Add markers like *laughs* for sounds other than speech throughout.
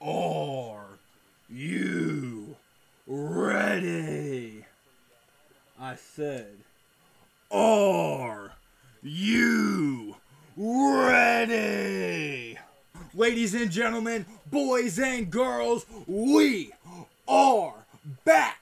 Are you ready? I said, Are you ready? Ladies and gentlemen, boys and girls, we are back.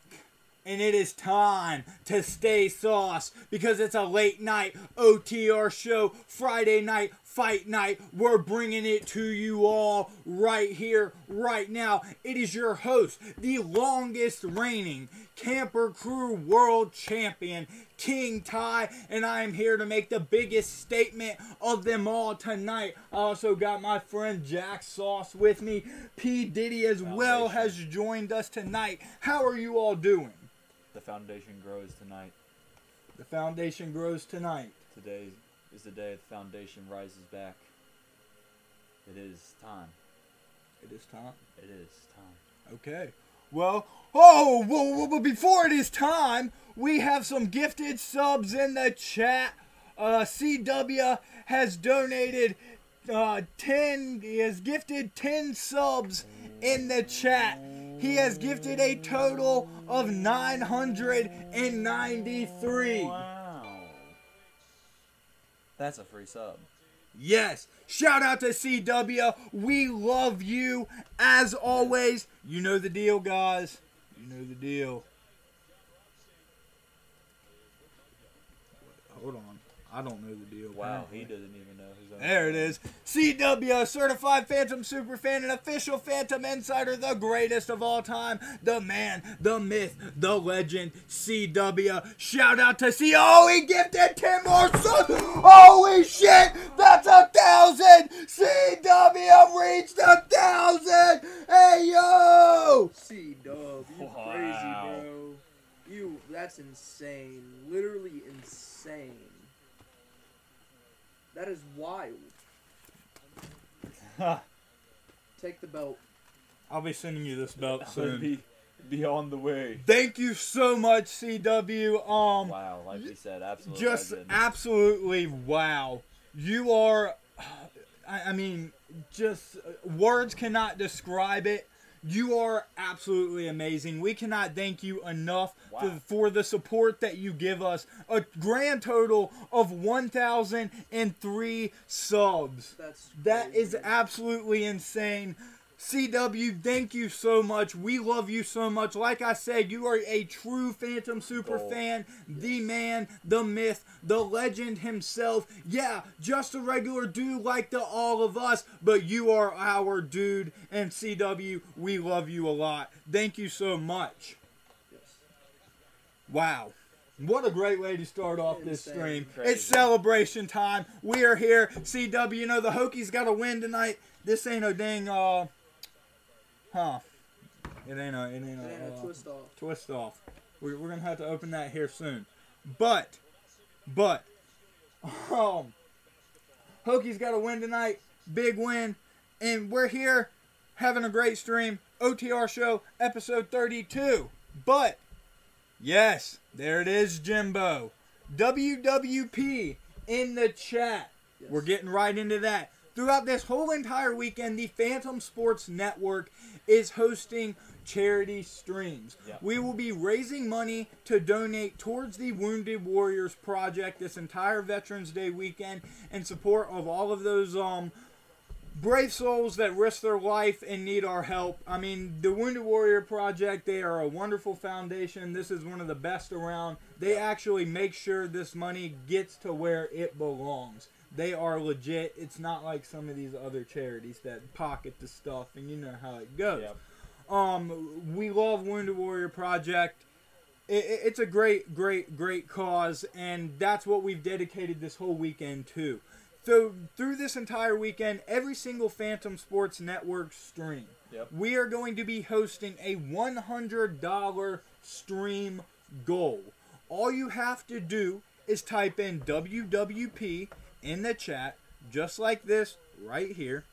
And it is time to stay sauce because it's a late night OTR show, Friday night fight night. We're bringing it to you all right here, right now. It is your host, the longest reigning Camper Crew World Champion, King Ty, and I am here to make the biggest statement of them all tonight. I also got my friend Jack Sauce with me. P. Diddy as well has joined us tonight. How are you all doing? The foundation grows tonight. The foundation grows tonight. Today is the day the foundation rises back. It is time. It is time. It is time. Okay. Well, oh, well, well, well, before it is time, we have some gifted subs in the chat. Uh, CW has donated uh, 10, he has gifted 10 subs in the chat. He has gifted a total of 993. Wow. That's a free sub. Yes. Shout out to CW. We love you as always. You know the deal, guys. You know the deal. Hold on. I don't know the deal. Wow, apparently. he doesn't even know. There it is. CW, certified Fantom Superfan, an official Fantom Insider, the greatest of all time, the man, the myth, the legend, CW. Shout out to C. Oh, he gifted 10 more subs. Holy shit, that's a thousand. CW reached a thousand. Hey, yo. C dub, you Wow. crazy, bro. You, that's insane. Literally insane. That is wild. Take the belt. I'll be sending you this belt Would soon. be, be on the way. Thank you so much, CW. Um, Wow, like we said, absolutely. just legend. absolutely wow. You are, I, I mean, just uh, words cannot describe it. You are absolutely amazing. We cannot thank you enough for, Wow. for the support that you give us. A grand total of 1,003 subs. That's That is absolutely insane. CW, thank you so much. We love you so much. Like I said, you are a true Fantom Super Gold. fan, the man, the myth, the legend himself. Yeah, just a regular dude like the all of us, but you are our dude. And CW, we love you a lot. Thank you so much. Yes. Wow. What a great way to start off this stream. Crazy. It's celebration time. We are here. CW, you know, the Hokies got to win tonight. This ain't a dang, uh, huh. It ain't a, it ain't a, And then uh, twist off. twist off. We're, we're going to have to open that here soon. But, but, *laughs* um, Hokies got to win tonight. Big win. And we're here having a great stream. OTR show, episode 32. But, yes, there it is, Jimbo. WWP in the chat. Yes. We're getting right into that. Throughout this whole entire weekend, the Fantom Sports Network is hosting charity streams. Yep. We will be raising money to donate towards the Wounded Warriors Project this entire Veterans Day weekend in support of all of those um brave souls that risk their life and need our help. I mean, the Wounded Warrior Project, they are a wonderful foundation. This is one of the best around. They actually make sure this money gets to where it belongs. They are legit. It's not like some of these other charities that pocket the stuff and you know how it goes. Yep. Um, we love Wounded Warrior Project. I- I it's a great, great, great cause, and that's what we've dedicated this whole weekend to. So through this entire weekend, every single Fantom Sports Network stream, Yep. we are going to be hosting a $100 stream goal. All you have to do is type in WWP in the chat, just like this right here.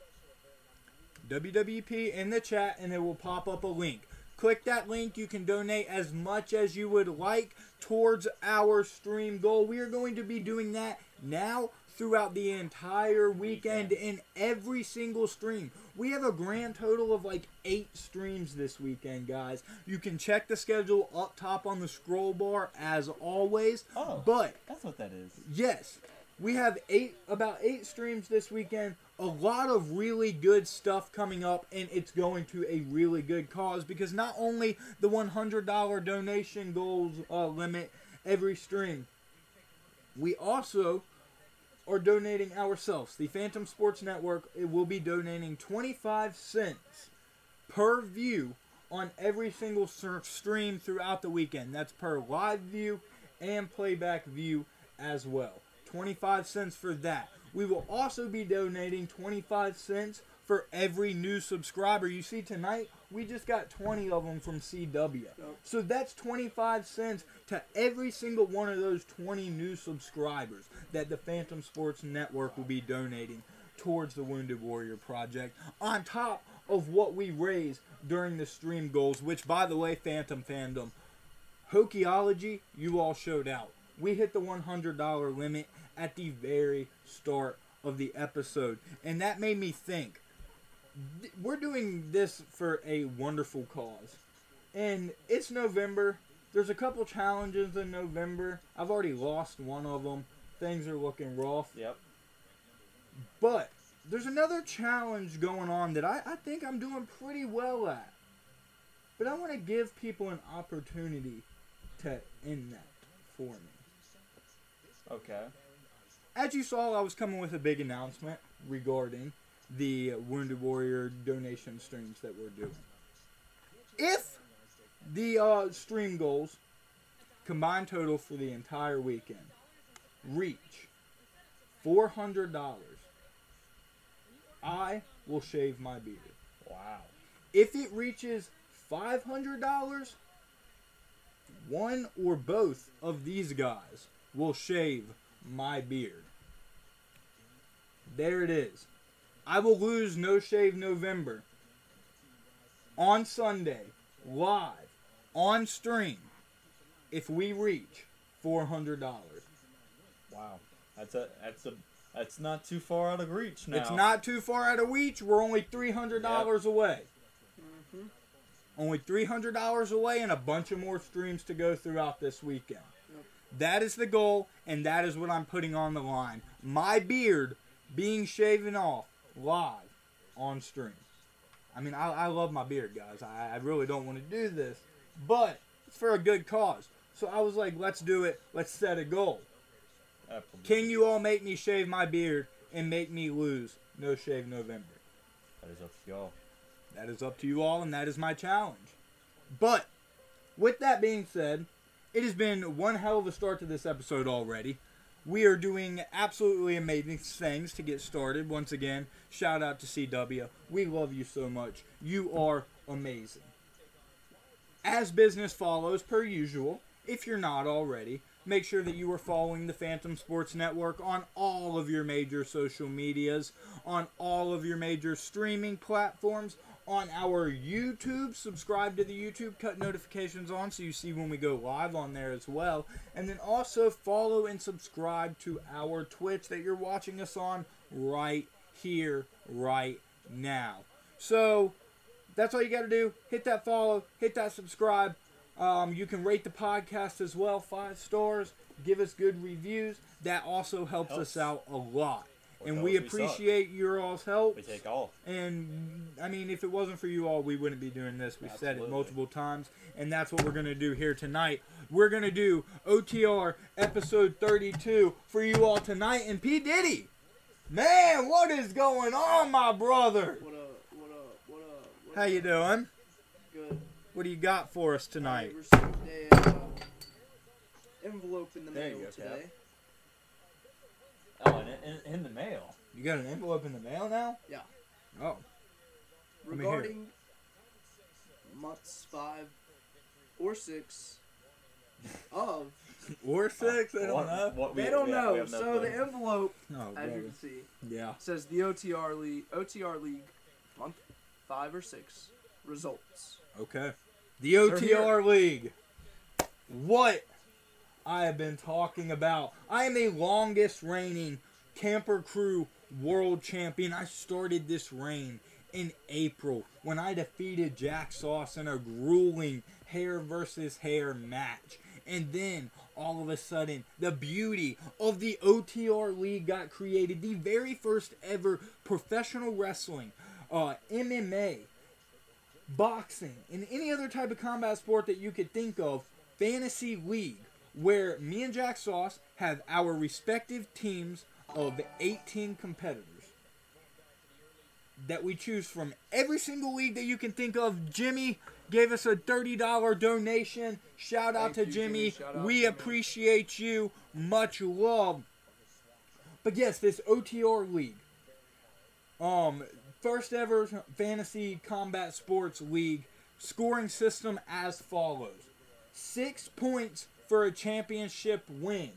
WWP in the chat, and it will pop up a link. Click that link. You can donate as much as you would like towards our stream goal. We are going to be doing that now throughout the entire weekend in every single stream. We have a grand total of like eight streams this weekend, guys. You can check the schedule up top on the scroll bar as always. Oh. But That's what that is. Yes, we have eight about eight streams this weekend. A lot of really good stuff coming up, and it's going to a really good cause because not only the one hundred dollar donation goals uh, limit every stream, we also are donating ourselves. The Fantom Sports Network it will be donating twenty five cents per view on every single stream throughout the weekend. That's per live view and playback view as well. 25 cents for that. We will also be donating 25 cents for every new subscriber. You see, tonight we just got 20 of them from CW. So that's 25 cents to every single one of those 20 new subscribers that the Fantom Sports Network will be donating towards the Wounded Warrior Project, on top of what we raise during the stream goals, which, by the way, Fantom Fandom, Hokeology, you all showed out. We hit the $100 limit at the very start of the episode, and that made me think we're doing this for a wonderful cause. And it's November. There's a couple challenges in November. I've already lost one of them. Things are looking rough. Yep. But there's another challenge going on that I, I think I'm doing pretty well at. But I want to give people an opportunity to end that for me. Okay. As you saw, I was coming with a big announcement regarding the Wounded Warrior donation streams that we're doing. If the uh, stream goals, combined total for the entire weekend, reach $400, I will shave my beard. Wow. If it reaches $500, one or both of these guys will shave my beard. There it is. I will lose No Shave November on Sunday, live, on stream, if we reach $400. Wow. That's a that's a that's not too far out of reach now. It's not too far out of reach. We're only $300 away. Mm-hmm. Only $300 away and a bunch of more streams to go throughout this weekend. That is the goal, and that is what I'm putting on the line. My beard being shaven off live on stream. I mean, I, I love my beard, guys. I, I really don't want to do this, but it's for a good cause. So I was like, let's do it. Let's set a goal. Can you all make me shave my beard and make me lose No Shave November? That is up to y'all. That is up to you all, and that is my challenge. But with that being said, it has been one hell of a start to this episode already. We are doing absolutely amazing things to get started. Once again, shout out to CW. We love you so much. You are amazing. As business follows, per usual, if you're not already, make sure that you are following the Fantom Sports Network on all of your major social medias, on all of your major streaming platforms, on our YouTube. Subscribe to the YouTube, cut notifications on so you see when we go live on there as well. And then also follow and subscribe to our Twitch that you're watching us on right here, right now. So that's all you got to do. Hit that follow, hit that subscribe. Um, you can rate the podcast as well, five stars. Give us good reviews. That also helps, Helps. us out a lot. Or and we us we appreciate your all's help. We take all. And I mean, if it wasn't for you all, we wouldn't be doing this. We've said it multiple times, and that's what we're gonna do here tonight. We're gonna do OTR episode 32 for you all tonight. And P Diddy, man, what is going on, my brother? What up? What up? What up? What How you up? doing? Good. What do you got for us tonight? I received a uh, envelope in the There you mail go, Cap. Today. Oh, and in, in the mail. You got an envelope in the mail now? Yeah. Oh, Let me hear it. Regarding months five or six of *laughs* or six? I don't What- know. what we- they don't we have- know. have no so clue. the envelope, Oh, as you brother. can see, Yeah. says the OTR league OTR league month five or six results. Okay. The OTR. League. What I have been talking about. I am the longest reigning Camper Crew World Champion. I started this reign in April when I defeated Jack Sauce in a grueling hair versus hair match. And then all of a sudden, the beauty of the OTR League got created. The very first ever professional wrestling, uh, MMA, boxing, and any other type of combat sport that you could think of, fantasy league, where me and Jack Sauce have our respective teams of 18 competitors that we choose from every single league that you can think of. Jimmy gave us a $30 donation. Shout out Thank to you, Jimmy. Jimmy. Out, we Jimmy. appreciate you. Much love. But yes, this OTR league. Um first ever fantasy combat sports league scoring system as follows. 6 points for a championship win.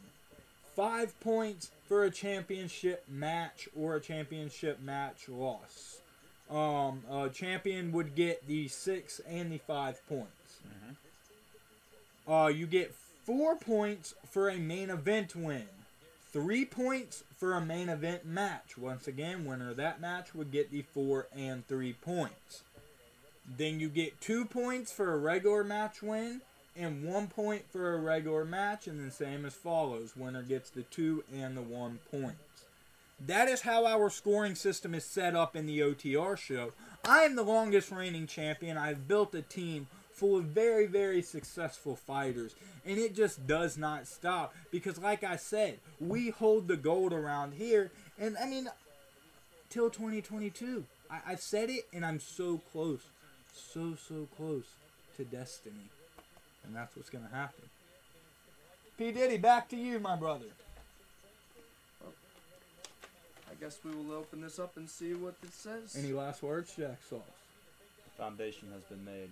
5 points for a championship match or a championship match loss. Um, a champion would get the six and the five points. Uh, you get four points for a main event win, three points for a main event match. Once again, winner of that match would get the four and three points. Then you get two points for a regular match win and one point for a regular match, and the same as follows: winner gets the two and the one points. That is how our scoring system is set up in the OTR show. I am the longest reigning champion. I've built a team full of very, very successful fighters, and it just does not stop because, like I said, we hold the gold around here, and I mean, till 2022. I, I said it, and I'm so close, so, so close to destiny, and that's what's gonna happen. P. Diddy, back to you, my brother. I guess we will open this up and see what it says. Any last words, Jack Sauce? The foundation has been made.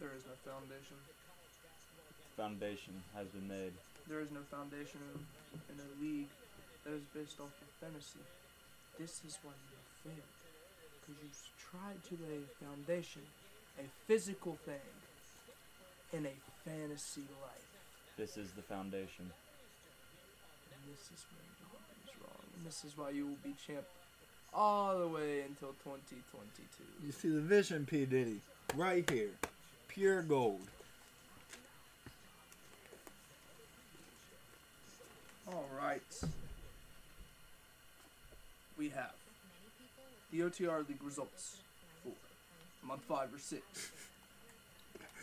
There is no foundation. Foundation has been made. There is no foundation in, in a league that is based off of fantasy. This is why you have failed. Because you've tried to lay a foundation, a physical thing, in a fantasy life. This is the foundation. And this is where it all wrong. And this is why you will be champ all the way until 2022. You see the vision, P. Diddy, right here. Pure gold. All right. We have the OTR League results for month five or six.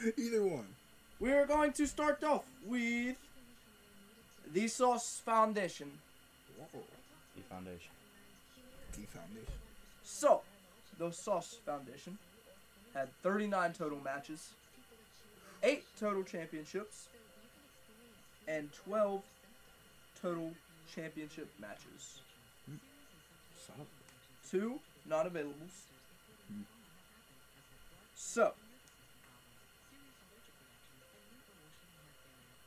*laughs* Either one. We're going to start off with the Sauce Foundation. The foundation. The foundation. So, the Sauce Foundation had 39 total matches, 8 total championships, and 12 total championship matches. Hmm. Solid. Two non availables. So,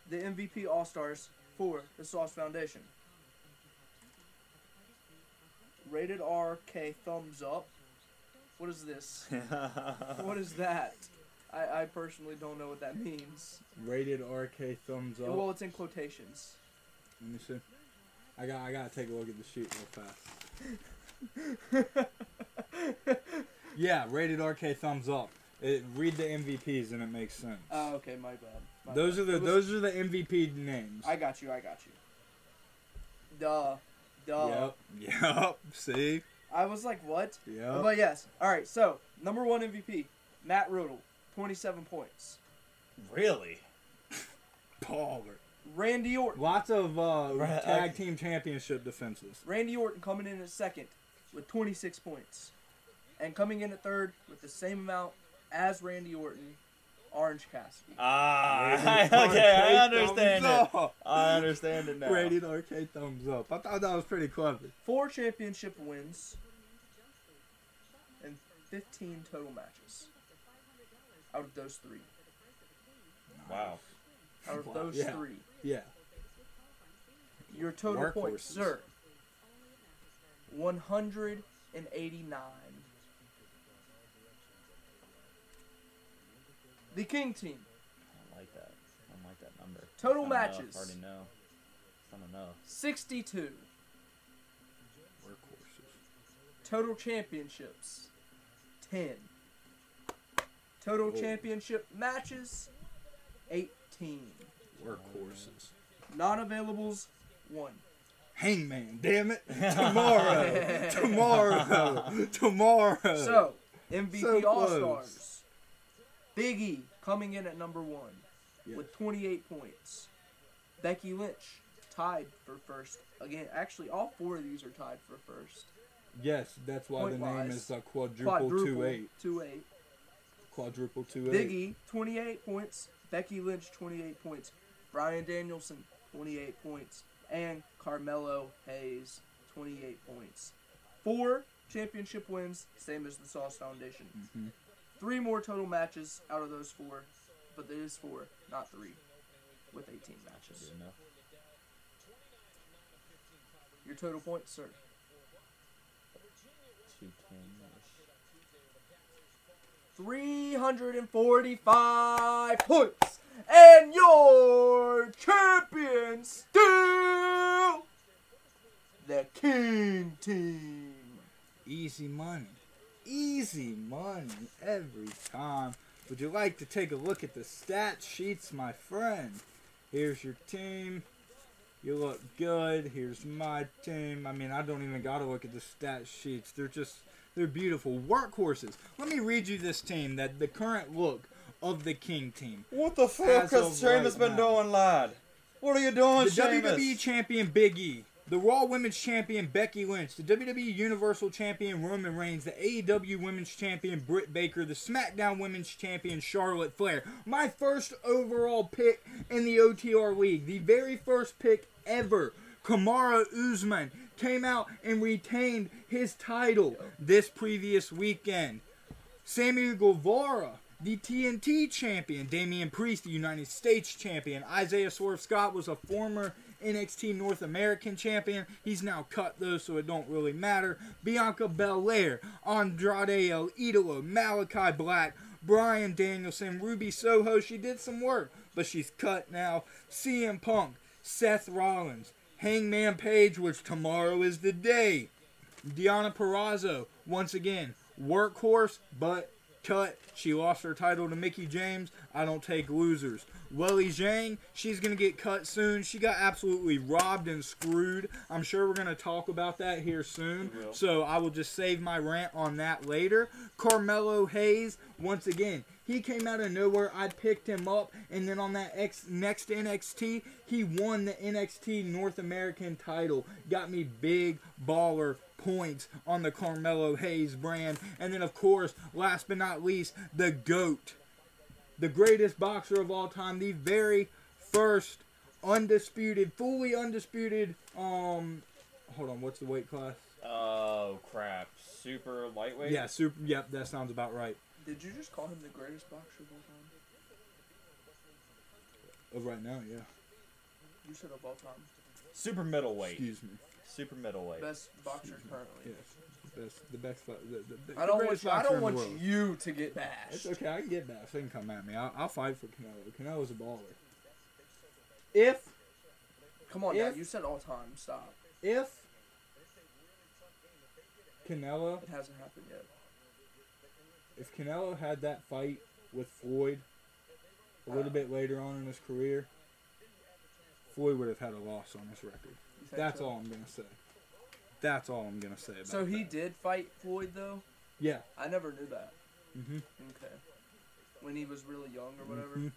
the MVP All Stars for the Sauce Foundation. Rated RK thumbs up. What is this? *laughs* what is that? I, I personally don't know what that means. Rated RK thumbs up. Well, it's in quotations. Let me see. I got. I gotta take a look at the sheet real fast. *laughs* Yeah, rated RK thumbs up. It, read the MVPs and it makes sense. Oh, okay, my bad. My those bad. are the was- those are the MVP names. I got you. I got you. Duh. Duh. Yep. Yep. See. I was like, what? Yep. But yes. All right. So number one MVP, Matt Riddle, twenty-seven points. Really? *laughs* Baller. Randy Orton. Lots of uh, Right, tag okay. team championship defenses. Randy Orton coming in at second with twenty-six points, and coming in at third with the same amount as Randy Orton, Orange Cassidy. Ah, Rated *laughs* okay, I understand it. I understand it now. Rated RK thumbs up. I thought that was pretty clever. Four championship wins, and fifteen total matches. Out of those three. Wow. Out of Wow, those yeah. three. Yeah. Your total points, sir. 189. The King team, I don't like that. I don't like that number. Total I know, matches. I already know. I don't know. 62. Workhorses. Total championships 10. Total Oh. championship matches 18. Workhorses. Non availables 1. Hangman, damn it. *laughs* Tomorrow. Tomorrow. *laughs* Tomorrow. So, MVP So All Stars. Big E coming in at number 1 Yeah. with 28 points. Becky Lynch tied for first. Again, actually, all four of these are tied for first. Yes, that's why the name is uh, quadruple, Quadruple two eight. 2 8. Quadruple two eight. E, 28 points. Becky Lynch, 28 points. Bryan Danielson, 28 points. And Carmelo Hayes, 28 points. Four championship wins, same as the Sauce Foundation. Mhm. Three more total matches out of those four, but it is four, not three, with 18 matches. Your total points, sir. Two ten ish. 345 points. And your champion still the King Team. Easy money. Easy money every time. Would you like to take a look at the stat sheets, my friend? Here's your team. You look good. Here's my team. I mean, I don't even got to look at the stat sheets. They're just, they're beautiful. Workhorses. Let me read you this team, that the current look of the King team. What the fuck As has of Sheamus right been now. doing, lad? What are you doing, The Sheamus? WWE Champion Big E, the Raw Women's Champion Becky Lynch, the WWE Universal Champion Roman Reigns, the AEW Women's Champion Britt Baker, the SmackDown Women's Champion Charlotte Flair. My first overall pick in the OTR League, the very first pick ever. Kamaru Usman came out and retained his title this previous weekend. Sammy Guevara, the TNT champion. Damian Priest, the United States champion. Isaiah Swerve Scott was a former NXT North American champion. He's now cut though, so it don't really matter. Bianca Belair, Andrade El Idolo, Malakai Black, Bryan Danielson, Ruby Soho. She did some work, but she's cut now. CM Punk, Seth Rollins, Hangman Page, which tomorrow is the day. Deonna Purrazzo, once again, workhorse, but cut. She lost her title to Mickie James. I don't take losers. Welly Zhang, she's going to get cut soon. She got absolutely robbed and screwed. I'm sure we're going to talk about that here soon. So I will just save my rant on that later. Carmelo Hayes, once again, he came out of nowhere. I picked him up, and then on that X, next NXT, he won the NXT North American title. Got me big baller points on the Carmelo Hayes brand. And then, of course, last but not least, the GOAT. The greatest boxer of all time. The very first undisputed, fully undisputed, um, hold on, what's the weight class? Oh crap! Super lightweight. Yeah, super, yep, that sounds about right. Did you just call him the greatest boxer of all time? Of right now, yeah. You said of all time. Super middleweight. Excuse me. Super middleweight. Best boxer currently. Yes, the best, the best, the, the, the I don't want you, I don't want you to get bashed. It's okay. I can get back. They can come at me. I'll, I'll fight for Canelo. Canelo's a baller. If Come on If- now, you said all time. Stop. if Canelo, It hasn't happened yet. if Canelo had that fight with Floyd a little Uh. bit later on in his career, Floyd would have had a loss on his record. That's so? all I'm gonna say. That's all I'm gonna say about it. So he that. did fight Floyd though. Yeah. I never knew that. Mhm. Okay. When he was really young or whatever. Mhm.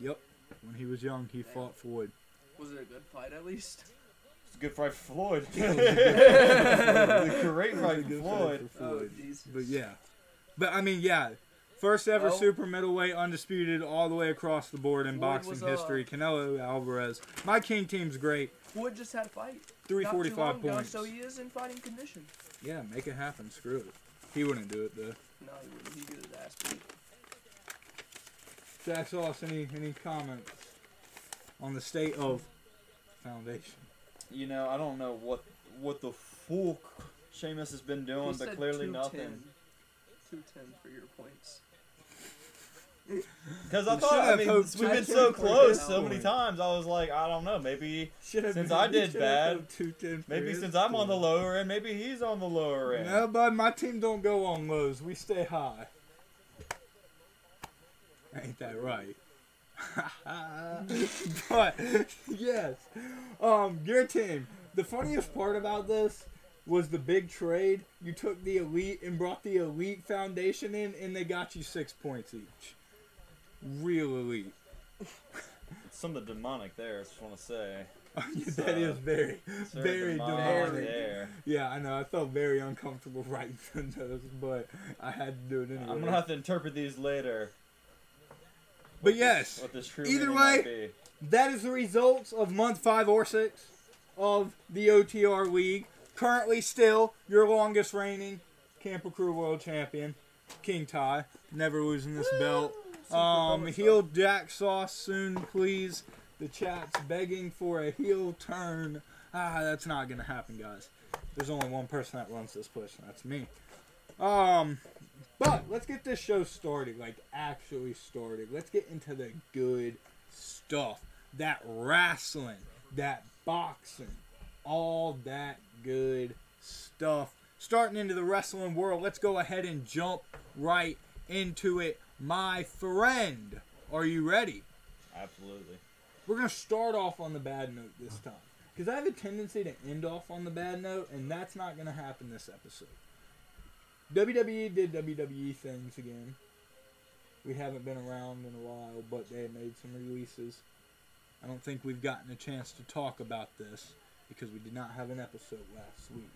Yep. When he was young, he fought Floyd. Was it a good fight at least? It's a good fight for Floyd. The *laughs* great It was fight a for good Floyd. for Oh Floyd. Jesus. But yeah. But I mean, yeah. First ever Well- super middleweight undisputed all the way across the board in Floyd boxing was, uh, history. Canelo Alvarez. My king team's great. Floyd just had a fight. Not too 345 long ago, points. So he is in fighting condition. Yeah, make it happen. Screw it. He wouldn't do it though. No, he wouldn't. He'd get his ass beat. Jack Sauce, any any comments on the state of foundation? You know, I don't know what what the fuck Sheamus has been doing, He but said clearly 210. nothing. 210 for your points. Because I thought, I mean, hoped we've been so close so many times. I was like, I don't know, maybe Since been- I did bad, hoped two ten for maybe since I'm on the lower end, maybe he's on the lower end. No, but my team don't go on lows. We stay high. Ain't that right? *laughs* but yes, um, your team. The funniest part about this was the big trade. You took the elite and brought the elite foundation in, and they got you six points each. Real elite. It's some of the demonic there, I just want to say. *laughs* that is very, It's very demonic demonic. there. Yeah, I know. I felt very uncomfortable *laughs* writing those, but I had to do it anyway. I'm gonna have to interpret these later. But What this- yes, what this either way- that is the results of month five or six of the OTR League. Currently, still your longest reigning Camper Crew World Champion, King Ty, never losing this belt. Um, heel Jack Sauce soon, please. The chat's begging for a heel turn. Ah, that's not gonna happen, guys. There's only one person that runs this push, and that's me. Um, but let's get this show started, like actually started. Let's get into the good stuff. That wrestling, that boxing, all that good stuff. Starting into the wrestling world, let's go ahead and jump right into it. My friend, are you ready? Absolutely. We're going to start off on the bad note this time. Because I have a tendency to end off on the bad note, and that's not going to happen this episode. WWE did WWE things again. We haven't been around in a while, but they made some releases. I don't think we've gotten a chance to talk about this because we did not have an episode last week.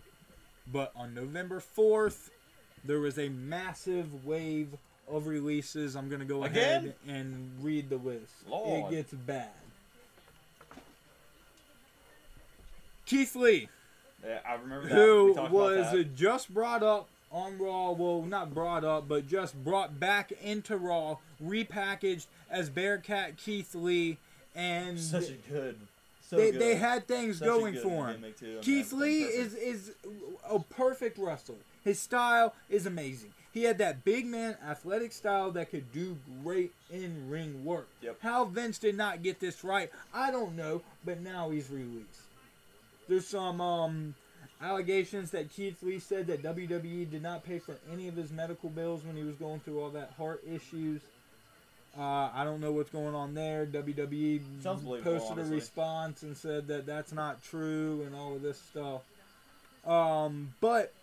But on November 4th, there was a massive wave of releases. I'm going to go Again? ahead and read the list. Lord. It gets bad. Keith Lee, Yeah, I remember that. We who talked was that. just brought up on Raw, well, not brought up, but just brought back into Raw, repackaged as Bearcat Keith Lee, and such a good. So they, good. they had things Such a going good for him. gimmick, too, and Keith everything Lee is is a perfect wrestler. His style is amazing. He had that big man athletic style that could do great in ring work. Yep. How Vince did not get this right, I don't know, but now he's released. There's some um allegations that Keith Lee said that WWE did not pay for any of his medical bills when he was going through all that heart issues. Uh, I don't know what's going on there. WWE posted a response and said that that's not true and all of this stuff. Um, but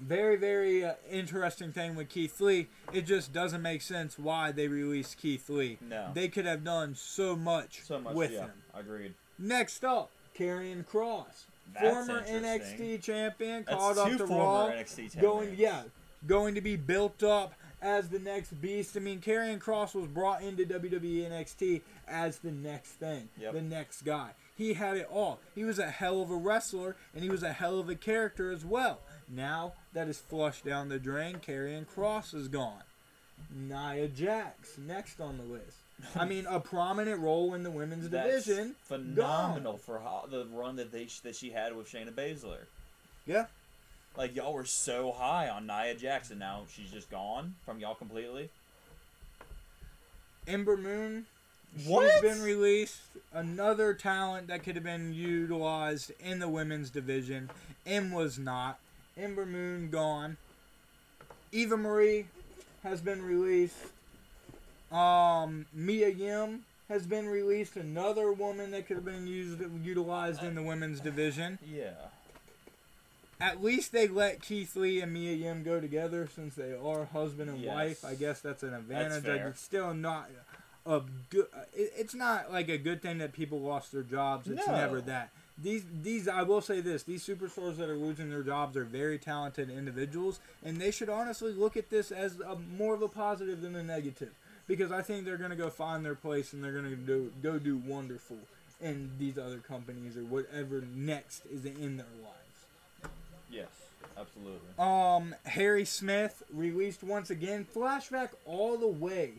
very, very uh, interesting thing with Keith Lee. It just doesn't make sense why they released Keith Lee. No. They could have done so much, so much. with yeah, him. agreed. Next up, Karrion Kross, former. NXT champion, That's called up former Raw, NXT going yeah, going to be built up as the next beast. I mean, Karrion Kross was brought into WWE NXT as the next thing, Yep. the next guy. He had it all. He was a hell of a wrestler, and he was a hell of a character as well. Now that is flushed down the drain, Karrion Kross is gone. Nia Jax next on the list. I mean, a prominent role in the women's That's division. phenomenal for how, the run that they that she had with Shayna Baszler. Yeah. Like y'all were so high on Nia Jackson, now she's just gone from y'all completely. Ember Moon. What? She's been released. Another talent that could have been utilized in the women's division and was not. Ember Moon gone. Eva Marie has been released. Um, Mia Yim has been released. Another woman that could have been used utilized in the women's division. Yeah. At least they let Keith Lee and Mia Yim go together since they are husband and Yes. wife. I guess that's an advantage. fair. It's still not a good. It's not like a good thing that people lost their jobs. It's No. never that. These these I will say this: these superstars that are losing their jobs are very talented individuals, and they should honestly look at this as a, more of a positive than a negative. Because I think they're gonna go find their place and they're gonna do go do wonderful in these other companies or whatever next is in their lives. Yes. Absolutely. Um, Harry Smith released once again. Flashback all the way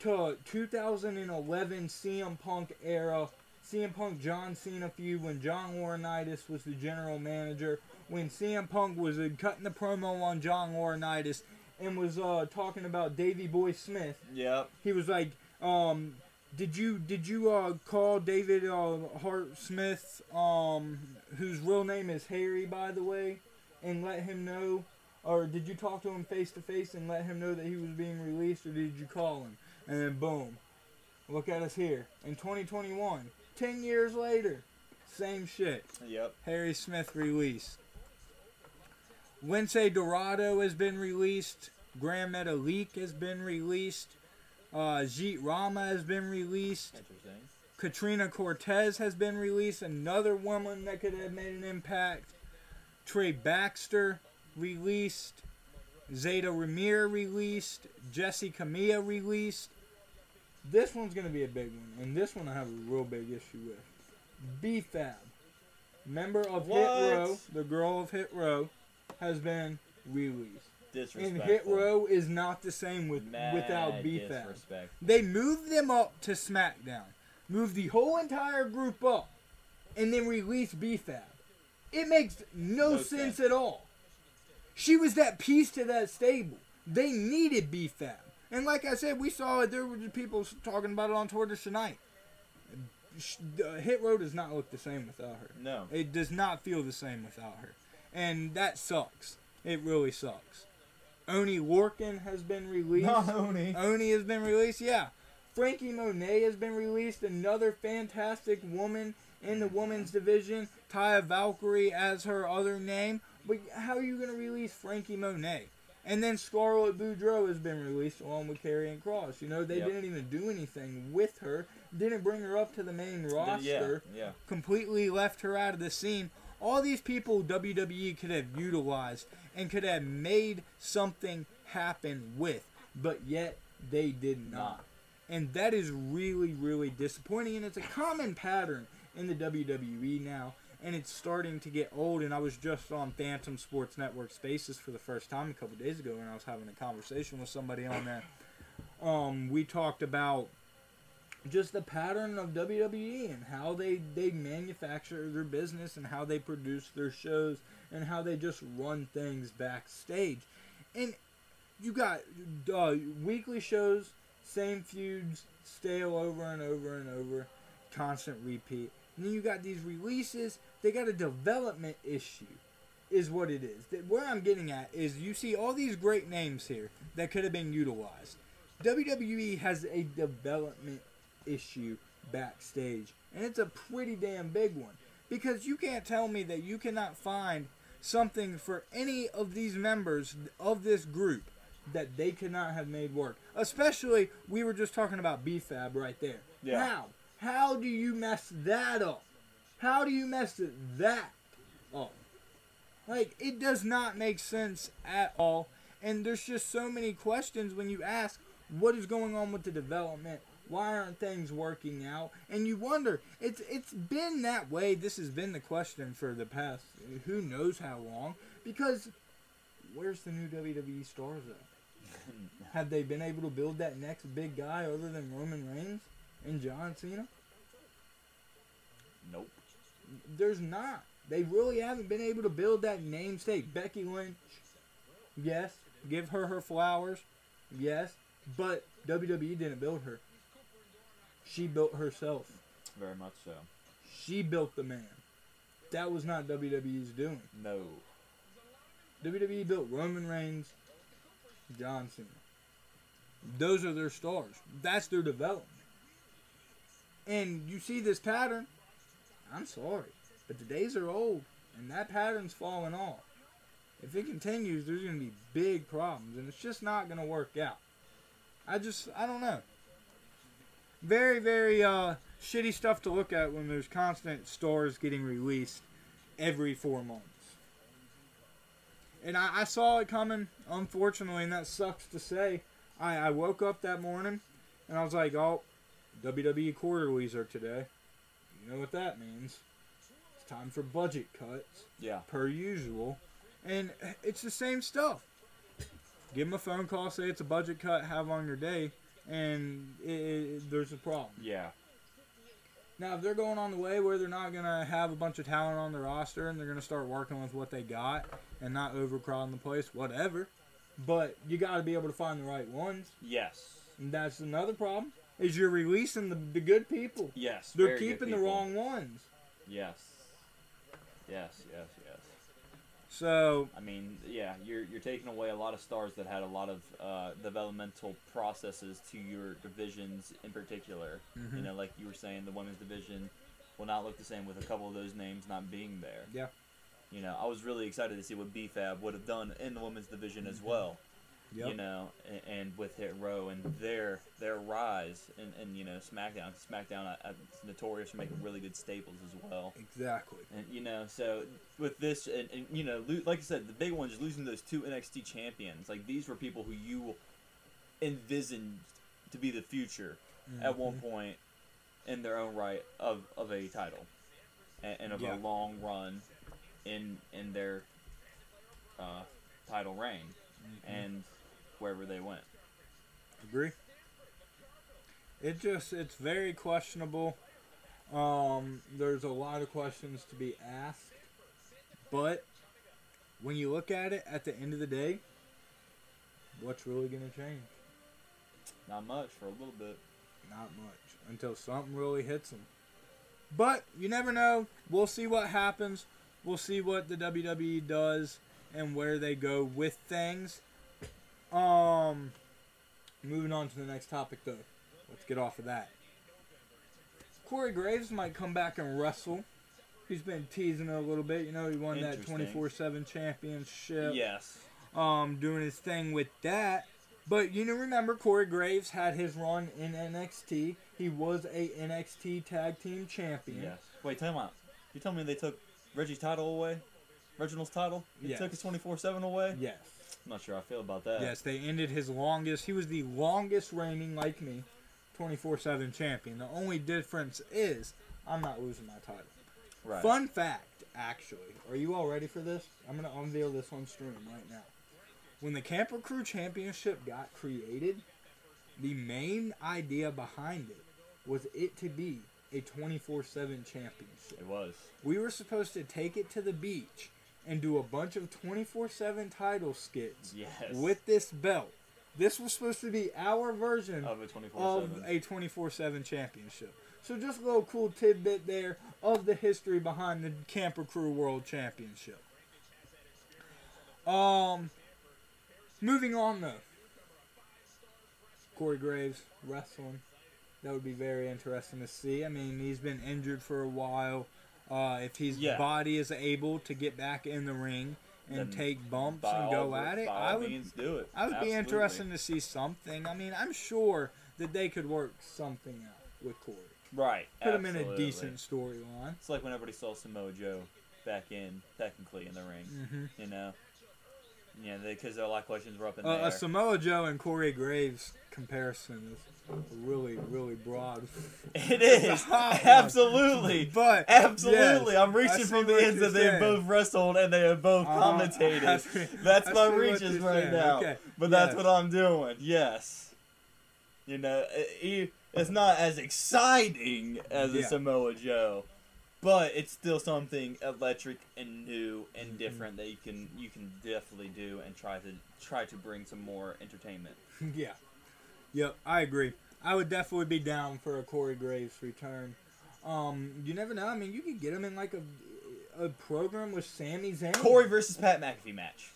to 2011 CM Punk era. CM Punk John Cena feud when John Laurinaitis was the general manager. When CM Punk was uh, cutting the promo on John Laurinaitis and was uh, talking about Davy Boy Smith. Yep. He was like, um, "Did you did you uh, call David uh, Hart Smith, um, whose real name is Harry, by the way, and let him know, or did you talk to him face to face and let him know that he was being released, or did you call him?" And then boom, look at us here in 2021, ten years later, same shit. Yep. Harry Smith released. Lince Dorado has been released. Gran Metalik has been released. Uh, Jeet Rama has been released. Interesting. Katrina Cortez has been released. Another woman that could have made an impact. Trey Baxter released. Zayda Ramier released. Jessi Kamea released. This one's going to be a big one. And this one I have a real big issue with. BFAB, member of Hit Row, the girl of Hit Row, has been released. And. Hit Row is not the same with Mad without BFAB. disrespect. They moved them up to SmackDown, moved the whole entire group up, and then released BFAB. It makes no, No sense, sense. at all. She was that piece to that stable. They needed BFAB. And like I said, we saw it. There were people talking about it on Twitter tonight. Hit Row does not look the same without her. No. It does not feel the same without her. And that sucks. It really sucks. Oni Lorcan has been released. Not Oni. Oni has been released, yeah. Frankie Monet has been released, another fantastic woman in the women's division. Taya Valkyrie as her other name. But how are you going to release Frankie Monet? And then Scarlett Bordeaux has been released along with Karrion Kross. You know, they Yep. didn't even do anything with her. Didn't bring her up to the main roster, Yeah. roster Yeah. completely left her out of the scene. All these people WWE could have utilized and could have made something happen with, but yet they did not. And that is really, really disappointing. And it's a common pattern in the WWE now. And it's starting to get old. And I was just on Fantom Sports Network Spaces for the first time a couple days ago, and I was having a conversation with somebody on there. Um, we talked about just the pattern of WWE and how they they manufacture their business and how they produce their shows and how they just run things backstage. And you got uh, weekly shows, same feuds, stale over and over and over, constant repeat. And then you got these releases, they got a development issue. Is what it is. That where I'm getting at is you see all these great names here that could have been utilized. WWE has a development issue backstage, and it's a pretty damn big one. Because you can't tell me that you cannot find something for any of these members of this group that they could not have made work. Especially, we were just talking about BFAB right there. Yeah. How? How do you mess that up? How do you mess that up? Like, it does not make sense at all. And there's just so many questions when you ask what is going on with the development. Why aren't things working out? And you wonder. It's it's been that way. This has been the question for the past who knows how long. Because where's the new WWE stars at? Have they been able to build that next big guy other than Roman Reigns and John Cena? Nope. There's not. They really haven't been able to build that namesake. Becky Lynch, yes, give her her flowers, yes, but WWE didn't build her. She built herself. Very much so. She built the man. That was not WWE's doing. No. WWE built Roman Reigns, John Cena. Those are their stars. That's their development. And you see this pattern. I'm sorry, but the days are old, and that pattern's falling off. If it continues, there's going to be big problems, and it's just not going to work out. I just, I don't know. Very, very uh, shitty stuff to look at when there's constant stars getting released every four months. And I, I saw it coming, unfortunately, and that sucks to say. I, I woke up that morning and I was like, oh, WWE quarterlies are today. You know what that means. It's time for budget cuts, Yeah. per usual. And it's the same stuff. Give them a phone call, say it's a budget cut, have on your day, and it, it, there's a problem. Yeah. Now, if they're going on the way where they're not going to have a bunch of talent on the roster and they're going to start working with what they got and not overcrowding the place, whatever. but you got to be able to find the right ones. Yes. And that's another problem. Is you're releasing the, the good people. Yes. They're keeping the wrong ones. Yes. Yes. Yes. Yes. So I mean, yeah, you're you're taking away a lot of stars that had a lot of uh, developmental processes to your divisions in particular. Mm-hmm. You know, like you were saying, the women's division will not look the same with a couple of those names not being there. Yeah. You know, I was really excited to see what BFAB would have done in the women's division as well. Yep. You know, and, and with Hit Row and their their rise and, and you know SmackDown. SmackDown uh, uh, is notorious for making really good staples as well. exactly. And you know, so with this, and, and you know, lo- like I said, the big one is losing those two NXT champions. Like these were people who you envisioned to be the future at one Mm-hmm. point in their own right of, of a title and, and of Yeah. a long run in in their uh, title reign Mm-hmm. and wherever they went. Agree. It just it's very questionable. Um, there's a lot of questions to be asked, but when you look at it, at the end of the day, what's really gonna change? Not much for a little bit. Not much until something really hits them. But you never know. We'll see what happens. We'll see what the WWE does and where they go with things. Um, moving on to the next topic though. Let's get off of that. Corey Graves might come back and wrestle. He's been teasing it a little bit. You know, he won that 24/7 championship Yes. um, doing his thing with that. But you know, remember Corey Graves had his run in NXT. He was a NXT Tag Team Champion. Yes. Wait, tell me out. You tell me they took Reggie's title away? Reginald's title? They Yes. took his 24 7 away? Yes. I'm not sure I feel about that. Yes, they ended his longest. He was the longest reigning, like me, 24/7 champion. The only difference is I'm not losing my title. Right. Fun fact, actually. Are you all ready for this? I'm going to unveil this on stream right now. When the Camper Crew Championship got created, the main idea behind it was it to be a 24 7 championship. It was. We were supposed to take it to the beach and do a bunch of 24 7 title skits Yes. with this belt. This was supposed to be our version of a 24 of 7. a 24 7 championship. So just a little cool tidbit there of the history behind the Camper Crew World Championship. Um, moving on though. Corey Graves wrestling. That would be very interesting to see. I mean, he's been injured for a while. Uh, if his Yeah. body is able to get back in the ring and Then take bumps and go all- at it, I would do it. I would be Absolutely. interested to see something. I mean, I'm sure that they could work something out with Corey. Right. Put him in a absolutely. decent storyline. It's like when everybody saw Samoa Joe back in, technically, in the ring. Mm-hmm. You know? Yeah, because a lot of questions were up in Uh, there. a Samoa Joe and Corey Graves comparison is really, really broad. *laughs* It is *laughs* absolutely, But absolutely. yes, I'm reaching from the ends that they both wrestled and they have both Uh-huh. commentated. *laughs* See- That's my reaches right saying. now. Okay, But that's what I'm doing. Yes. You know, it- it- it's not as exciting as a Samoa Joe, but it's still something electric and new and Mm-hmm. different that you can you can definitely do and try to try to bring some more entertainment. *laughs* yeah, yep, I agree. I would definitely be down for a Corey Graves return. Um, you never know. I mean, you could get him in like a a program with Sami Zayn. Corey versus Pat McAfee match.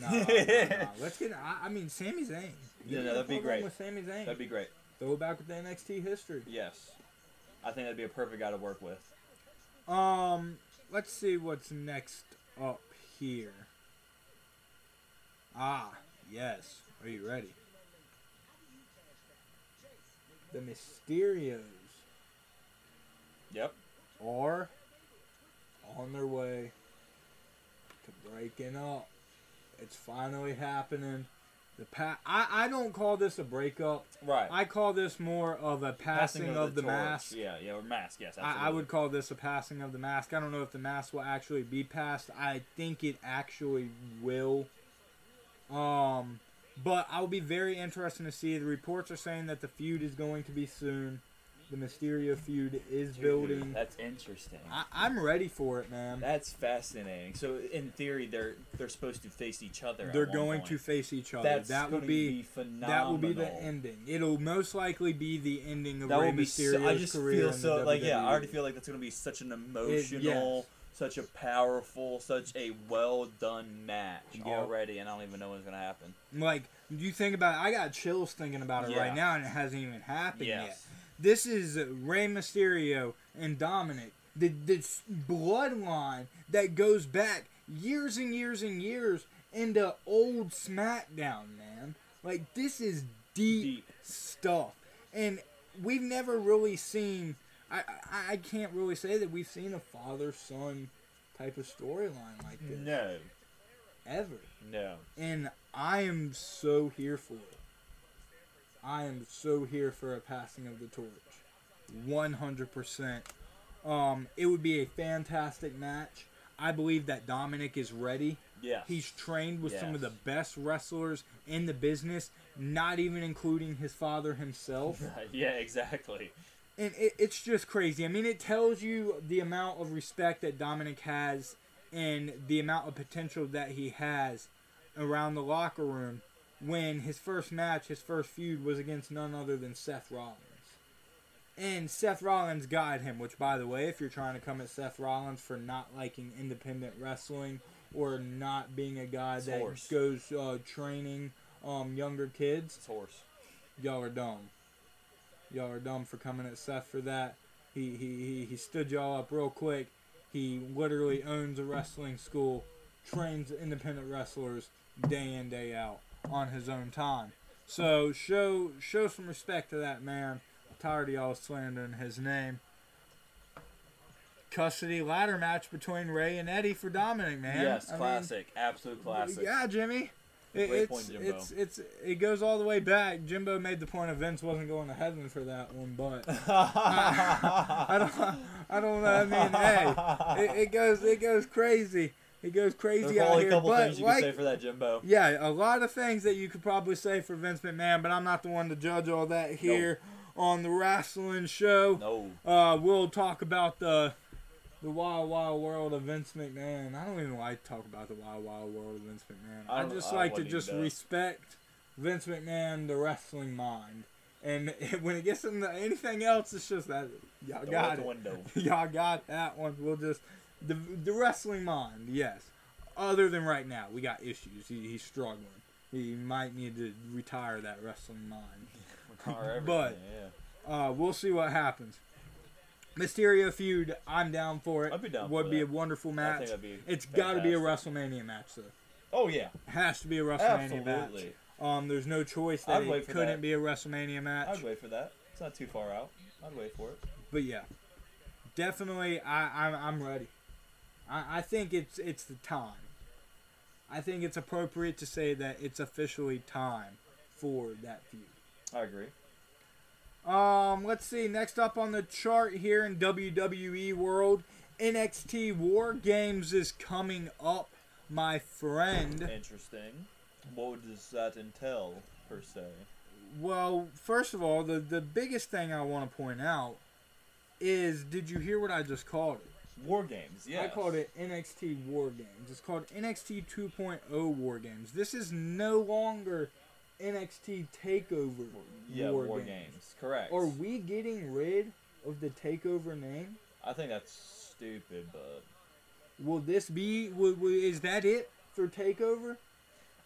No, no, no. Let's get. I, I mean, Sami Zayn. Yeah, no, that'd be great. With Sami Zayn. That'd be great. Throw it back with the NXT history. Yes. I think that'd be a perfect guy to work with. Um, let's see what's next up here. Ah, yes. Are you ready? The Mysterios Yep. are on their way to breaking up. It's finally happening. The pa- I, I don't call this a breakup. Right. I call this more of a passing, of, the, torch. mask. Yeah, yeah, or mask. Yes, I, I would call this a passing of the mask. I don't know if the mask will actually be passed. I think it actually will. Um, but I'll be very interested to see. The reports are saying that the feud is going to be soon. The Mysterio feud is Dude, building. That's interesting. I, I'm ready for it, man. That's fascinating. So in theory, they're they're supposed to face each other. They're going point. to face each other. That's that will gonna be, phenomenal. that will be the ending. It'll most likely be the ending of That Rey be. So, I just career. feel so like yeah. I already feel like that's going to be such an emotional, such a powerful, such a well done match Yep. already, and I don't even know what's going to happen. Like you think about it, I got chills thinking about it Yeah. right now, and it hasn't even happened yet. This is Rey Mysterio and Dominic, the this bloodline that goes back years and years and years into old SmackDown, man. Like this is deep, Deep. stuff, and we've never really seen. I, I I can't really say that we've seen a father son type of storyline like this No. ever. No. And I am so here for it. I am so here for a passing of the torch. 100%. Um, it would be a fantastic match. I believe that Dominic is ready. Yeah. He's trained with some of the best wrestlers in the business, not even including his father himself. *laughs* yeah. Exactly. and it, it's just crazy. I mean, it tells you the amount of respect that Dominic has and the amount of potential that he has around the locker room when his first match, his first feud was against none other than Seth Rollins. And Seth Rollins got him, which, by the way, if you're trying to come at Seth Rollins for not liking independent wrestling or not being a guy It's that horse. goes uh, training um, younger kids, It's horse. y'all are dumb. Y'all are dumb for coming at Seth for that. He he he, he stood y'all up real quick. He literally owns a wrestling school, trains independent wrestlers day in day out on his own time. So show show some respect to that man. tired of y'all slandering his name. Custody ladder match between Ray and Eddie for Dominic, man. yes. I mean, Classic. Absolute classic. yeah, Jimmy. It, Great it's, point, Jimbo. it's it's it goes all the way back. Jimbo made the point of Vince wasn't going to heaven for that one, but *laughs* I don't I don't know. I mean, hey, it, it goes it goes crazy. It goes There's crazy out probably a here. couple But things you like, can say for that, Jimbo. yeah, a lot of things that you could probably say for Vince McMahon, but I'm not the one to judge all that here on the wrestling show. No. Uh, we'll talk about the the wild, wild world of Vince McMahon. I don't even like to talk about the wild, wild world of Vince McMahon. I I, just I like to just respect Vince McMahon, the wrestling mind. And *laughs* when it gets into anything else, it's just that y'all Throw got it. window. *laughs* y'all got that one. We'll just the the wrestling mind, yes. Other than right now, we got issues. He, he's struggling. He might need to retire that wrestling mind. Everything, But- yeah. Uh, we'll see what happens. Mysterio feud, I'm down for it. I'd be down Would be that. a wonderful I match. think that'd be It's got to be a. WrestleMania match, though. Oh yeah, Has to be a WrestleMania match. absolutely. Um, there's no choice that I'd it couldn't that. be a WrestleMania match. I'd wait for that. It's not too far out. I'd wait for it. But yeah, definitely, I, I'm I'm ready. I, I think it's it's the time. I think it's appropriate to say that it's officially time for that feud. I agree. Um, let's see. Next up on the chart here in WWE world, NXT War Games is coming up, my friend. Interesting. What does that entail per se? Well, first of all, the the biggest thing I want to point out is, did you hear what I just called it? War games. Yeah. I called it NXT War Games. It's called NXT 2.0 War Games. This is no longer NXT Takeover Yeah, War, war, Games. games. Correct. Are we getting rid of the Takeover name? I think that's stupid, but Will this be? Will, will, is that it for Takeover?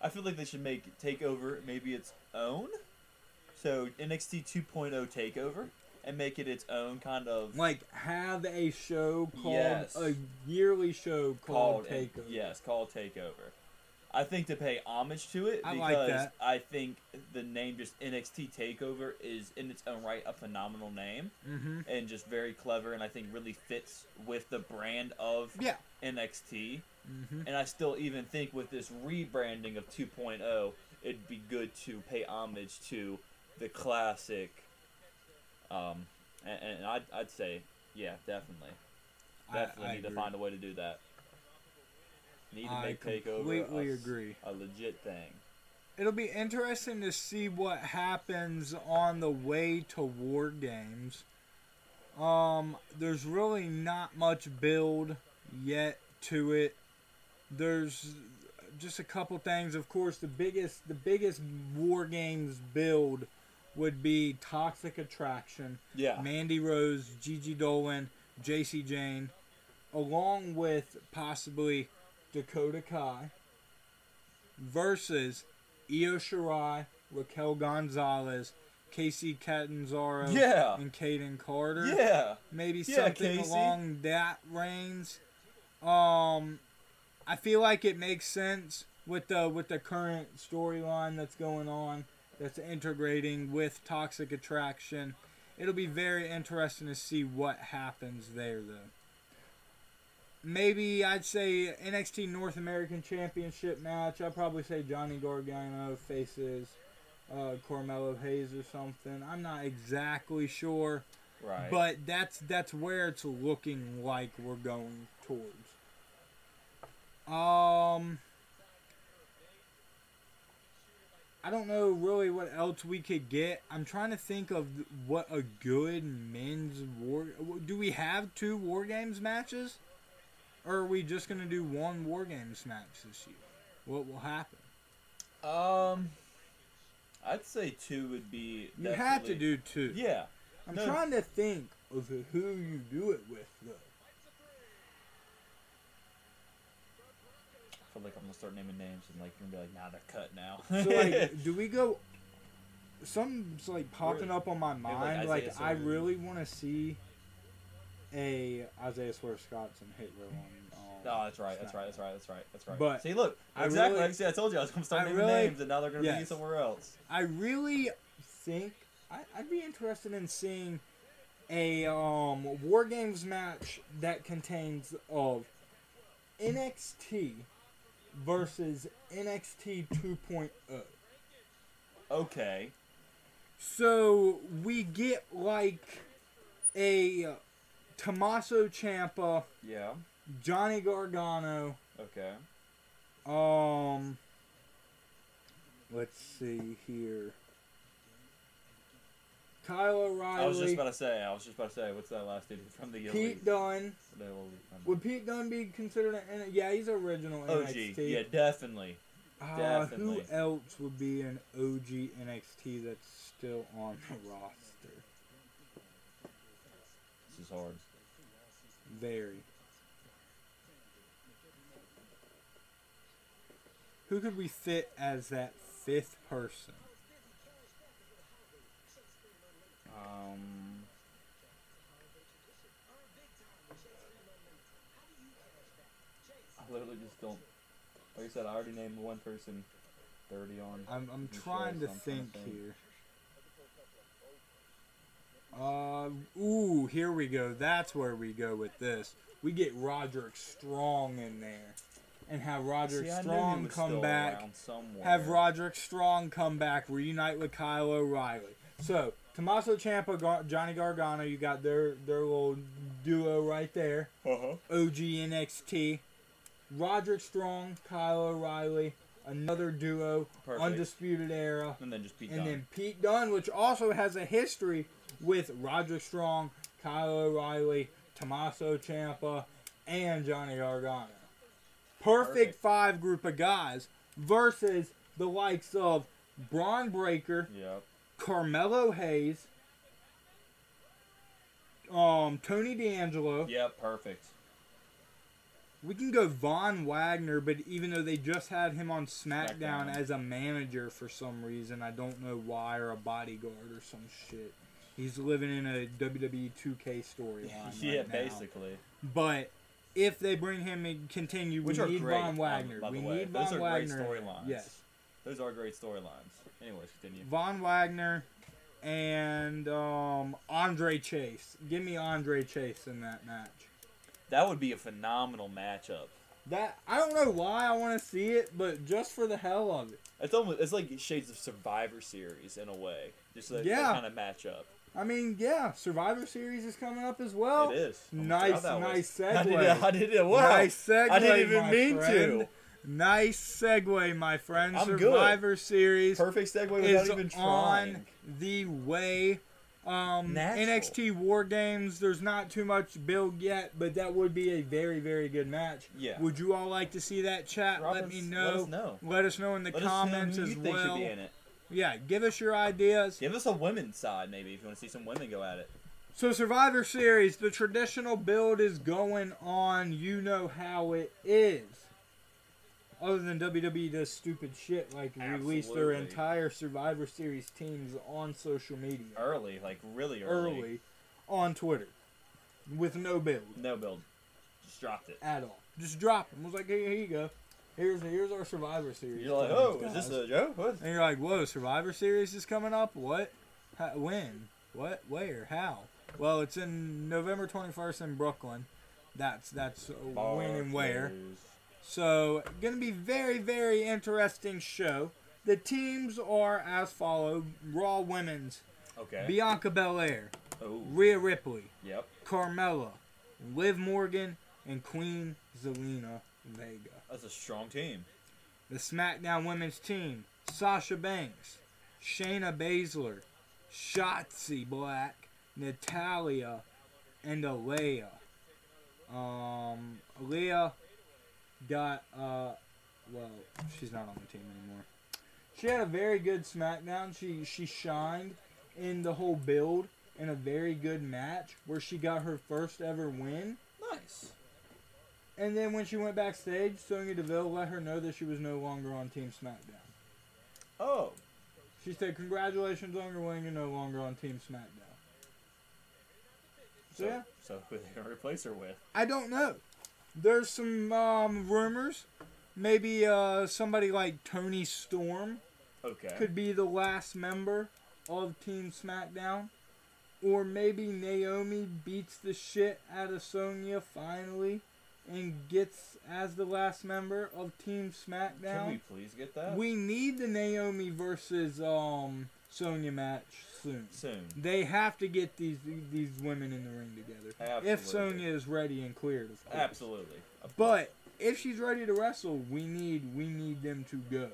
I feel like they should make Takeover maybe its own. So NXT 2.0 Takeover and make it its own kind of Like have a show called Yes. a yearly show called, called Takeover. Yes, called Takeover. I think to pay homage to it I because like that. I think the name just NXT Takeover is in its own right a phenomenal name Mm-hmm. and just very clever and I think really fits with the brand of Yeah. NXT. Mm-hmm. And I still even think with this rebranding of 2.0, it'd be good to pay homage to the classic. Um, and, and I'd, I'd say, yeah, definitely. Definitely I, I need to find a way to do that. Need to I make Takeover a, agree. a legit thing. It'll be interesting to see what happens on the way to War Games. Um, there's really not much build yet to it. There's just a couple things. Of course, the biggest the biggest war games build would be Toxic Attraction, Yeah. Mandy Rose, Gigi Dolan, Jacy Jayne, along with possibly Dakota Kai versus Io Shirai, Raquel Gonzalez, Kacy Catanzaro, Yeah. and Kayden Carter. Yeah. Maybe Yeah, something Kacy. along that range. Um, I feel like it makes sense with the with the current storyline that's going on, that's integrating with Toxic Attraction. It'll be very interesting to see what happens there, though. Maybe I'd say NXT North American Championship match. I'd probably say Johnny Gargano faces uh, Carmelo Hayes or something. I'm not exactly sure. Right. But that's that's where it's looking like we're going towards. Um I don't know really what else we could get. I'm trying to think of what a good men's war do we have two war games matches? Or are we just going to do one war games match this year? What will happen? um, I'd say two would be. You have to do two. Yeah. I'm no. trying to think of who you do it with though. I feel like I'm gonna start naming names and like you're gonna be like, nah, they're cut now. So like, *laughs* do we go? Something's like popping up on my like, mind. Like, Isaiah I really want to see a Isaiah Swerve Scott's and hit row on. Um, No, that's right. That's SmackDown. right. That's right. That's right. That's right. But see, look, I exactly. really- like I I told you I was gonna start I naming really- names, and now they're gonna be somewhere else. I really think I, I'd be interested in seeing a um, War Games match that contains of NXT versus NXT 2.0. Okay. So we get like a Tommaso Ciampa, Yeah. Johnny Gargano. Okay. Um, let's see here. Kyle O'Reilly, I was just about to say. I was just about to say. What's that last dude from the Pete. The old- um, Would Pete Dunne be considered an? Yeah, he's original OG. NXT. Yeah, definitely. Uh, who definitely. else would be an OG NXT that's still on the *laughs* roster? This is hard. Very. Who could we fit as that fifth person? Um. I literally just don't. Like I said, I already named one person. Thirty on. I'm, I'm trying to so I'm trying think to think. here. Uh, ooh, here we go. That's where we go with this. We get Roderick Strong in there, and have Roderick See, I knew he Strong come back. Have Roderick Strong come back, reunite with Kyle O'Reilly. So Tommaso Ciampa, Gar- Johnny Gargano, you got their their little duo right there. Uh-huh. OG NXT. Roderick Strong, Kyle O'Reilly, another duo, Perfect. Undisputed Era, And then just beat and Dunne. then Pete Dunne, which also has a history with Roderick Strong, Kyle O'Reilly, Tommaso Ciampa, and Johnny Gargano. Perfect, Perfect. five group of guys versus the likes of Bron Breakker, Yep. Carmelo Hayes, um, Tony D'Angelo. Yep. Perfect. We can go Von Wagner, but even though they just had him on SmackDown, SmackDown. as a manager for some reason, I don't know why, or a bodyguard or some shit. He's living in a WWE 2K storyline. *laughs* yeah, right now. basically. But if they bring him and continue, Which we are need great. Von Wagner. um, we way, need those Von are great Wagner. storylines. Yes, Those are great storylines. Anyways, continue. Von Wagner and um, Andre Chase. Give me Andre Chase in that match. That would be a phenomenal matchup. That I don't know why I want to see it, but just for the hell of it. It's almost it's like shades of Survivor Series in a way. Just like Yeah. that kind of matchup. I mean, yeah, Survivor Series is coming up as well. it is. Nice, nice was- *laughs* I did segue. I did it. Wow. Nice segue. I didn't even mean friend. to. Nice segue, my friend. I'm good. Survivor Series Perfect segue without is even on the way Um, Natural. NXT War Games. There's not too much build yet, but that would be a very, very good match. Yeah. Would you all like to see that chat? Drop let me let know. us know. Let us know in the Let us know comments as think should well. be in it. Yeah, give us your ideas. Give us a women's side maybe if you want to see some women go at it. So Survivor Series, the traditional build is going on. You know how it is. Other than WWE does stupid shit like release their entire Survivor Series teams on social media Early, like really early. early on Twitter with no build No build. Just dropped it. at all. Just dropped them. Was like, hey, here you go. Here's here's our Survivor Series. You're like, oh, is this a joke? What? And you're like, whoa, Survivor Series is coming up? What? How, when? What? Where? How? Well, it's in November 21st in Brooklyn. That's that's uh, when and where. So, gonna be very very interesting show. The teams are as follow: Raw Women's, Okay. Bianca Belair, oh. Rhea Ripley, Yep. Carmella, Liv Morgan, and Queen Zelina Vega. That's a strong team. The SmackDown Women's Team: Sasha Banks, Shayna Baszler, Shotzi Black, Natalya, and Aliyah. Um, Aliyah got uh, well, she's not on the team anymore. She had a very good SmackDown. She she shined in the whole build in a very good match where she got her first ever win. Nice. And then when she went backstage, Sonya Deville let her know that she was no longer on Team SmackDown. Oh. She said, "Congratulations on your win. You're no longer on Team SmackDown." So, Yeah. So who they gonna replace her with? I don't know. There's some um, rumors. Maybe uh, somebody like Toni Storm Okay. could be the last member of Team SmackDown. Or maybe Naomi beats the shit out of Sonya finally and gets as the last member of Team SmackDown. Can we please get that? We need the Naomi versus um Sonya match soon. Soon. They have to get these these women in the ring together. If Absolutely. Sonya is ready and cleared, of course. Absolutely. Of But if she's ready to wrestle, we need we need them to go,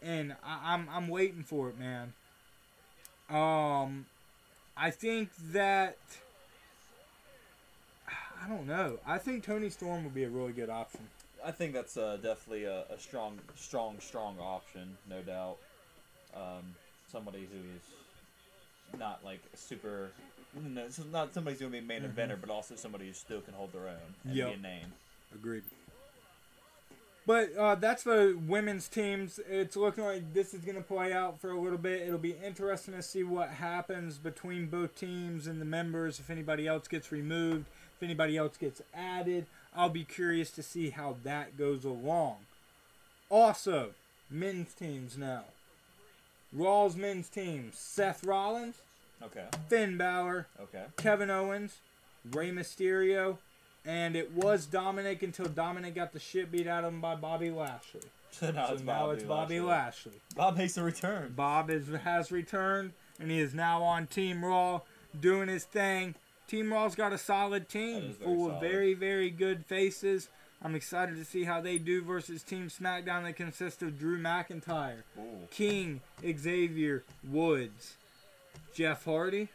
and I, I'm I'm waiting for it, man. Um, I think that I don't know. I think Toni Storm would be a really good option. I think that's uh, definitely a, a strong, strong, strong option, no doubt. Um, somebody who is not like super, *laughs* no, so not somebody's gonna be a main Mhm. eventer, but also somebody who still can hold their own and Yep. be a name. Agreed. But uh, that's the women's teams. It's looking like this is going to play out for a little bit. It'll be interesting to see what happens between both teams and the members. If anybody else gets removed, if anybody else gets added, I'll be curious to see how that goes along. Also, men's teams now. Raw's men's team: Seth Rollins, Okay. Finn Balor, Okay. Kevin Owens, Rey Mysterio, and it was Dominic until Dominic got the shit beat out of him by Bobby Lashley. *laughs* So now so it's now Bobby it's Bobby Lashley. Lashley. Bob makes a return. Bob is, has returned, and he is now on Team Raw doing his thing. Team Raw's got a solid team full of very, very good faces. I'm excited to see how they do versus Team SmackDown that consists of Drew McIntyre, Ooh. King, Xavier, Woods, Jeff Hardy,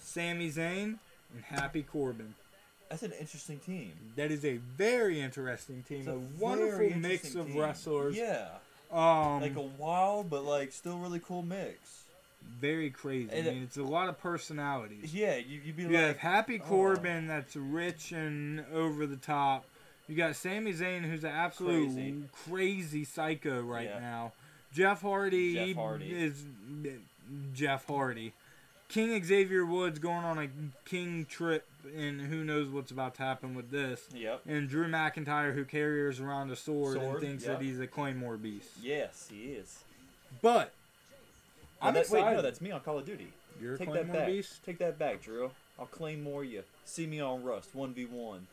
Sami Zayn, and Happy Corbin. That's an interesting team. That is a very interesting team. It's A, a wonderful mix of team. wrestlers. Yeah. Um, Like a wild but like still really cool mix. very crazy. I And- mean, it's a lot of personalities. Yeah, you you'd be You have like Happy oh. Corbin, that's rich and over the top. You got Sami Zayn, who's an absolute Crazy. crazy, psycho right Yeah. now. Jeff Hardy, Jeff Hardy. is Jeff Hardy. King Xavier Woods going on a king trip, and who knows what's about to happen with this. Yep. And Drew McIntyre, who carries around a sword, and thinks yep. that he's a Claymore beast. Yes, he is. But I'm that- excited. Wait, no, that's me on Call of Duty. You're a Take Claymore that back. beast. Take that back, Drew. I'll claim more you. See me on Rust, 1v1.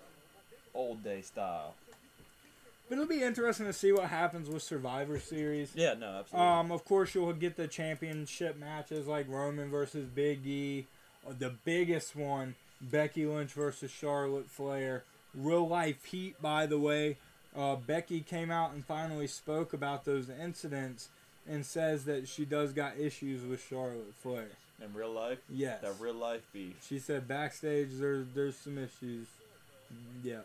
Old day style. But it'll be interesting to see what happens with Survivor Series. Yeah, no, absolutely. Um, of course, you'll get the championship matches like Roman versus Big E, the biggest one, Becky Lynch versus Charlotte Flair. Real life heat, by the way. Uh, Becky came out and finally spoke about those incidents and says that she does got issues with Charlotte Flair. In real life, Yes. that real life beef. She said backstage there's there's some issues. Yeah.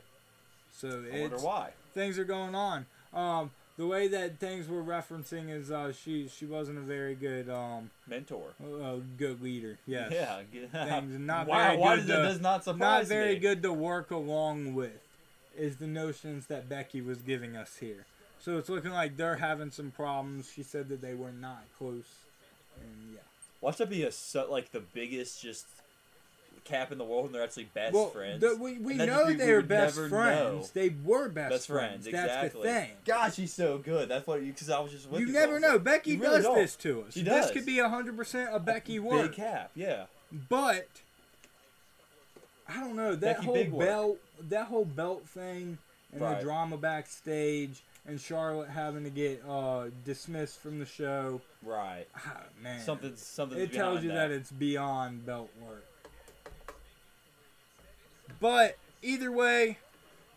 So I wonder why. things are going on. Um, the way that things were referencing is uh, she she wasn't a very good um Mentor. uh, good leader. Yes. Yeah. Things *laughs* not why? very why good does, to- does not surprise Not very me? good to work along with is the notions that Becky was giving us here. So it's looking like they're having some problems. She said that they were not close. And yeah. Watch that be a so, like the biggest just cap in the world, and they're actually best well, friends. the- we, we know they're best friends. know. They were best, Best friends. friends, That's exactly. the thing. God, she's so good. That's what you because I was just with You you. never know. Becky really does don't. this to us. She does. This could be 100% a Becky work. Big cap, yeah. But I don't know that Becky whole belt, that whole belt thing, and Right. the drama backstage, and Charlotte having to get uh, dismissed from the show. Right. Ah, man, Something. Something. It tells you that. it's beyond belt work. But either way,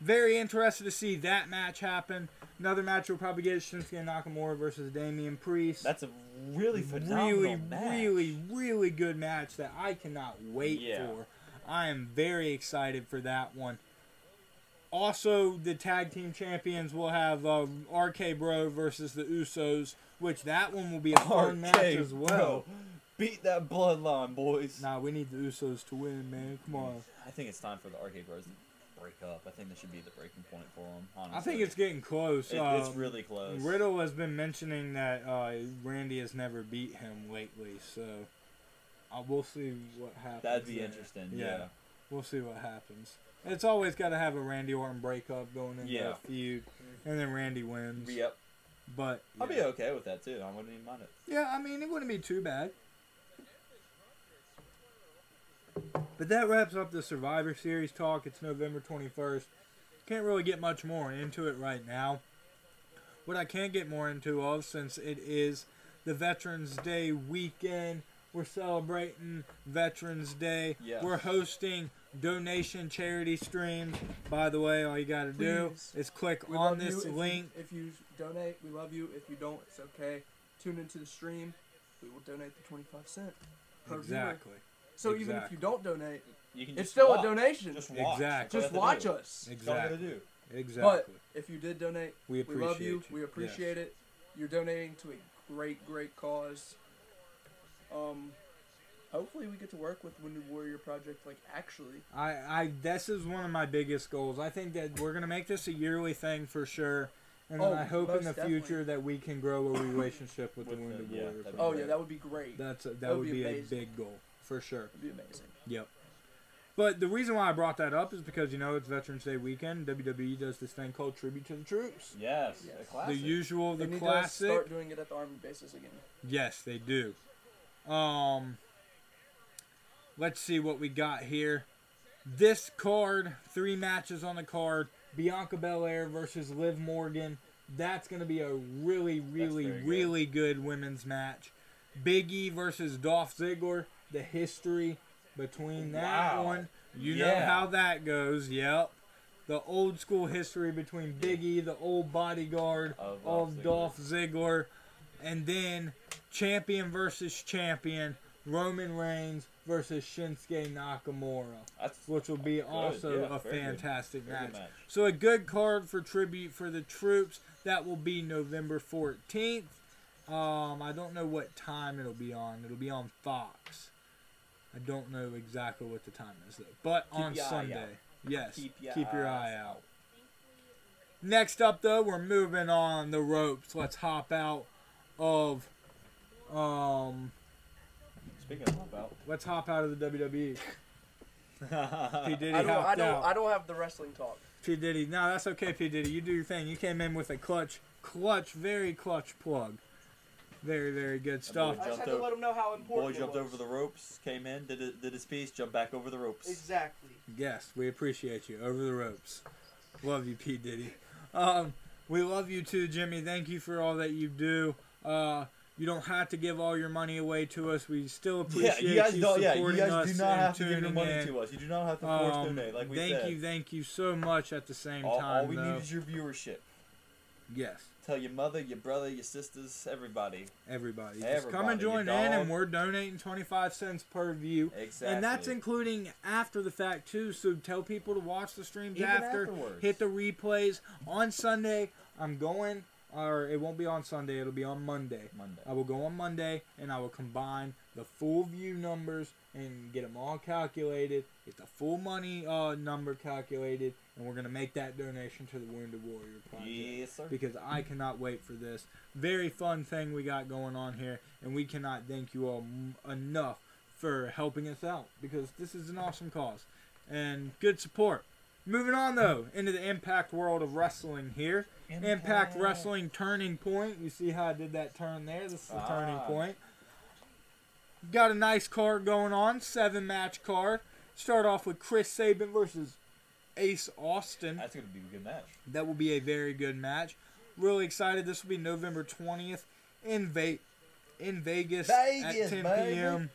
very interested to see that match happen. Another match we'll probably get Shinsuke Nakamura versus Damian Priest. That's a really phenomenal really, match. really, really good match that I cannot wait Yeah. for. I am very excited for that one. Also, the tag team champions will have uh, RK Bro versus the Usos, which that one will be a fun match as well. bro. Beat that bloodline, boys. Nah, we need the Usos to win, man. Come on. I think it's time for the RK Bros to break up. I think this should be the breaking point for them. Honestly, I think it's getting close. It- it's Um, really close. Riddle has been mentioning that uh, Randy has never beat him lately, so uh, we'll see what happens. That'd be there. interesting. Yeah. We'll see what happens. It's always got to have a Randy Orton breakup going into Yeah. a feud, and then Randy wins. Yep. But I'll be okay with that too. I wouldn't even mind it. Yeah, I mean, it wouldn't be too bad. But that wraps up the Survivor Series talk. It's November 21st. Can't really get much more into it right now. What I can get more into of, since it is the Veterans Day weekend, we're celebrating Veterans Day. Yes. We're hosting donation charity streams. By the way, all you got to do is click We on this if you- link. if you donate, we love you. If you don't, it's okay. Tune into the stream. We will donate the 25 cent per viewer. Exactly. So even if you don't donate, You can it's still watch. a donation. Just watch. Exactly. Just That's all you have watch us. That's all you gotta Exactly. do. Exactly. If you did donate, We we love you. you. We Yes. appreciate it. You're donating to a great, great cause. Um, hopefully we get to work with the Wounded Warrior Project. Like actually, I, I this is one of my biggest goals. I think that we're gonna make this a yearly thing for sure. And Oh, I hope in the definitely. future that we can grow a relationship with, With the the- Wounded yeah, Warrior. that'd oh Project. yeah, that would be great. That's a, that, that would would be, be a big goal for sure. That'd be amazing. Yep. But the reason why I brought that up is because you know it's Veterans Day weekend. WWE does this thing called Tribute to the Troops. Yes. Yes. The classic. The usual, the they need classic. to start doing it at the army bases again. Yes, they do. Um, let's see what we got here. This card, three matches on the card. Bianca Belair versus Liv Morgan. That's going to be a really, really, very good. really good women's match. Big E versus Dolph Ziggler. The history between that Wow. one. You know how that goes. Yep. The old school history between Biggie, the old bodyguard Of of, Dolph Ziggler. Dolph Ziggler, and then champion versus champion Roman Reigns versus Shinsuke Nakamura, That's which will be also yeah, a fantastic match. match. So a good card for tribute for the troops. That will be November 14th. Um, I don't know what time it'll be on. It'll be on Fox. I don't know exactly what the time is though. But Keep on Sunday. Yes. Keep your your eyes eye out. Next up though, we're moving on the ropes. Let's hop out of um Speaking of hop out, let's hop out of the WWE. *laughs* P. Diddy I don't. I don't. out. I don't have the wrestling talk. P Diddy. No, that's okay, P Diddy. You do your thing. You came in with a clutch, clutch, very clutch plug. Very, very good stuff. I just had to over- let him know how Boy important. it jumped was. over the ropes, came in, did it, did his piece, jumped back over the ropes. Exactly. Yes, we appreciate you. Over the ropes. Love you, P Diddy. Um, we love you too, Jimmy. Thank you for all that you do. Uh, you don't have to give all your money away to us. We still Yeah, appreciate you guys you don't. Yeah, you supporting guys us do not and have to give your tuning money in. to us. You do not have to force Um, donate, like we thank said. you, thank you so much. At the same all, time, all we though. need is your viewership. Yes. Tell your mother, your brother, your sisters, everybody. Everybody. Just come and join in, and we're donating 25 cents per view. Exactly. And that's including after the fact, too. So tell people to watch the streams Even after. afterwards. Hit the replays. On Sunday, I'm going, or it won't be on Sunday, it'll be on Monday. Monday. I will go on Monday and I will combine the full view numbers and get them all calculated, get the full money uh, number calculated, and we're going to make that donation to the Wounded Warrior Project Yes, sir. because I cannot wait for this. Very fun thing we got going on here, and we cannot thank you all m- enough for helping us out because this is an awesome cause and good support. Moving on though into the impact world of wrestling here. Impact, Wrestling Turning Point. You see how I did that turn there? This is the turning Ah. point. Got a nice card going on, seven match card. Start off with Chris Sabin versus Ace Austin. That's going to be a good match. That will be a very good match. Really excited. This will be November 20th in Ve- in Vegas, Vegas, at 10 baby. p.m.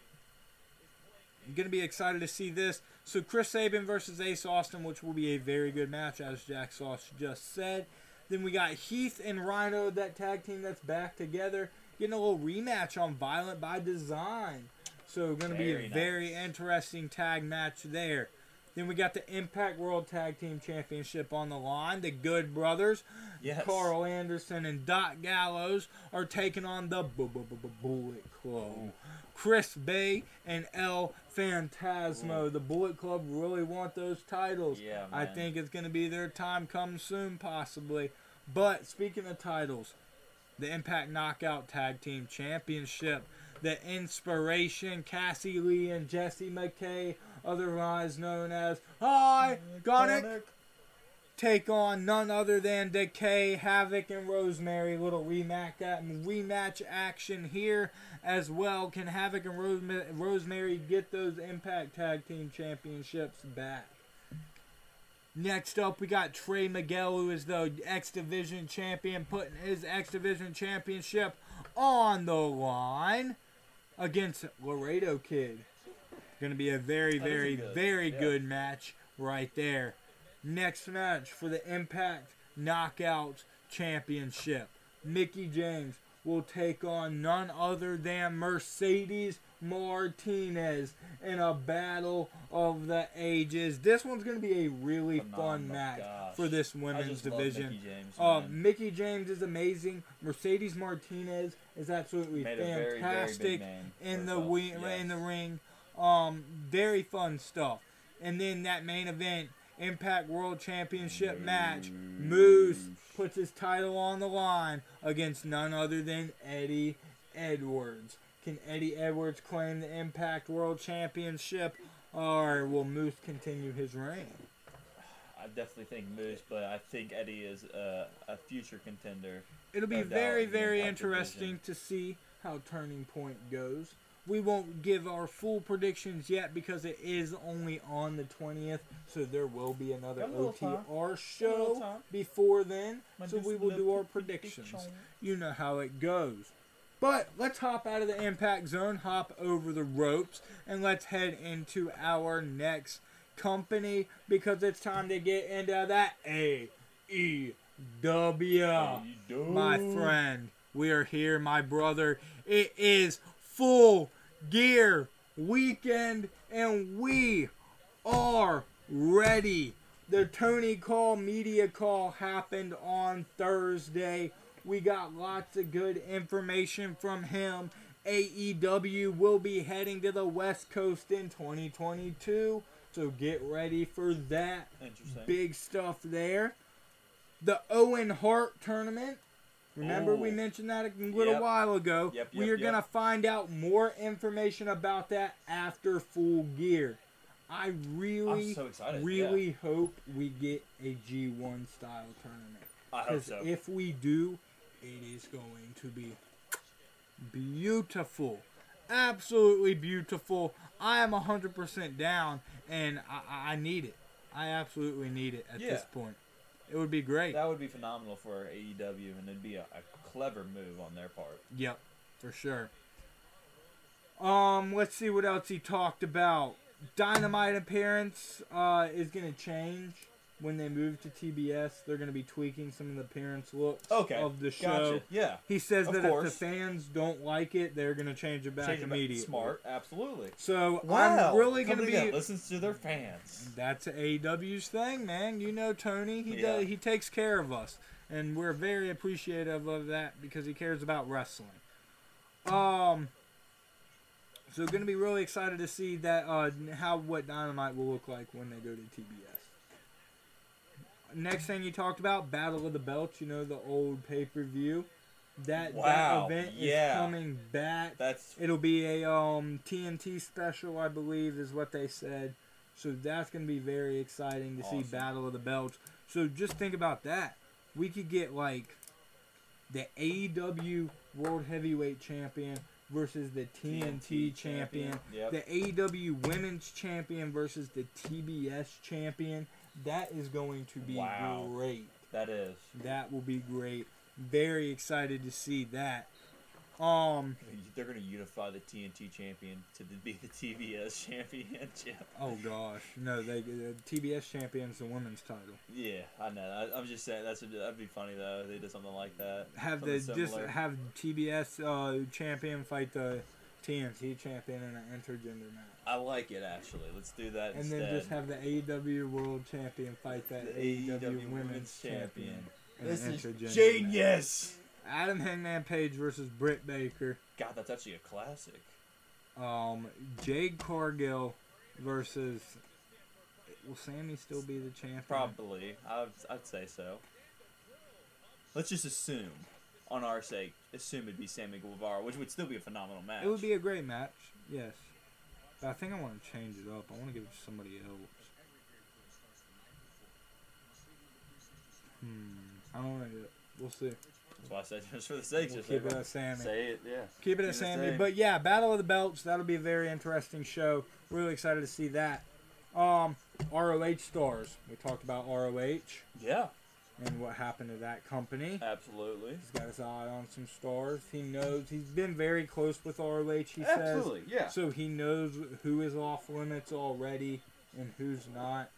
I'm gonna be excited to see this. So Chris Sabin versus Ace Austin, which will be a very good match, as Jack Sauce just said. Then we got Heath and Rhino, that tag team that's back together, getting a little rematch on Violent by Design. So going to be a Very very interesting tag match there. Then we got the Impact World Tag Team Championship on the line. The Good Brothers, Yes. Karl Anderson and Doc Gallows, are taking on the Bu- Bu- Bu- Bu- Bullet Club. Chris Bey and El Phantasmo. The Bullet Club really want those titles. Yeah, I think it's going to be their time come soon, possibly. But speaking of titles, the Impact Knockout Tag Team Championship, the Inspiration, Cassie Lee and Jessie McKay, otherwise known as Hi Gonic, take on none other than Decay, Havoc, and Rosemary. Little rematch, uh, rematch action here as well. Can Havoc and Rose- Rosemary get those Impact Tag Team Championships back? Next up, we got Trey Miguel, who is the X Division champion, putting his X Division championship on the line against Laredo Kid. Going to be a very, That is a very, good- very yeah. good match right there. Next match for the Impact Knockout Championship. Mickie James will take on none other than Mercedes Martinez in a battle of the ages. This one's going to be a really fun match gosh. for this women's division. Mickie James, Uh. Mickie James is amazing. Mercedes Martinez is absolutely Made a very, very fantastic in the wi- yes. in the ring. Um, very fun stuff. And then that main event, Impact World Championship match, Moose puts his title on the line against none other than Eddie Edwards. Can Eddie Edwards claim the Impact World Championship, or will Moose continue his reign? I definitely think Moose, but I think Eddie is a, a future contender. It'll be very, very interesting division. to see how Turning Point goes. We won't give our full predictions yet because it is only on the 20th, so there will be another time. OTR show before then, so we will do our predictions. predictions. You know how it goes. But let's hop out of the impact zone, hop over the ropes, and let's head into our next company because it's time to get into that AEW. My friend, we are here, my brother. It is full gear weekend, and we are ready. The Tony Khan media call happened on Thursday. We got lots of good information from him. AEW will be heading to the West Coast in 2022, so get ready for that. Interesting. Big stuff there. The Owen Hart tournament. Remember we mentioned that a little Yep. while ago. Yep, we yep, are going to find out more information about that after full gear. I really, so excited, really hope we get a G1 style tournament. I hope so. if we do, it is going to be beautiful. Absolutely beautiful. I am 100% down, and I, I- I need it. I absolutely need it at Yeah. this point. It would be great. that would be phenomenal for AEW, and it'd be a, a clever move on their part. Yep, for sure. Um, let's see what else he talked about. Dynamite appearance uh, is gonna change. When they move to TBS, they're going to be tweaking some of the appearance looks Okay. of the show. Gotcha. Yeah. He says Of that if the fans don't like it, they're going to change it back Change it back. immediately. Smart. Absolutely. So Wow. I'm really going to be. that listens to their fans. That's AEW's thing, man. You know Tony. He Yeah. does, he takes care of us, and we're very appreciative of that because he cares about wrestling. Um. So going to be really excited to see that uh, how what Dynamite will look like when they go to TBS. Next thing you talked about, Battle of the Belts. You know the old pay per view. That Wow, that event yeah. is coming back. That's It'll be a um, TNT special, I believe, is what they said. So that's going to be very exciting to see Battle of the Belts. So just think about that. We could get like the AEW World Heavyweight Champion versus the TNT, champion. Yep. The AEW Women's Champion versus the TBS Champion. That is going to be Wow. great. that is. That will be great. Very excited to see that. Um. They're gonna unify the TNT champion to the- be the TBS championship. Oh gosh, no! They the TBS champion's the women's title. Yeah, I know. I, I'm just saying that's that'd be funny though. if They did something like that. Have the Something just have TBS uh, champion fight the TNT champion in an intergender match, I like it actually. Let's do that and instead. then just have the AEW World Champion fight that the AEW, AEW Women's Champion. in This an is intergender match. genius. Adam Hangman Page versus Britt Baker. God, that's actually a classic. Um, Jade Cargill versus. Will Sammy still be the champion? Probably, I'd, I'd say so. Let's just assume, on our sake, assume it'd be Sammy Guevara, which would still be a phenomenal match. It would be a great match, yes. But I think I want to change it up. I want to give it to somebody else. Hmm. I don't know yet. We'll see. That's why I said *laughs* just for the sake, We'll just keep say, it at Sammy. say it. Yeah. Keep it keep at Sammy. same. But yeah, Battle of the Belts. That'll be a very interesting show. Really excited to see that. Um, ROH stars. We talked about ROH Yeah. And what happened to that company. Absolutely. He's got his eye on some stars. He knows he's been very close with ROH. He says Absolutely. Yeah. so he knows who is off limits already and who's not.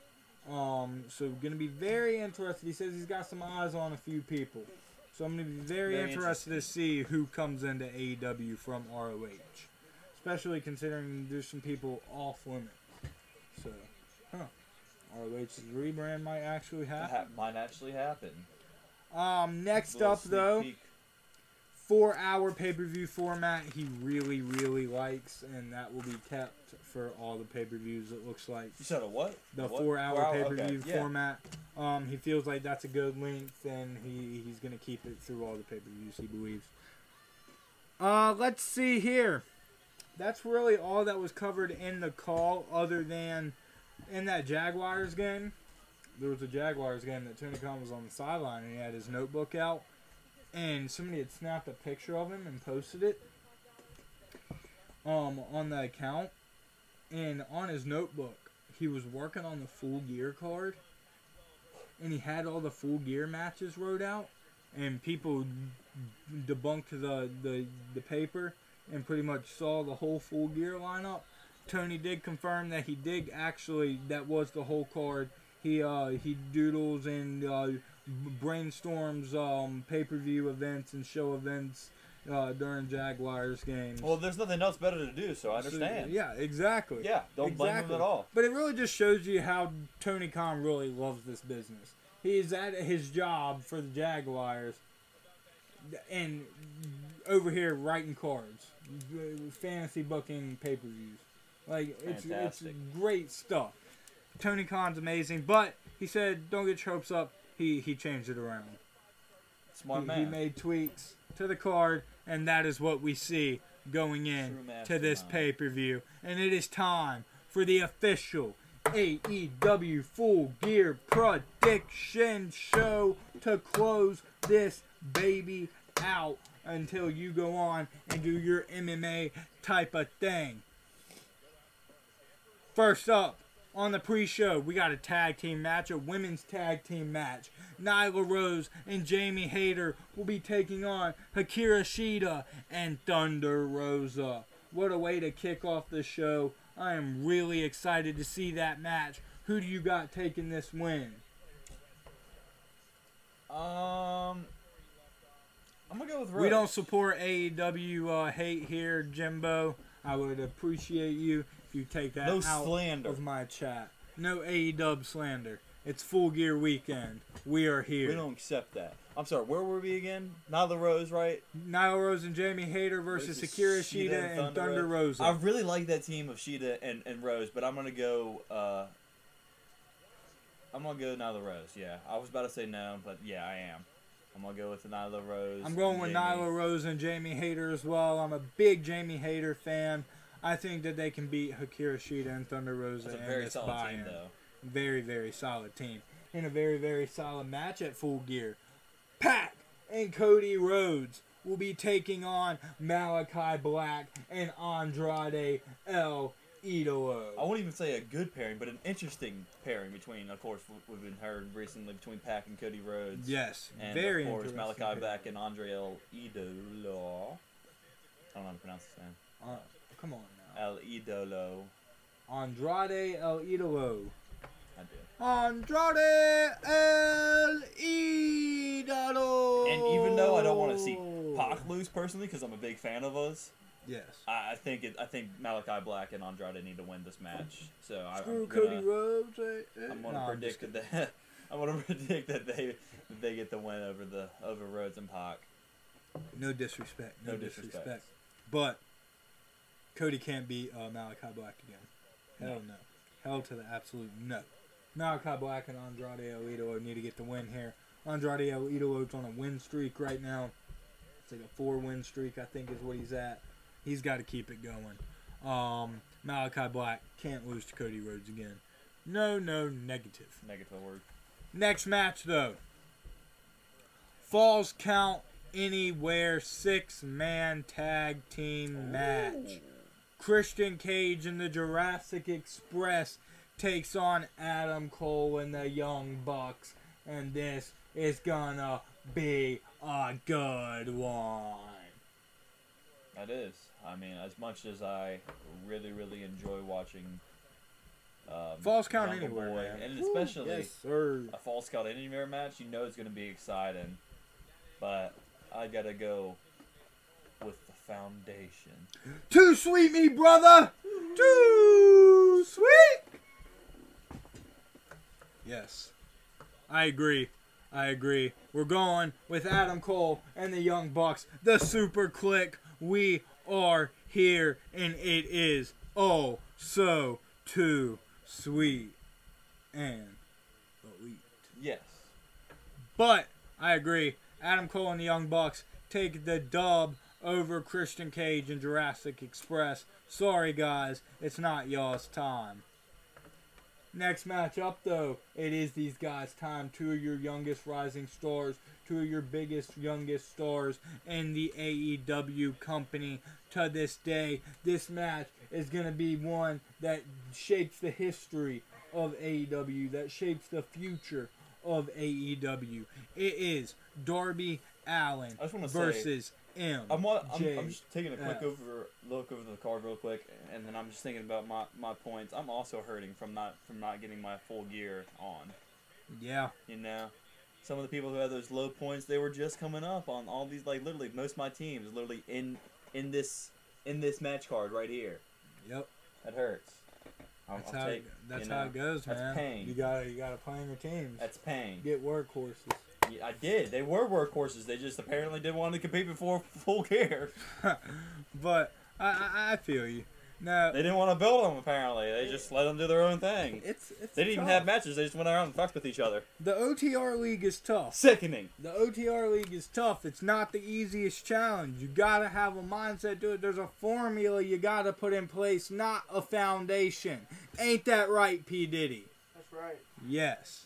Um, so gonna be very interested. He says he's got some eyes on a few people. So I'm gonna be very, Very interested to see who comes into AEW from ROH, especially considering there's some people off limits. So, huh? ROH's rebrand might actually happen. That might actually happen. Um, next up though, peek. four hour pay per view format he really, really likes, and that will be kept for all the pay per views, it looks like. You said a what? The what? four hour pay per okay, view yeah. format. Um, he feels like that's a good length, and he, he's going to keep it through all the pay per views, he believes. Uh, let's see here. That's really all that was covered in the call, other than in that Jaguars game. There was a Jaguars game that Tony Khan was on the sideline, and he had his notebook out, and somebody had snapped a picture of him and posted it um, on the account. And on his notebook, he was working on the full gear card, and he had all the full gear matches wrote out, and people debunked the the, the paper and pretty much saw the whole full gear lineup. Tony did confirm that he did actually that was the whole card. He uh he doodles and uh, brainstorms um pay per view events and show events uh, during Jaguars games. Well, there's nothing else better to do, so I So, understand. yeah, exactly. Yeah, don't blame him at all. But it really just shows you how Tony Khan really loves this business. He's at his job for the Jaguars, and over here writing cards, fantasy booking pay per views. Like it's it's great stuff. Tony Khan's amazing, but he said don't get your hopes up. He he changed it around. Smart he, man. he made tweaks to the card, and that is what we see going in to this pay per view. And it is time for the official AEW Full Gear Prediction Show to close this baby out until you go on and do your MMA type of thing. First up, on the pre-show, we got a tag team match, a women's tag team match. Nyla Rose and Jamie Hayter will be taking on Hikaru Shida and Thunder Rosa. What a way to kick off the show. I am really excited to see that match. Who do you got taking this win? Um, I'm gonna go with Rose. We don't support AEW uh, hate here, Jimbo. I would appreciate you you take that no out slander. of my chat. No AEW slander. It's full gear weekend. We are here. We don't accept that. I'm sorry. Where were we again? Nyla Rose, right? Nyla Rose and Jamie Hayter versus Hikaru Shida Shida and Thunder Thunder Rosa. I really like that team of Shida and, and Rose, but I'm gonna go. Uh, I'm gonna go Nyla Rose. Yeah, I was about to say no, but yeah, I am. I'm gonna go with Nyla Rose. I'm going with Jamie. Nyla Rose and Jamie Hayter as well. I'm a big Jamie Hayter fan. I think that they can beat Hikaru Shida and Thunder Rosa That's a very this solid buy-in. team, though. Very, very solid team. In a very, very solid match at Full Gear. Pac and Cody Rhodes will be taking on Malakai Black and Andrade El Idolo. I won't even say a good pairing, but an interesting pairing between, of course, we- we've been heard recently between Pac and Cody Rhodes. Yes, And very of course, interesting Malakai. Black and Andre El Idolo. I don't know how to pronounce his name. Uh, come on now. El Idolo. Andrade El Idolo. I did. Andrade El Idolo. And even though I don't want to see Pac lose personally, because I'm a big fan of us, Yes. I, I think it. I think Malakai Black and Andrade need to win this match. So I, Screw I'm Cody Rhodes. eh, eh. I'm gonna No, I'm predict that. They, *laughs* I'm gonna predict that they that they get the win over the over Rhodes and Pac. No disrespect. No, No disrespect. disrespect. But Cody can't beat uh, Malakai Black again. Hell no. Hell to the absolute no. Malakai Black and Andrade El Idolo need to get the win here. Andrade El Idolo's on a win streak right now. It's like a four win streak, I think, is what he's at. He's got to keep it going. Um, Malachi Black can't lose to Cody Rhodes again. No, no, negative. Negative word. Next match, though. Falls count anywhere six man tag team match. Christian Cage and the Jurassic Express takes on Adam Cole and the Young Bucks. And this is gonna be a good one. That is. I mean, as much as I really, really enjoy watching. Um, Falls count Jungle anywhere, Boy, and especially yes, sir. a Falls Count Anywhere match, you know it's to be exciting. But I gotta go Foundation. Too sweet, me brother. Too sweet. Yes, I agree. I agree. We're going with Adam Cole and the Young Bucks, the Super Kliq. We are here, and it is oh so too sweet and elite. Yes. But I agree. Adam Cole and the Young Bucks take the dub over Christian Cage and Jurassic Express. Sorry, guys, it's not y'all's time. Next match up, though, it is these guys' time. Two of your youngest rising stars, two of your biggest, youngest stars in the AEW company to this day. This match is going to be one that shapes the history of AEW, that shapes the future of AEW. It is Darby Allin versus M. I'm, I'm, I'm just taking a quick over look over the card real quick, and then I'm just thinking about my, my points. I'm also hurting from not from not getting my full gear on. Yeah, You know, some of the people who had those low points, they were just coming up on all these. Like literally, most of my teams literally in in this in this match card right here. yep. That hurts. I'll, That's I'll how take, that's you how it goes, that's man. pain. You gotta you gotta play in your teams. That's pain. Get workhorses. Yeah, I did. They were workhorses. They just apparently didn't want to compete before full gear. *laughs* but I, I I feel you. No, They didn't want to build them. Apparently, they just let them do their own thing. it's it's They didn't even have matches. They just went around and fucked with each other. The OTR league is tough. Sickening. The OTR league is tough. It's not the easiest challenge. You gotta have a mindset to it. There's a formula you gotta put in place, not a foundation. Ain't that right, P Diddy? That's right. Yes.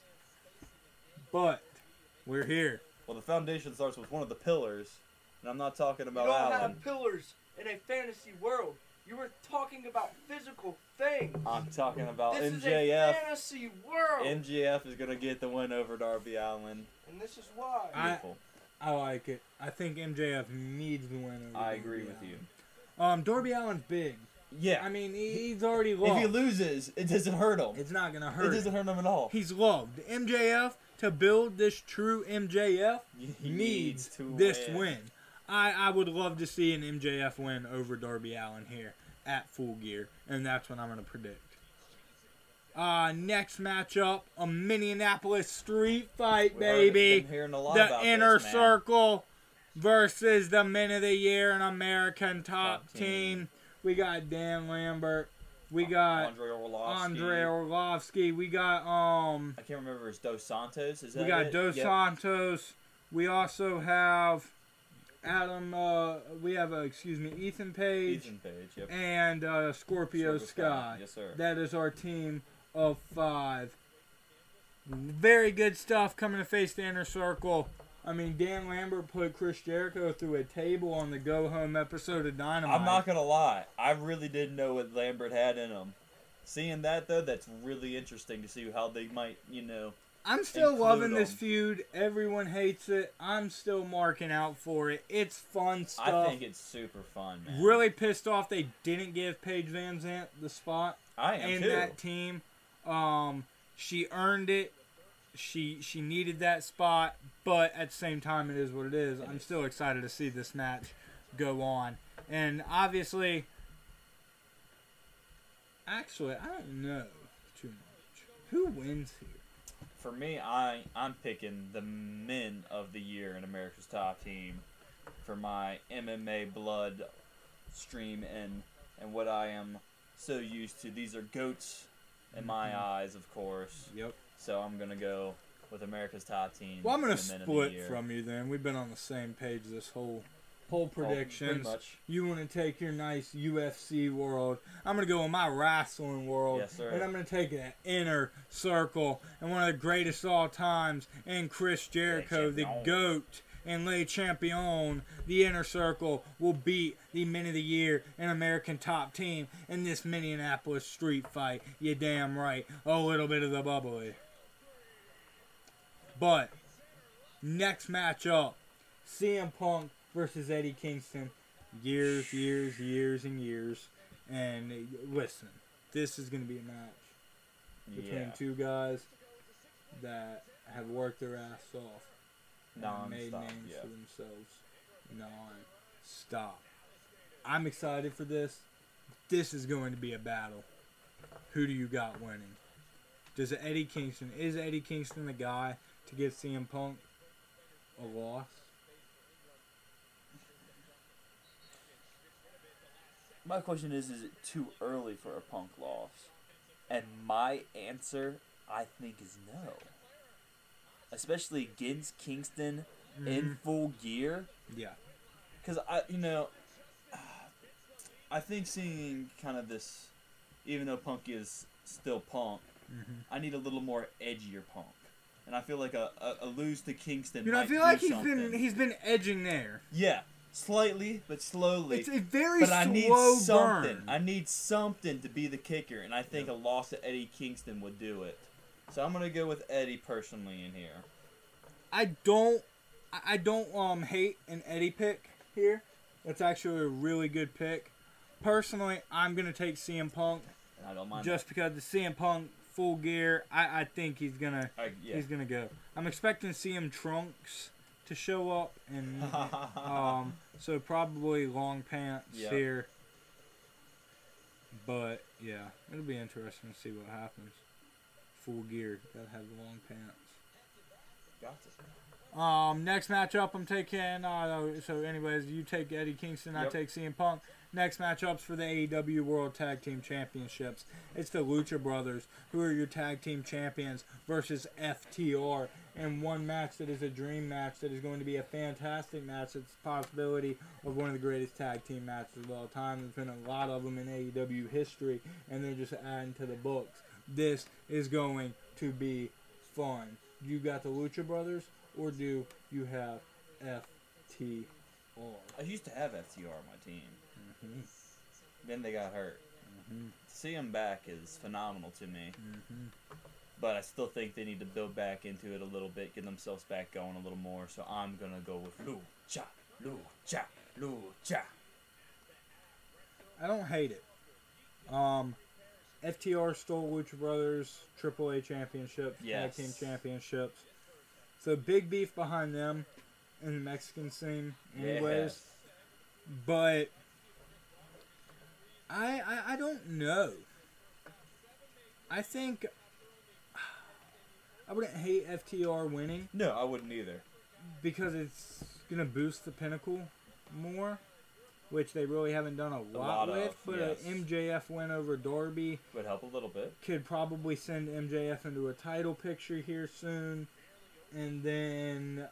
But we're here. Well, the foundation starts with one of the pillars, and I'm not talking about. You about don't Allin. have pillars in a fantasy world. You were talking about physical things. I'm talking about this is a fantasy world. MJF is gonna get the win over Darby Allin. and this is why. I- Beautiful. I like it. I think MJF needs the win. over I, Darby agree with Allin. you. Um, Darby Allin's big. Yeah. I mean, he, he's already lost. if he loses, it doesn't hurt him. it's not gonna hurt. It doesn't him. hurt him at all. He's loved. MJF to build this true MJF He needs to this win. I, I would love to see an MJF win over Darby Allin here at Full Gear, and that's what I'm going to predict. Uh, next matchup, a Minneapolis street fight, baby. been hearing a lot The inner this, circle versus the men of the year and American top, Top team. team. We got Dan Lambert. We got Andrei Arlovski. Andrei Arlovski. We got um I can't remember. Is Dos Santos? Is that we got it? Dos Yep. Santos. We also have Adam. Uh, we have uh, excuse me, Ethan Page Ethan Page. Yep. and uh, Scorpio Scorpio Sky. Yes, sir. That is our team of five. Very good stuff coming to face the inner circle. I mean, Dan Lambert put Chris Jericho through a table on the Go Home episode of Dynamite. I'm not gonna lie. I really didn't know what Lambert had in him. Seeing that though, that's really interesting to see how they might, you know. I'm still loving this feud. Everyone hates it. I'm still marking out for it. It's fun stuff. I think it's super fun, man. Really pissed off they didn't give Paige VanZant the spot I am in too. that team. Um, she earned it. She she needed that spot, but at the same time, it is what it is. I'm still excited to see this match go on, and obviously, actually, I don't know too much. Who wins here? For me, I I'm picking the men of the year in America's Top Team for my MMA blood stream and and what I am so used to. These are goats in my Mhm. eyes, of course. Yep. So I'm gonna go with America's Top Team. Well, I'm gonna and the men of the split from you then. We've been on the same page this whole whole Oh, predictions. much. You want to take your nice UFC world. I'm going to go with my wrestling world. Yes, sir. And I'm going to take an inner circle and one of the greatest of all times and Chris Jericho, the. GOAT and Le Champion, the inner circle, will beat the men of the year and American top team in this Minneapolis street fight. You damn right. A little bit of the bubbly. But next matchup, CM Punk versus Eddie Kingston. Years, years, years, and years. And listen, this is going to be a match between Yeah. two guys that have worked their ass off and made names yeah. for themselves non-stop. I'm excited for this. This is going to be a battle. Who do you got winning? Does Eddie Kingston is Eddie Kingston the guy to give CM Punk a loss? My question is: Is it too early for a Punk loss? And my answer, I think, is no. Especially against Kingston in Mhm. full gear, Yeah. because I, you know, I think seeing kind of this, even though Punk is still Punk, Mhm. I need a little more edgier Punk, and I feel like a, a, a lose to Kingston. You know, I feel like he's something. been he's been edging there. yeah, slightly but slowly. It's a very But slow I need something. burn. I need something to be the kicker, and I think a loss to Eddie Kingston would do it. So I'm gonna go with Eddie personally in here. I don't I don't um hate an Eddie pick here. That's actually a really good pick. Personally, I'm gonna take CM Punk And I don't mind. just because the CM Punk full gear. I, I think he's gonna I, yeah. he's gonna go. I'm expecting CM Trunks to show up and *laughs* um so probably long pants Yeah. here. But yeah, it'll be interesting to see what happens. Full gear, gotta have the long pants. Got it. Um, next matchup, I'm taking. Uh, so, anyways, you take Eddie Kingston, I take CM Punk. Next matchups for the AEW World Tag Team Championships. It's the Lucha Brothers, who are your tag team champions, versus FTR. And one match that is a dream match that is going to be a fantastic match. It's a possibility of one of the greatest tag team matches of all time. There's been a lot of them in AEW history, and they're just adding to the books. This is going to be fun. You got the Lucha Brothers, or do you have FTR? I used to have FTR on my team. Mhm. Then they got hurt. Mhm. To see them back is phenomenal to me. Mhm. But I still think they need to build back into it a little bit, get themselves back going a little more. So I'm gonna go with Lucha, Lucha, Lucha. I don't hate it. Um, FTR stole Lucha Brothers AAA championships, Yes. tag team championships. So big beef behind them in the Mexican scene, anyways. Yes. But I, I I don't know. I think I wouldn't hate FTR winning No, I wouldn't either. because it's gonna boost the pinnacle more, which they really haven't done a lot, lot of, with. But yes. a MJF win over Darby Would help a little bit. could probably send MJF into a title picture here soon, and then,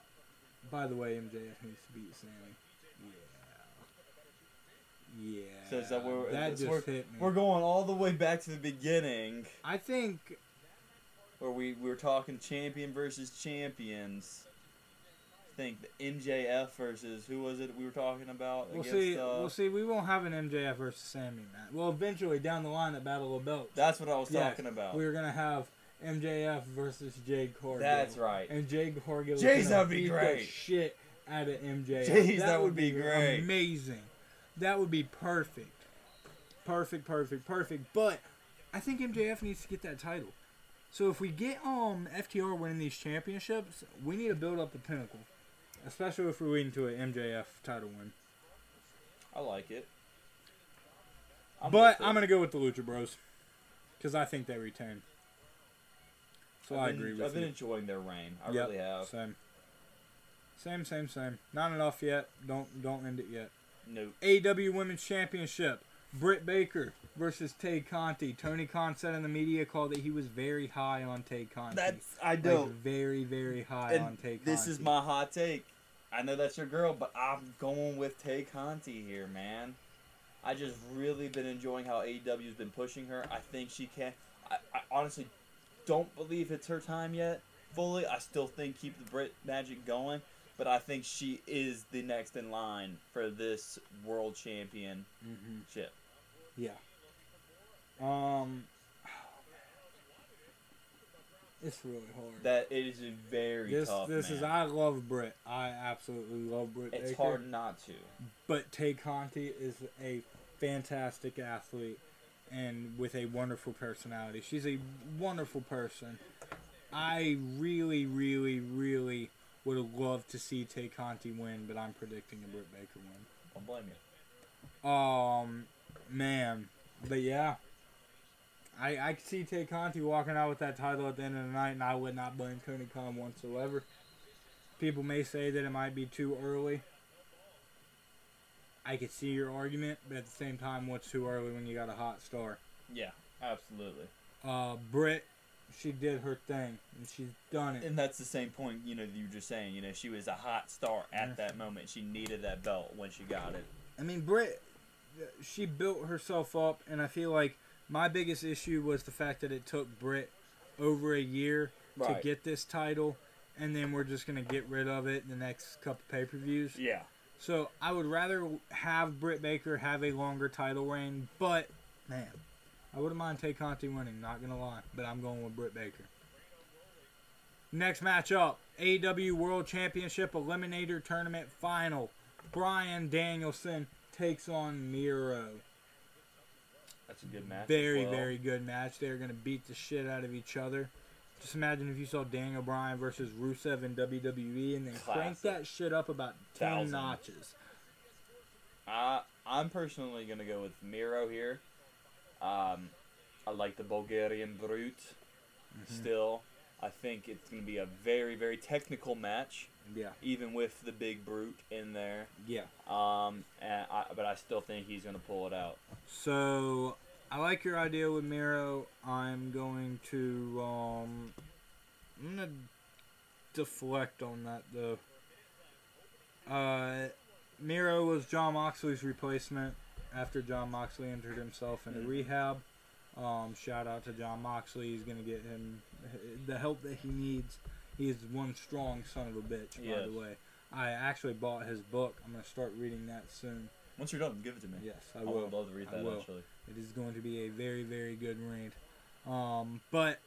by the way, MJF needs to beat Sammy. Yeah. So is that where that that's just where- hit me. We're going all the way back to the beginning I think where we, we were talking champion versus champions. I think the MJF versus who was it we were talking about? we'll against, see. uh, we'll see. We won't have an MJF versus Sammy match. Well, eventually down the line at Battle of Belts, That's what I was talking about. we're gonna have MJF versus Jade Cargill. That's right. And Jade Cargill. is Jeez, that'd be great. shit out of MJF. Jeez, that would be great. Amazing. That would be perfect. Perfect, perfect, perfect. But I think MJF needs to get that title. So if we get um FTR winning these championships, we need to build up the pinnacle. Especially if we're leading to an MJF title win. I like it. but with it. I'm gonna go with the Lucha Bros. Because I think they retain. So I been- agree with you. I've been enjoying their reign. I Yep, really have. Same. Same, same, same. Not enough yet. Don't don't end it yet. Nope. AEW Women's Championship. Britt Baker versus Tay Conti. Tony Khan said in the media call that he was very high on Tay Conti. That's I like, very, very high And on Tay Conti. this is my hot take. I know that's your girl, but I'm going with Tay Conti here, man. I just really been enjoying how AEW's been pushing her. I think she can. I, I honestly don't believe it's her time yet fully. I still think keep the Britt magic going, but I think she is the next in line for this world championship. Mhm. Yeah. Um. *sighs* It's really hard. That it is very this tough. this is. I love Britt. I absolutely love Britt It's Baker. hard not to. But Tay Conti is a fantastic athlete and with a wonderful personality. She's a wonderful person. I really, really, really would have loved to see Tay Conti win, but I'm predicting a Britt Baker win. Don't blame you. Um, man, but yeah, I I could see Tay Conti walking out with that title at the end of the night, and I would not blame Tony Khan whatsoever. People may say that it might be too early. I could see your argument, but at the same time, what's too early when you got a hot star? Yeah, absolutely. Uh, Britt, she did her thing, and she's done it. And that's the same point, you know, you were just saying, you know, she was a hot star at Yeah. that moment. She needed that belt when she got it. I mean, Britt, uh, she built herself up, and I feel like my biggest issue was the fact that it took Britt over a year to get this title, and then we're just gonna get rid of it in the next couple pay per views. Yeah. So I would rather have Britt Baker have a longer title reign, but man, I wouldn't mind Tay Conti winning. Not gonna lie, but I'm going with Britt Baker. Next matchup: AEW World Championship Eliminator Tournament Final. Bryan Danielson takes on Miro. That's a good match. Very, well. very good match. They're gonna beat the shit out of each other. Just imagine if you saw Daniel Bryan versus Rusev in WWE and then crank that shit up about ten Thousand. notches. Uh, I'm personally going to go with Miro here. Um, I like the Bulgarian Brute Mm-hmm. still. I think it's going to be a very, very technical match, Yeah, even with the big Brute in there. yeah. Um, and I, but I still think he's going to pull it out. So I like your idea with Miro. I'm going to um I'm gonna deflect on that though. Uh Miro was Jon Moxley's replacement after Jon Moxley entered himself into Mhm. rehab. Um, shout out to Jon Moxley. He's gonna get him the help that he needs. He's one strong son of a bitch, by the way. I actually bought his book. I'm gonna start reading that soon. Once you're done, give it to me. Yes, I I will. would love to read that actually. It is going to be a very, very good read. Um, but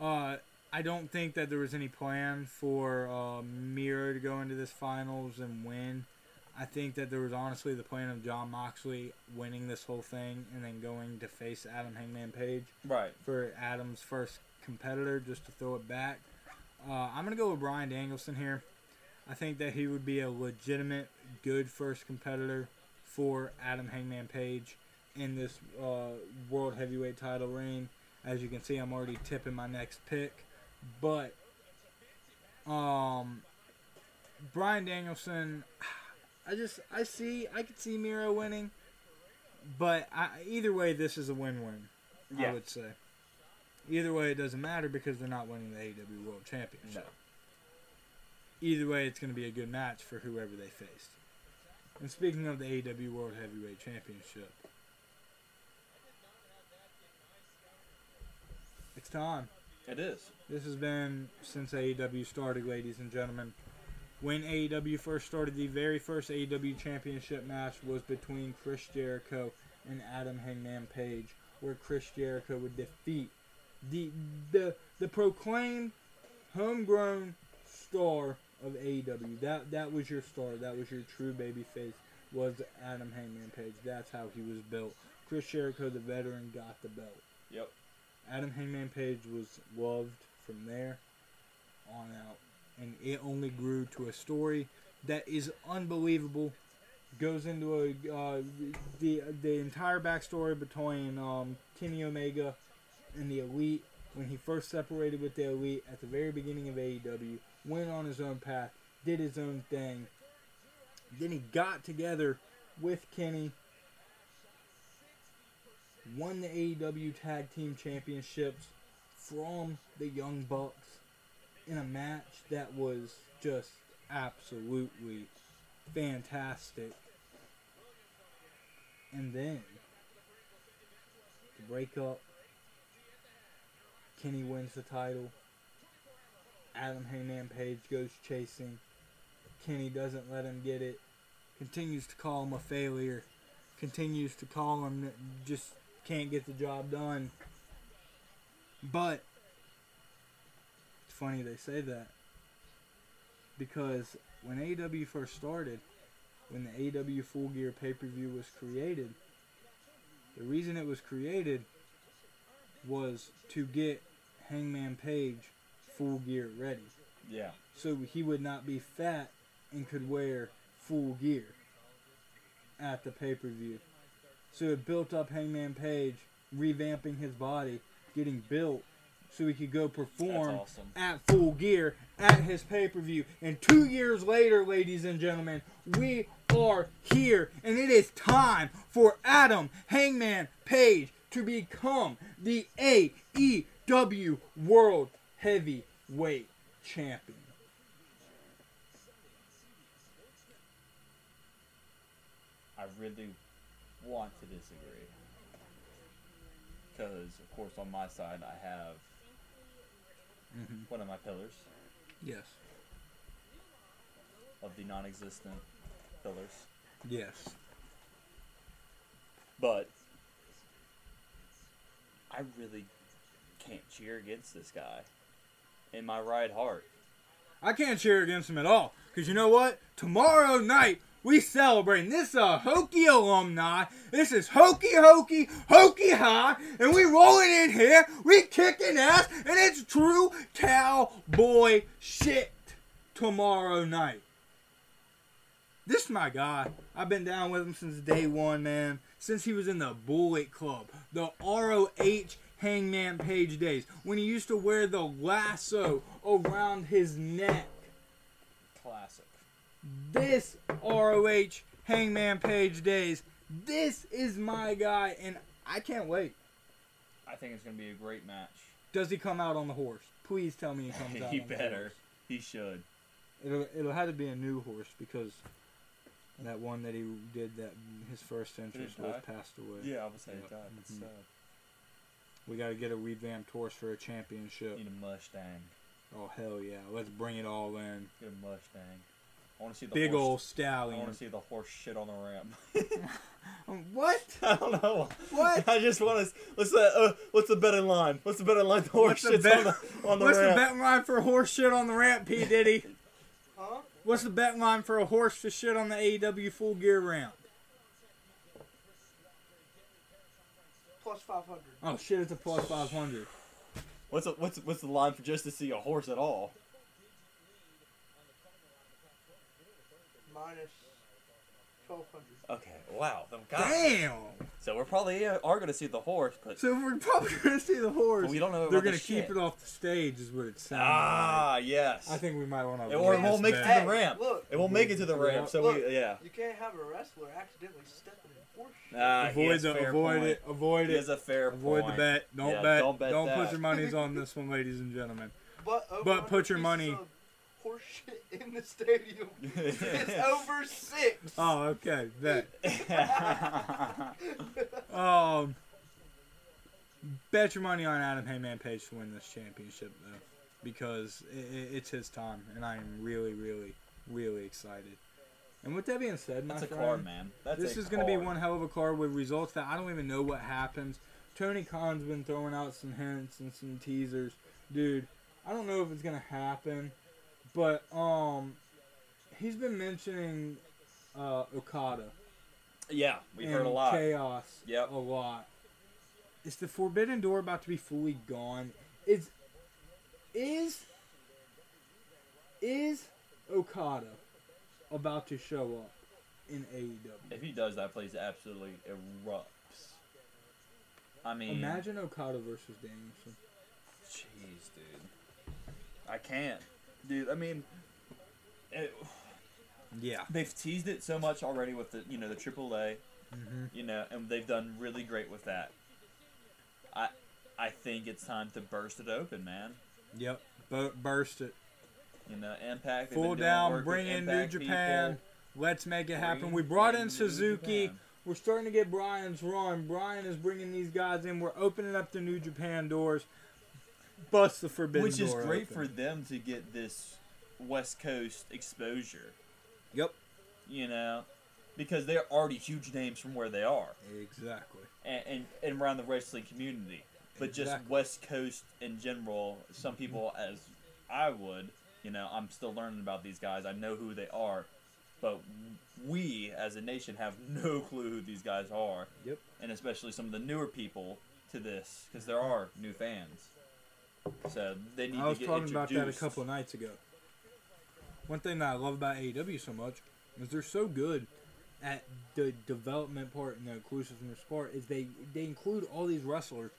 uh, I don't think that there was any plan for uh, Miro to go into this finals and win. I think that there was honestly the plan of Jon Moxley winning this whole thing and then going to face Adam Hangman Page Right. for Adam's first competitor just to throw it back. Uh, I'm gonna go with Bryan Danielson here. I think that he would be a legitimate, good first competitor for Adam Hangman Page in this uh, world heavyweight title reign. As you can see, I'm already tipping my next pick, but um, Bryan Danielson, I just I see I could see Miro winning, but I, either way, this is a win-win. Yeah. I would say. Either way, it doesn't matter because they're not winning the AEW World Championship. No. Either way, it's going to be a good match for whoever they faced. And speaking of the AEW World Heavyweight Championship, it's time. It is. This has been since AEW started, ladies and gentlemen. When AEW first started, the very first AEW Championship match was between Chris Jericho and Adam Hangman Page, where Chris Jericho would defeat the the the proclaimed homegrown star of AEW. That that was your star. That was your true baby face. Was Adam Hangman Page. That's how he was built. Chris Jericho, the veteran, got the belt. Yep. Adam Hangman Page was loved from there on out, and it only grew to a story that is unbelievable. Goes into a uh, the the entire backstory between um, Kenny Omega and the Elite when he first separated with the Elite at the very beginning of AEW, went on his own path, did his own thing. Then he got together with Kenny, won the AEW Tag Team Championships from the Young Bucks in a match that was just absolutely fantastic. And then the breakup, Kenny wins the title. Adam Hangman Page goes chasing. Kenny doesn't let him get it. Continues to call him a failure. Continues to call him just can't get the job done. But funny they say that because when AEW first started, when the AEW Full Gear pay per view was created, the reason it was created was to get Hangman Page full gear ready. Yeah. So he would not be fat and could wear full gear at the pay per view. So it built up Hangman Page, revamping his body, getting built so he could go perform awesome. at full gear at his pay per view. And two years later, ladies and gentlemen, we are here, and it is time for Adam Hangman Page to become the AEW World Heavyweight Champion. I really want to disagree. Because, of course, on my side, I have Mhm. one of my pillars Yes. of the non existent pillars. Yes. But I really can't cheer against this guy in my right heart. I can't cheer against him at all. Because you know what? Tomorrow night, we celebrating. This is a Hokie alumni. This is Hokie Hokie, Hokie High. And we rolling in here. We kicking ass. And it's true cowboy shit tomorrow night. This is my guy. I've been down with him since day one, man. Since he was in the Bullet Club, the ROH Hangman Page days, when he used to wear the lasso around his neck. Classic. This ROH Hangman Page days. This is my guy, and I can't wait. I think it's going to be a great match. Does he come out on the horse? Please tell me he comes *laughs* out. he on the better. He should. It'll it'll have to be a new horse because that one that he did that his first entrance was passed away. Yeah, I would say Yep. it died. Mhm. sad. We got to get a revamped horse for a championship. Need a Mustang. Oh hell yeah! Let's bring it all in. Get a Mustang. I want to see the Big horse. old I want to see the horse shit on the ramp. *laughs* What? I don't know. What? I just want to. What's the uh, What's the betting line? What's the betting line? The horse What's the shits on the on the What's the ramp. bet line for horse shit on the ramp, P Diddy? Huh? What's the bet line for a horse to shit on the AEW full gear ramp? Plus 500. Oh shit! It's a plus five hundred. What's the, what's what's the line for just to see a horse at all? Minus twelve hundred. Okay, wow. then God. Damn. So we're probably uh, are gonna see the horse, but So we're probably gonna see the horse. But we don't know They're gonna keep shit. it off the stage, is what it sounds ah yes. I think we might want to. It won't- it won't make it to the Hey, ramp. Look, It won't make it to the ramp, so we yeah. you can't have a wrestler accidentally stepping in horse shit. Ah, he avoid has the, fair avoid point. it, avoid He it, has a fair avoid point. the bet. Don't Yeah, bet. don't bet Don't that. put your monies *laughs* on this one, ladies and gentlemen. But, But put your money- of Horse shit in the stadium. *laughs* it's over six. Oh, okay. Bet. *laughs* Um, bet your money on Adam Hangman Page to win this championship, though, because i i it's his time, and I am really, really, really excited. And with that being said, my That's a friend, card, man. That's this a is going to be one hell of a card with results that I don't even know what happens. Tony Khan's been throwing out some hints and some teasers, dude. I don't know if it's going to happen, but um, he's been mentioning uh, Okada Yeah, we've heard a lot. chaos Yep. a lot. Is the Forbidden Door about to be fully gone? Is is is Okada about to show up in AEW? If he does, that place absolutely erupts. I mean, Imagine Okada versus Danielson. Jeez, dude. I can't, dude. I mean, it, Yeah. they've teased it so much already with the you know the AAA, Mm-hmm. you know, and they've done really great with that. I I think it's time to burst it open, man. Yep. Bu- burst it. You know, Impact. Full down. Bring in New Japan. people. Let's make it happen. Bring We brought in Suzuki. We're starting to get Bryan's run. Bryan is bringing these guys in. We're opening up the New Japan doors. Bust the forbidden which is great open. for them to get this West Coast exposure. Yep. You know, because they're already huge names from where they are, Exactly. and and, and around the wrestling community. But just West Coast in general, some mm-hmm. people, as I would, you know, I'm still learning about these guys. I know who they are, but we as a nation have *laughs* no clue who these guys are. Yep. And especially some of the newer people to this, because there are new fans. So they need I was talking about that a couple of nights ago. One thing that I love about AEW so much is they're so good at the development part and the inclusiveness part is they they include all these wrestlers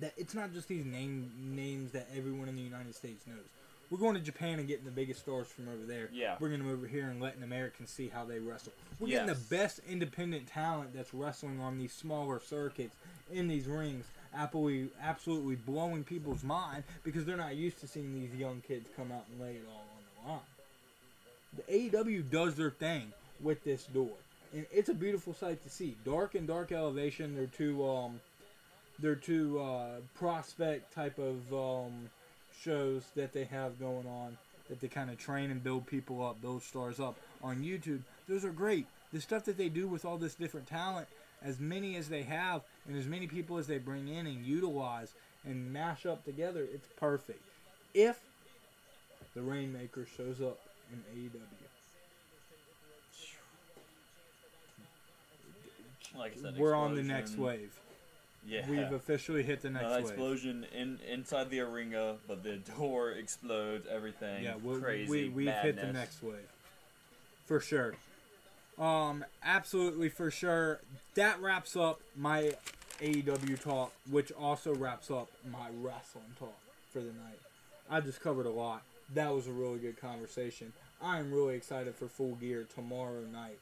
that it's not just these name names that everyone in the United States knows. We're going to Japan and getting the biggest stars from over there. Yeah. Bringing them over here and letting Americans see how they wrestle. We're getting the best independent talent that's wrestling on these smaller circuits in these rings. Absolutely, absolutely blowing people's mind because they're not used to seeing these young kids come out and lay it all on the line. The AEW does their thing with this door, and it's a beautiful sight to see. Dark and Dark Elevation, they're two um, they're two uh, prospect type of um, shows that they have going on that they kind of train and build people up, build stars up on YouTube. Those are great. The stuff that they do with all this different talent, as many as they have, and as many people as they bring in and utilize and mash up together, it's perfect. If the Rainmaker shows up in AEW, Like I said, we're on the next wave. Yeah. We've officially hit the next wave. explosion in inside the arena, but the door explodes. Everything. Yeah, we, crazy. we, we've hit the next wave. For sure. Um, absolutely for sure. That wraps up my AEW talk, which also wraps up my wrestling talk for the night. I just covered a lot. That was a really good conversation. I am really excited for Full Gear tomorrow night.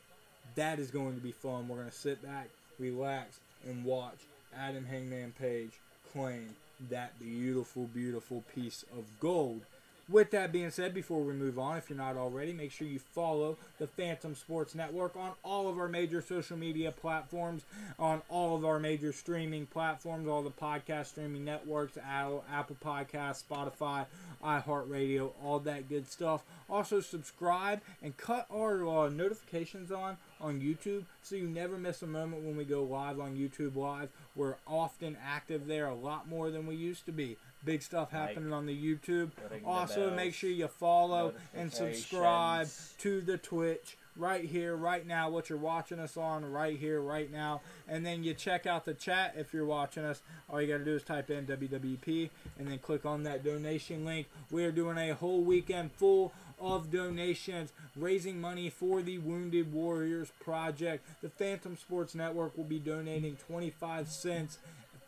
That is going to be fun. We're going to sit back, relax, and watch Adam Hangman Page claim that beautiful, beautiful piece of gold. With that being said, before we move on, if you're not already, make sure you follow the Fantom Sports Network on all of our major social media platforms, on all of our major streaming platforms, all the podcast streaming networks, Apple, Podcasts, Spotify, iHeartRadio, all that good stuff. Also, subscribe and cut our uh, notifications on on YouTube so you never miss a moment when we go live on YouTube Live. We're often active there, a lot more than we used to be. Big stuff Like happening on the YouTube. ring the Also, make sure you follow and subscribe to the Twitch right here, right now, what you're watching us on right here, right now. And then you check out the chat if you're watching us. All you got to do is type in WWP and then click on that donation link. We are doing a whole weekend full of donations, raising money for the Wounded Warriors Project. The Fantom Sports Network will be donating 25 cents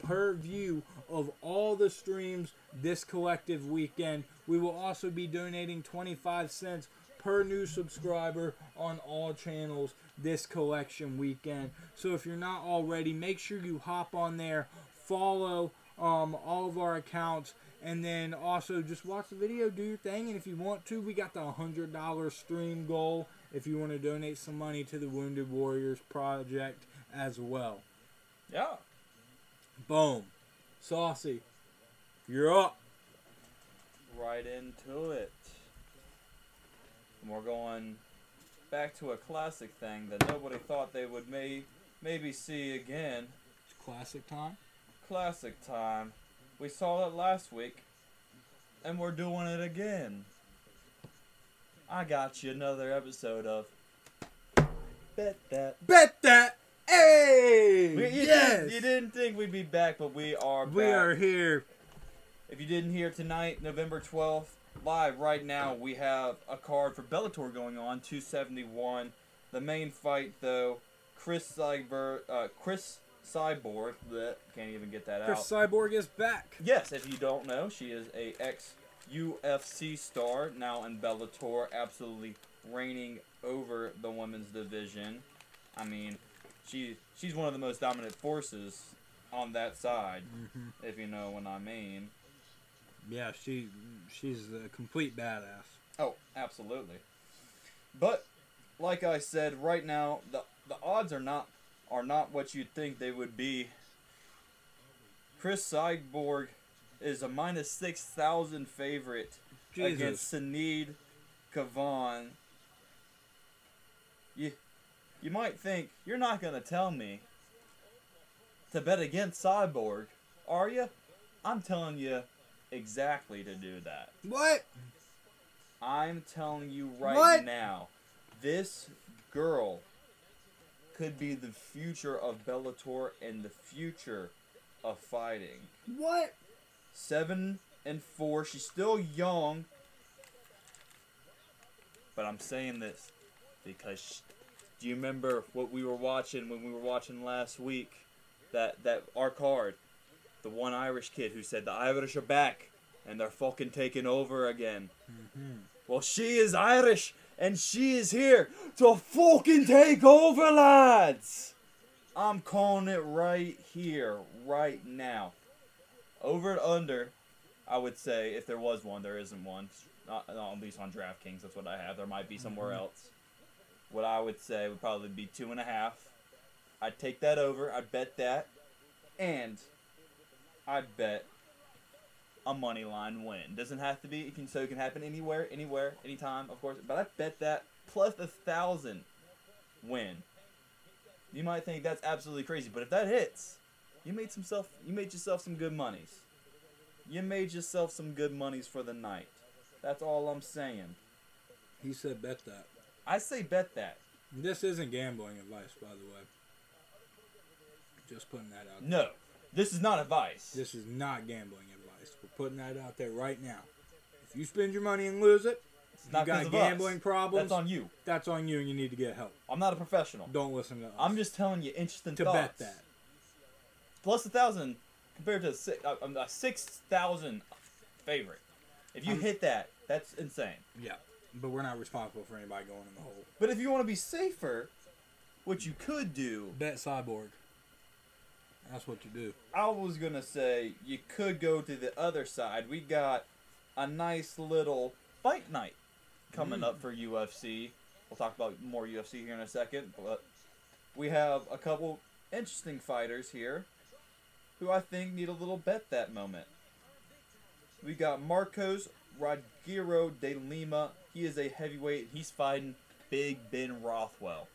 per view of all the streams this collective weekend. We will also be donating 25 cents per new subscriber on all channels this collection weekend. So if you're not already, make sure you hop on there, follow um, all of our accounts, and then also just watch the video, do your thing. And if you want to, we got the $100 stream goal if you want to donate some money to the Wounded Warriors Project as well. Yeah. Boom. Saucy. You're up. Right into it. And we're going back to a classic thing that nobody thought they would may maybe see again. It's classic time. Classic time. We saw it last week, and we're doing it again. I got you another episode of Bet That. Bet that. Hey! We- you, yes! didn't, you didn't think we'd be back, but we are we are here. If you didn't hear tonight, November 12th, live right now, we have a card for Bellator going on, 271. The main fight, though, Chris Cyber, uh, Chris Cyborg, that can't even get that Chris out. Cyborg is back. Yes, if you don't know, she is a ex UFC star, now in Bellator, absolutely reigning over the women's division. I mean, she she's one of the most dominant forces on that side, Mm-hmm. if you know what I mean. Yeah, she she's a complete badass. Oh, absolutely. But like I said, right now the the odds are not are not what you'd think they would be. Cris Cyborg is a minus six thousand favorite against Jesus. Sinead Kavanagh. You you might think you're not gonna tell me to bet against Cyborg, are you? I'm telling you exactly to do that. What? I'm telling you right What? now, this girl could be the future of Bellator and the future of fighting. What? Seven and four. She's still young, but I'm saying this because sh do you remember what we were watching when we were watching last week? That that our card, the one Irish kid who said the Irish are back and they're fucking taking over again. Mm-hmm. Well, she is Irish and she is here to fucking take over, lads. I'm calling it right here, right now. Over and under, I would say if there was one, there isn't one. Not, not at least on DraftKings, that's what I have. There might be somewhere mm-hmm. else. What I would say would probably be two and a half. I'd take that over. I'd bet that, and I'd bet a money line win. Doesn't have to be. It can so it can happen anywhere, anywhere, anytime, of course. But I bet that plus a thousand win. You might think that's absolutely crazy, but if that hits, you made some self. You made yourself some good monies. You made yourself some good monies for the night. That's all I'm saying. He said bet that. I say bet that. This isn't gambling advice, by the way. Just putting that out. There. No, this is not advice. This is not gambling advice. Putting that out there right now. If you spend your money and lose it, It's you got gambling us. problems. That's on you. That's on you, and you need to get help. I'm not a professional. Don't listen to us. I'm just telling you interesting to thoughts. bet that. Plus a thousand compared to a, uh, um, a six thousand favorite. If you I'm- hit that, that's insane. Yeah, but we're not responsible for anybody going in the hole. But if you want to be safer, what you could do, Bet cyborg. That's what you do. I was gonna say you could go to the other side. We got a nice little fight night coming Mm. up for UFC. We'll talk about more UFC here in a second, but we have a couple interesting fighters here who I think need a little bet that moment. We got Marcos Rogério de Lima. He is a heavyweight. He's fighting Big Ben Rothwell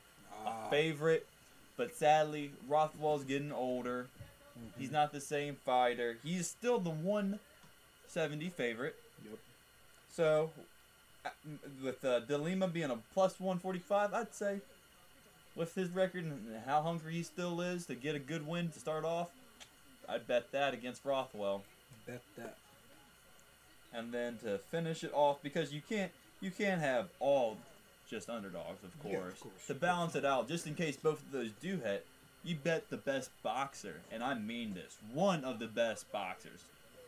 Ah, a favorite, but sadly, Rothwell's getting older. He's not the same fighter. He's still the 170 favorite. Yep. So, uh, with uh, de Lima being a plus 145, I'd say with his record and how hungry he still is to get a good win to start off, I'd bet that against Rothwell. Bet that. And then to finish it off, because you can't you can't have all just underdogs, of Yeah, of course. course. To balance it out, just in case both of those do hit, you bet the best boxer, and I mean this, one of the best boxers,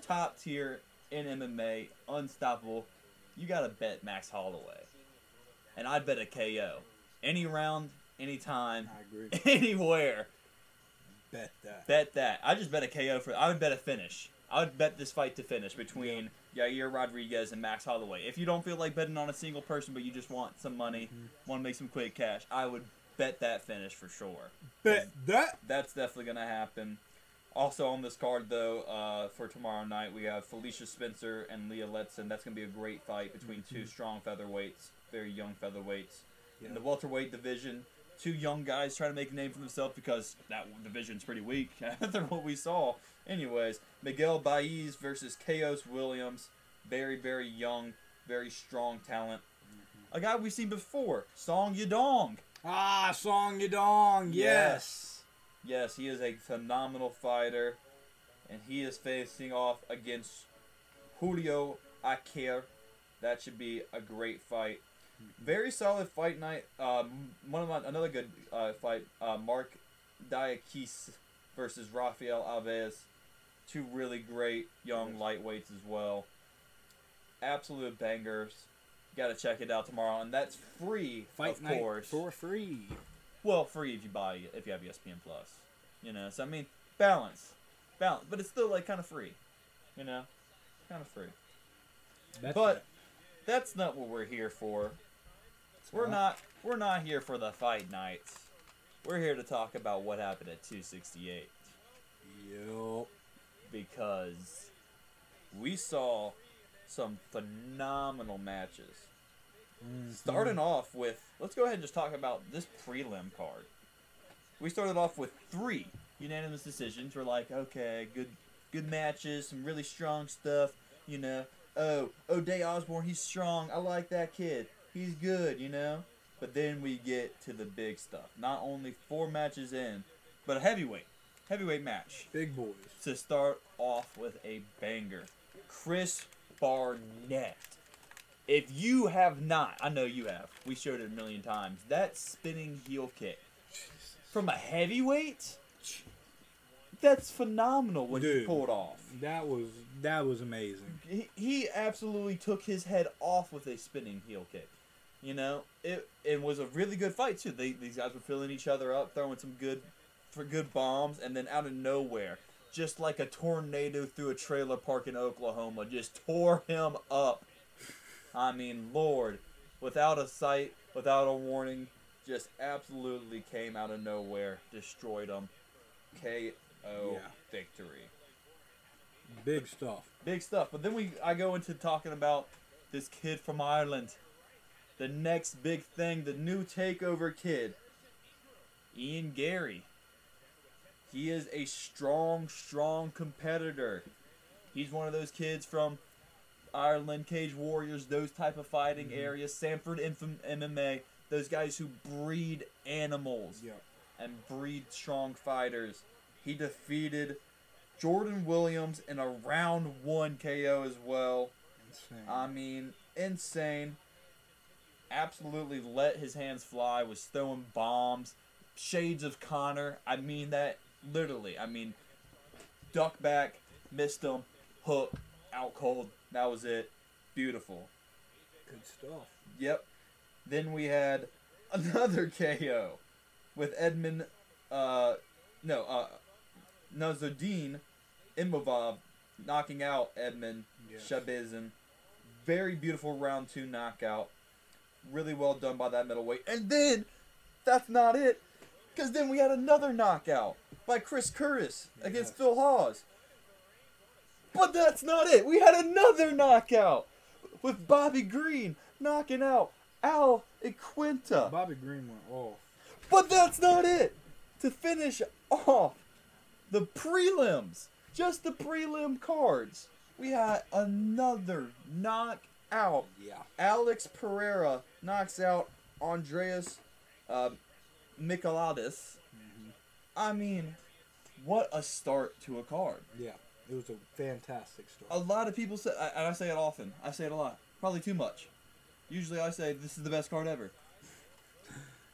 top tier in MMA, unstoppable. You gotta bet Max Holloway, and I'd bet a KO, any round, anytime, I agree. *laughs* anywhere. Bet that. Bet that. I just bet a KO for. I would bet a finish. I would bet this fight to finish between Yair Rodriguez and Max Holloway. If you don't feel like betting on a single person, but you just want some money, want to make some quick cash, I would bet that finish for sure. Bet that. That's definitely gonna happen. Also on this card though, uh, for tomorrow night we have Felicia Spencer and Leah Letson. That's gonna be a great fight between two strong featherweights, very young featherweights. In the welterweight division, two young guys trying to make a name for themselves because that division's pretty weak *laughs* after what we saw. Anyways, Miguel Baez versus Khaos Williams, very very young, very strong talent. A guy we've seen before, Song Yadong. Ah, Song Yadong. Yes. Yes, he is a phenomenal fighter, and he is facing off against Julio Arce. That should be a great fight. Very solid fight night. Um, one of my, another good uh, fight. Uh, Mark Diakiese versus Rafael Alves. Two really great young lightweights as well. Absolute bangers. Got to check it out tomorrow, and that's free, Fight of night course. for free. Well, free if you buy if you have ESPN Plus. You know, so I mean, balance, balance, but it's still like kind of free. You know, kind of free. Bet But that. that's not what we're here for. We're not. We're not here for the fight nights. We're here to talk about what happened at 268 Yup. Because we saw some phenomenal matches. Mm-hmm. Starting off with, let's go ahead and just talk about this prelim card. We started off with three unanimous decisions. We're like, okay, good, good matches, some really strong stuff. You know, oh, Ode Osbourne, he's strong. I like that kid. He's good. You know. But then we get to the big stuff. Not only four matches in, but a heavyweight, heavyweight match Big boys. to start off with a banger. Chris Barnett. If you have not, I know you have. We showed it a million times. That spinning heel kick from a heavyweight. That's phenomenal what he Dude. pulled off. That was that was amazing. He, he absolutely took his head off with a spinning heel kick. You know, it it was a really good fight too. They, these guys were filling each other up, throwing some good for good bombs, and then out of nowhere, just like a tornado through a trailer park in Oklahoma, just tore him up. I mean, Lord, without a sight, without a warning, just absolutely came out of nowhere, destroyed him. KO Yeah. victory Big stuff. big stuff. But then we I go into talking about this kid from Ireland, the next big thing, the new takeover kid, Ian Garry. He is a strong, strong competitor. He's one of those kids from Ireland, Cage Warriors, those type of fighting mm-hmm. areas, Sanford Infam- MMA, those guys who breed animals and breed strong fighters. He defeated Jordan Williams in a round one KO as well. Insane. I mean, insane. Absolutely let his hands fly, was throwing bombs. Shades of Conor. I mean that literally. I mean, duck back, missed him, hook, out cold. That was it. Beautiful. Good stuff. Yep. Then we had another *laughs* KO with Edmen, uh, no, uh, Nassourdine Imavov knocking out Edmen Yes. Shahbazyan. Very beautiful round two knockout. Really well done by that middleweight. And then, that's not it. Because then we had another knockout by Chris Curtis against Yes. Phil Hawes. But that's not it. We had another knockout with Bobby Green knocking out Al Iaquinta. Bobby Green went off. But that's not it. To finish off the prelims, just the prelim cards, we had another knockout. Yeah. Alex Pereira knocks out Andreas um, uh, Michailidis. I mean, what a start to a card. Yeah. It was a fantastic start. A lot of people say, and I say it often. I say it a lot. Probably too much. Usually, I say this is the best card ever. *laughs*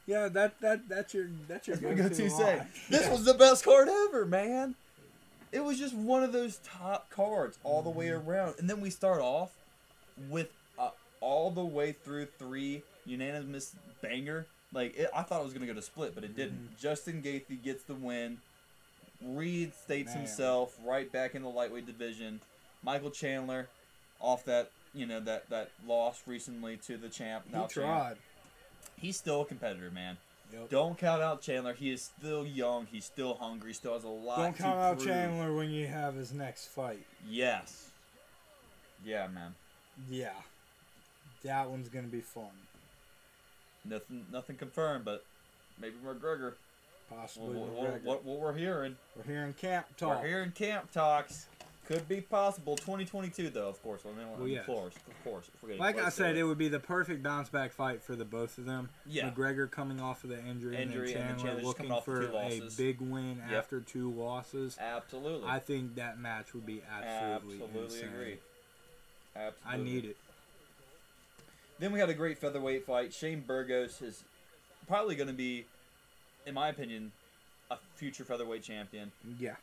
Yeah, that that that's your that's your *laughs* go-to go-to say. *laughs* This was the best card ever, man. It was just one of those top cards all the way around, and then we start off with uh, all the way through three unanimous banger. Like it, I thought it was gonna go to split, but it didn't. Mm-hmm. Justin Gaethje gets the win. Reed states Man. himself right back in the lightweight division. Michael Chandler, off that you know that that loss recently to the champ. He Now champ. tried. He's still a competitor, man. Yep. Don't count out Chandler. He is still young. He's still hungry. Still has a lot. Don't to count out prove. Chandler when you have his next fight. Yes. Yeah, man. Yeah. That one's gonna be fun. Nothing. Nothing confirmed, but maybe McGregor. Possibly. What, McGregor. what, what we're hearing. We're hearing camp talk. We're hearing camp talks. Could be possible. 2022, though, of course. I mean, Well, yes. of course, of course. If we're getting Like I said, it would be the perfect bounce back fight for the both of them. Yeah. McGregor coming off of the injury, Injury, and and Chandler Chandler looking for a big win Yep. after two losses. Absolutely. I think that match would be absolutely, Absolutely insane. agree. Absolutely. I need it. Then we had a great featherweight fight. Shane Burgos is probably going to be, in my opinion, a future featherweight champion. Yeah.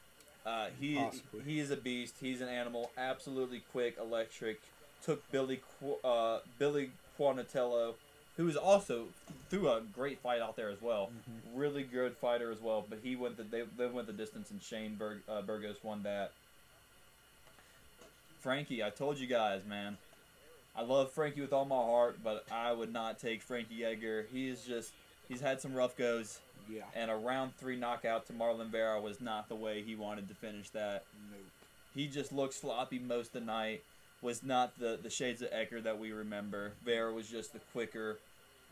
Uh, he Possibly. he is a beast. He's an animal. Absolutely quick, electric. Took Billy uh, Billy Quarantillo, who is also threw a great fight out there as well. Mm-hmm. Really good fighter as well. But he went the they, they went the distance, and Shane Bur- uh, Burgos won that. Frankie, I told you guys, man. I love Frankie with all my heart, but I would not take Frankie Edgar. He is just he's had some rough goes Yeah. and a round three knockout to Marlon Vera was not the way he wanted to finish that. Nope. He just looked sloppy most of the night. Was not the the shades of Edgar that we remember. Vera was just the quicker,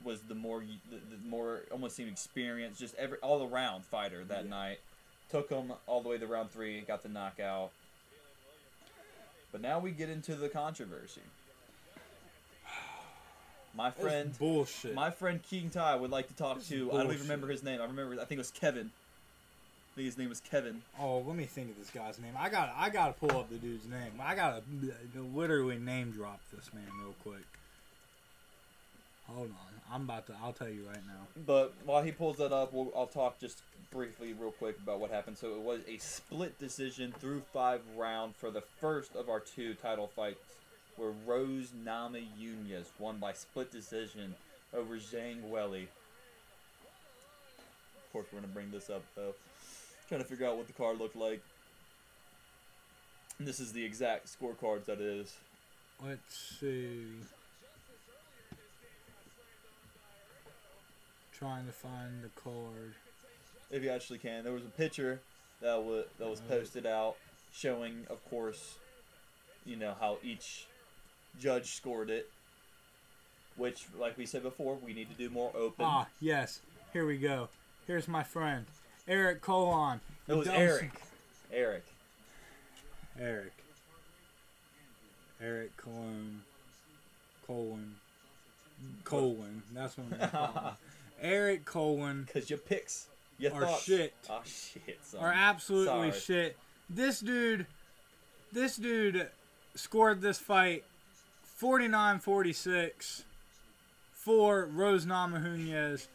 was the more the, the more almost seemed experienced, just every all around fighter that Yeah. night. Took him all the way to round three, got the knockout. But now we get into the controversy. My That's friend, bullshit. my friend King Tai would like to talk This is to. I don't even remember his name. I remember. I think it was Kevin. I think his name was Kevin. oh, let me think of this guy's name. I got I got to pull up the dude's name. I got to literally name drop this man real quick. Hold on. I'm about to. I'll tell you right now. But while he pulls that up, we'll, I'll talk just briefly, real quick, about what happened. So it was a split decision through five round for the first of our two title fights, where Rose Nama Nunez won by split decision over Zhang Weili. Of course, we're gonna bring this up though, trying to figure out what the card looked like. And this is the exact scorecards that it is. Let's see. Trying to find the card. if you actually can. There was a picture that was that was posted out showing, of course, you know how each judge scored it. Which, like we said before, we need to do more open. Ah, yes. Here we go. Here's my friend, Eric Colon. it was He Eric. Eric. Eric. Eric Cologne. Colon. Colon. That's what I'm gonna call him. *laughs* Eric Colon Because your picks, your are thoughts. shit. Oh shit. Son. are absolutely Sorry. shit. This dude, this dude scored this fight 49-46 for Rose Namajunas.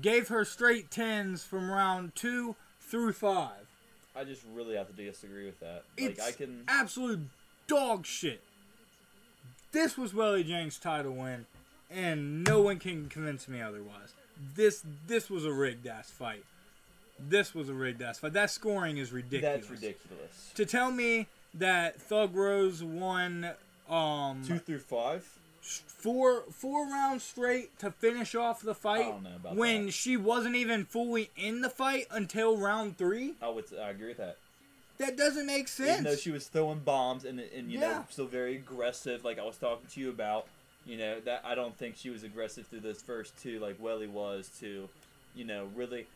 Gave her straight tens from round two through five. I just really have to disagree with that. It's like I can. absolute dog shit. This was Weili Zhang's title win, and no one can convince me otherwise. This this was a rigged ass fight. This was a rigged ass fight. That scoring is ridiculous. That's ridiculous. To tell me that Thug Rose won um Two through five. four four rounds straight to finish off the fight don't know about when that. she wasn't even fully in the fight until round three. I would. I agree with that. That doesn't make sense. Even though she was throwing bombs and, and you Yeah. know still very aggressive, like I was talking to you about, you know that I don't think she was aggressive through those first two, like Weili was to, you know, really.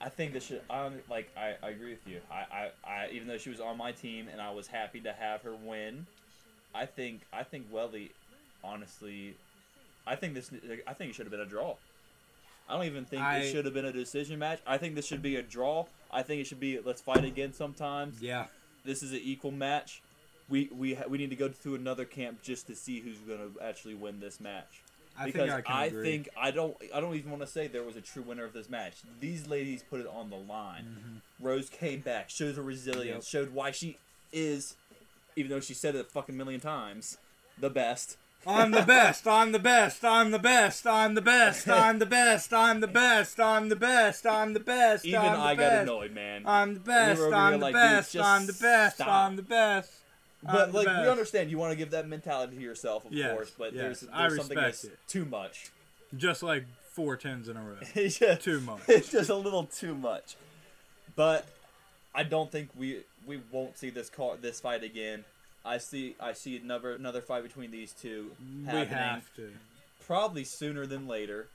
I think that should. I like. I, I agree with you. I, I, I even though she was on my team and I was happy to have her win, I think I think Weili honestly, I think this. I think it should have been a draw. I don't even think I- it should have been a decision match. I think this should be a draw. I think it should be let's fight again sometimes. Yeah. This is an equal match. We we ha- we need to go through another camp just to see who's gonna actually win this match. I because think I agree. think I don't I don't even want to say there was a true winner of this match. These ladies put it on the line. Mm-hmm. Rose came back, showed her resilience, showed why she is, even though she said it a fucking million times, the best. I'm the best. I'm the best. I'm the best. I'm the best. I'm the best. I'm the best. I'm the best. I'm the best. Even I'm the I got annoyed, man. I'm the best. here I'm the like, best. I'm the best. stop. I'm the best. but I'm like best. we understand, you want to give that mentality to yourself, of Yes, course. But yes, there's, there's I something that's it. too much. Just like four tens in a row. Too much. It's just a little too much. But I don't think we we won't see this car this fight again. I see I see another another fight between these two We have to. probably sooner than later.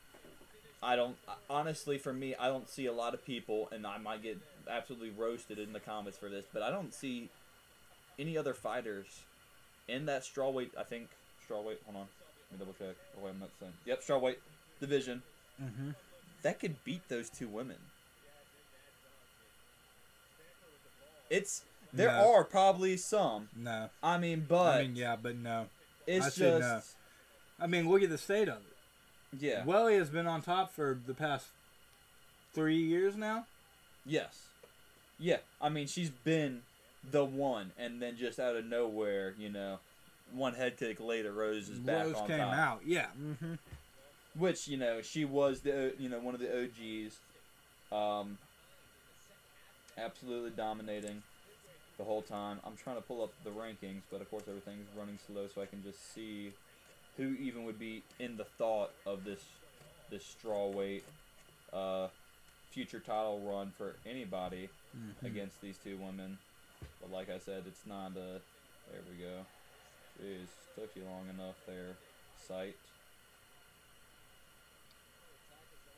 I don't honestly for me I don't see a lot of people and I might get absolutely roasted in the comments for this, but I don't see any other fighters in that strawweight. I think strawweight. Hold on, let me double check. Oh, wait, I'm not saying. Yep, strawweight division Mm-hmm. that could beat those two women. It's there No. are probably some. No. I mean, but I mean, yeah, but no. it's I just no. I mean, look at the state of it. yeah. Weili has been on top for the past three years now. Yes. Yeah. I mean, she's been the one, and then just out of nowhere, you know, one head kick later, Rose is back Rose on came top. out. Yeah. Mm-hmm. Which you know, she was the you know one of the OGs, um, absolutely dominating the whole time. I'm trying to pull up the rankings, but of course everything's running slow, so I can just see who even would be in the thought of this this strawweight uh, future title run for anybody Mm-hmm. against these two women. But like I said, it's not a. There we go. Jeez, took you long enough there. Sight.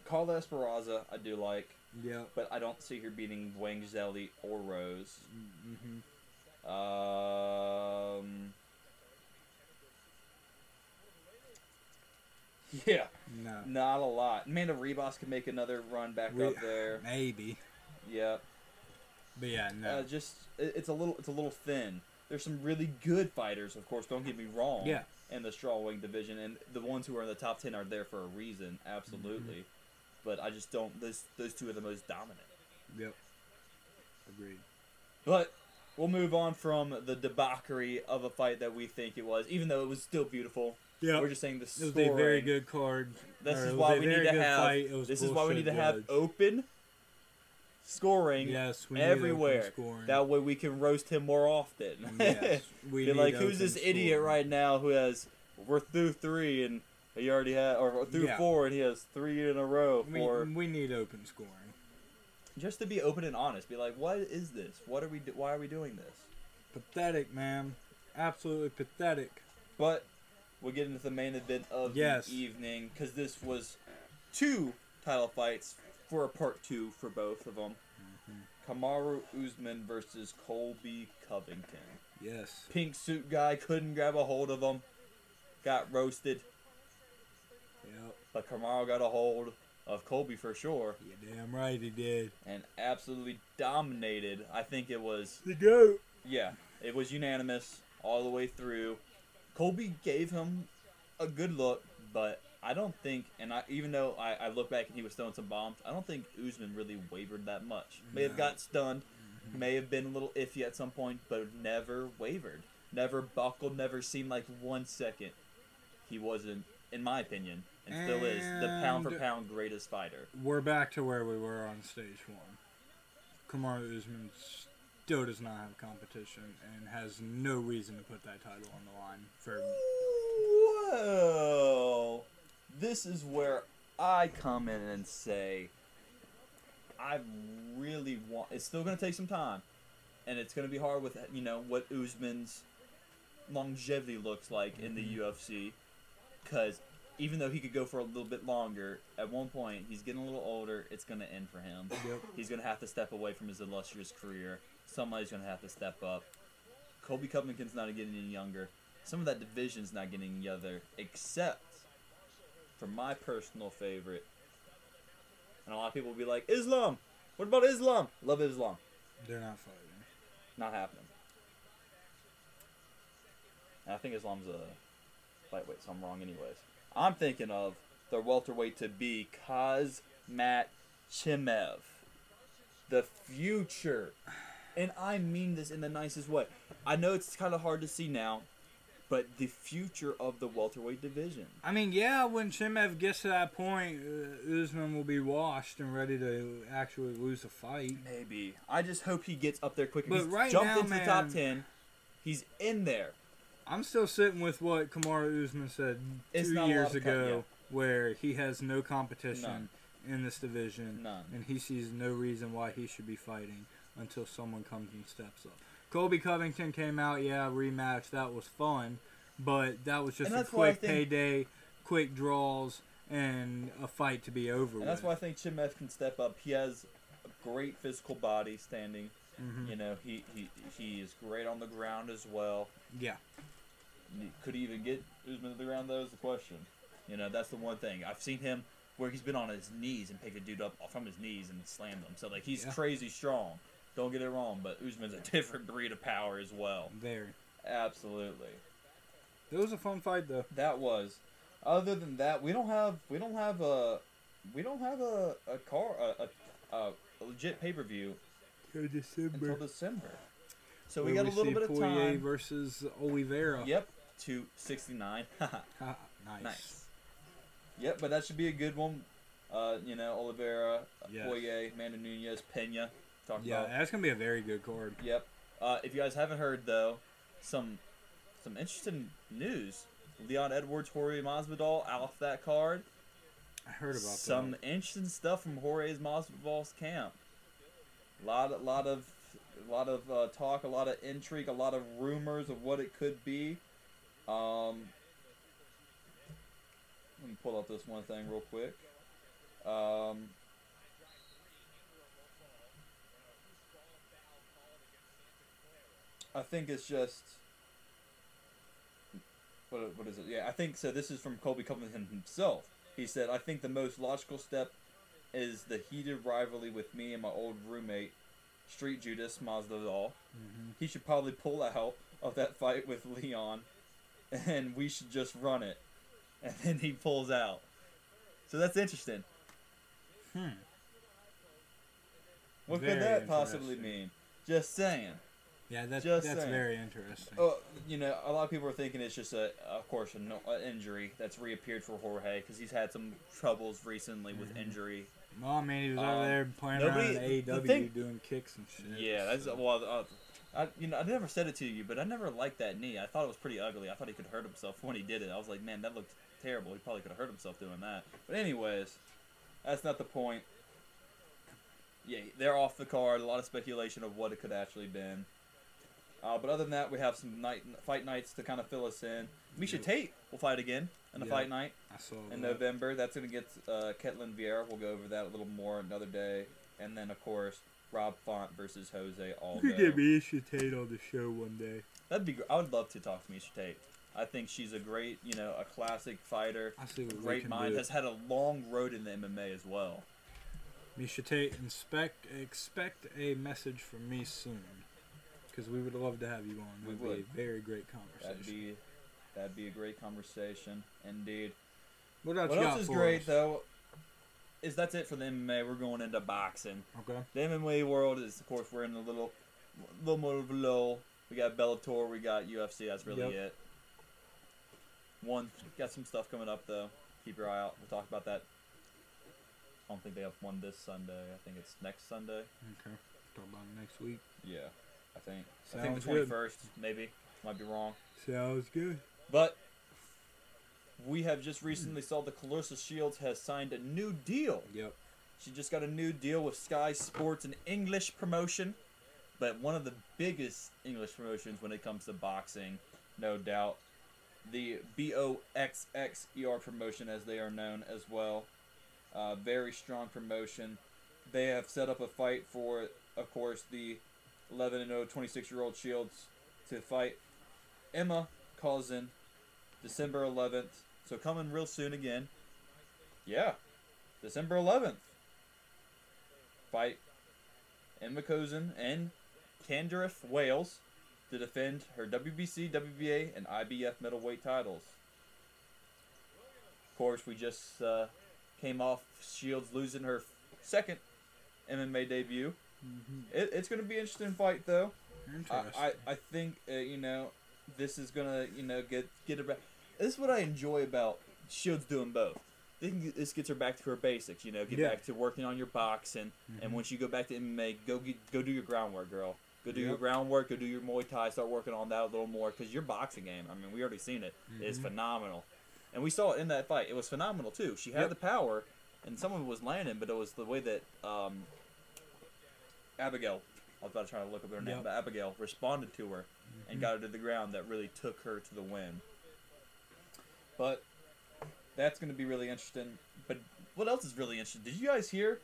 Carla Esparza, I do like, Yep. but I don't see her beating Wang Zheli or Rose. Mm-hmm. Um. Yeah, No. not a lot. Amanda Ribas can make another run back We- up there. Maybe. Yep. But yeah, no. Uh, just it, it's a little it's a little thin. There's some really good fighters, of course. Don't get me wrong. Yeah. In the strawweight division, and the ones who are in the top ten are there for a reason, absolutely. Mm-hmm. But I just don't. Those those two are the most dominant. yep. Agreed. But we'll move on from the debauchery of a fight that we think it was, even though it was still beautiful. Yeah. We're just saying the It was scoring. a very good card. This is why we need to have. fight. It was This is why we need to have open scoring Yes, everywhere. scoring. That way we can roast him more often. yes, we *laughs* Be like, who's this idiot right now who has we're through three and he already had or through Yeah. four and he has three in a row We, we need open scoring. just to be open and honest. Be like, what is this? What are we? Do- why are we doing this? Pathetic, man. Absolutely pathetic. But we'll get into the main event of Yes. the evening because this was two title fights for a part two for both of them. Mm-hmm. Kamaru Usman versus Colby Covington. Yes. Pink suit guy couldn't grab a hold of him. Got roasted. Yep. But Kamaru got a hold of Colby for sure You damn right he did. and absolutely dominated. I think it was, The goat. yeah, it was unanimous all the way through. Colby gave him a good look, but I don't think, and I even though I, I look back and he was throwing some bombs, I don't think Usman really wavered that much. May have got stunned, may have been a little iffy at some point, but never wavered. Never buckled, never seemed like one second he wasn't, in my opinion, and still is, the pound for pound greatest fighter. We're back to where we were on stage one. Kamaru Usman still does not have competition and has no reason to put that title on the line for. Well, this is where I come in and say, I really want. It's still going to take some time, and it's going to be hard with you know what Usman's longevity looks like in the mm-hmm. UFC, because even though he could go for a little bit longer, at one point he's getting a little older. It's going to end for him. Yep. He's going to have to step away from his illustrious career. Somebody's going to have to step up. Colby Covington's not getting any younger. some of that division's not getting together, except for my personal favorite. And a lot of people will be like, Islam. What about Islam? Love Islam. They're not fighting. Not happening. And I think Islam's a lightweight, so I'm wrong anyways. I'm thinking of the welterweight to be Khamzat Chimaev. The future. And I mean this in the nicest way. I know it's kind of hard to see now, but the future of the welterweight division. I mean, yeah, when Chimev gets to that point, uh, Usman will be washed and ready to actually lose a fight. Maybe. I just hope he gets up there quicker. But He's right jumped now, into the top man- 10. He's in there. I'm still sitting with what Kamaru Usman said It's two not a lot years ago, yeah. where he has no competition None. in this division, None. and he sees no reason why he should be fighting until someone comes and steps up. Colby Covington came out, yeah, rematch, that was fun, but that was just a that's why I quick think- payday, quick draws, and a fight to be over that's why. I think Chimaev can step up. He has a great physical body standing. Mhm. You know, he, he he is great on the ground as well. Yeah, Could he even get Usman to the ground? Though was the question. You know, that's the one thing I've seen him where he's been on his knees and picked a dude up from his knees and slammed him. So like he's Yeah. crazy strong. Don't get it wrong, but Usman's a *laughs* different breed of power as well. very. Absolutely. It was a fun fight though. That was. Other than that, we don't have we don't have a we don't have a a car a a, a legit pay per view until December. So we Where got a little bit of Poirier time. versus Oliveira. Yep, to sixty nine. *laughs* Nice. nice. Yep, but that should be a good one. Uh, you know, Oliveira, Yes. Poirier, Amanda Nunes, Pena. Yeah, about. that's gonna be a very good card. Yep. Uh, if you guys haven't heard though, some some interesting news. Leon Edwards, Jorge Masvidal off that card. I heard about some that. interesting stuff from Jorge's Masvidal's camp. A lot, a lot of, a lot of uh, talk, a lot of intrigue, a lot of rumors of what it could be. Um, let me pull up this one thing real quick. Um, I think it's just. What, what is it? Yeah, I think so. This is from Colby Covington himself. He said, I think the most logical step is the heated rivalry with me and my old roommate, Street Judas Masvidal. Mhm. He should probably pull out of that fight with Leon, *laughs* and we should just run it. *laughs* And then he pulls out. So that's interesting. Hmm. What Very could that possibly mean? Just saying. Yeah, that's Just that's saying. very interesting. Oh, you know, a lot of people are thinking it's just a, of course, an injury that's reappeared for Jorge because he's had some troubles recently with Mhm. injury. Well, I mean, he was over Um, there playing nobody- around in the AEW thing- doing kicks and shit. Yeah, that's so- well. Uh, I you know I never said it to you, but I never liked that knee. I thought it was pretty ugly. I thought he could hurt himself when he did it. I was like, man, that looked terrible. He probably could have hurt himself doing that. But anyways, that's not the point. Yeah, they're off the card. A lot of speculation of what it could actually been. Uh, but other than that, we have some night fight nights to kind of fill us in. Miesha. Tate will fight again in a fight night I saw in that. November. That's going to get uh, Ketlin Vieira. We'll go over that a little more another day. And then, of course, Rob Font versus Jose Aldo. We could get Miesha Tate on the show one day. That'd be. gr- I would love to talk to Miesha Tate. I think she's a great, you know, a classic fighter. I see what we Great mind. Has had a long road in the MMA as well. Miesha Tate, inspect, expect a message from me soon. Because we would love to have you on. We That'd be would. a very great conversation. That'd be. That'd be a great conversation, indeed. what else What else is great us? though? Is that's it for the MMA. We're going into boxing. Okay. The MMA world is, of course, we're in a little, little more of a lull. We got Bellator, we got UFC. That's really Yep. it. One got some stuff coming up though. Keep your eye out. We'll talk about that. I don't think they have one this Sunday. I think it's next Sunday. Okay. Talk about it next week. Yeah, I think. I think the twenty first, maybe. Might be wrong. Sounds good. But we have just recently saw that Claressa Shields has signed a new deal. Yep. She just got a new deal with Sky Sports, an English promotion, but one of the biggest English promotions when it comes to boxing, no doubt. The BOXXER promotion, as they are known as well. Uh, very strong promotion. They have set up a fight for, of course, the 11 and 0 26 year old Shields to fight Ema Kozin, December 11th. So coming real soon again. Yeah, December 11th. Fight Ema Kozin and Candrath Wales to defend her WBC, WBA, and IBF middleweight titles. Of course, we just uh, came off Shields losing her second MMA debut. It, it's going to be an interesting fight, though. I, Interesting. I, I think uh, you know this is gonna you know get get back. This is what I enjoy about Shields doing both. This gets her back to her basics. You know, get Yeah. back to working on your boxing, and mm-hmm. once you go back to MMA, go get, go do your groundwork, girl. Go do your groundwork. Go do your Muay Thai. Start working on that a little more because your boxing game. I mean, we already seen it. Is mm-hmm. phenomenal, and we saw it in that fight. It was phenomenal too. She had Yep. the power, and some of it was landing, but it was the way that um, Abigail. I was about to try to look up her name, Yep. but Abigail responded to her and mm-hmm. got her to the ground. That really took her to the win. But that's going to be really interesting. But what else is really interesting? Did you guys hear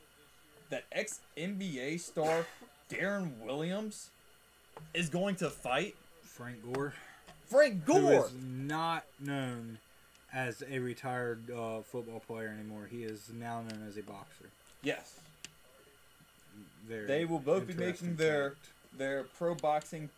that ex NBA star Deron Williams is going to fight Frank Gore, Frank Gore? is not known as a retired uh, football player anymore. He is now known as a boxer. Yes, Very they will both be making their fact. their pro boxing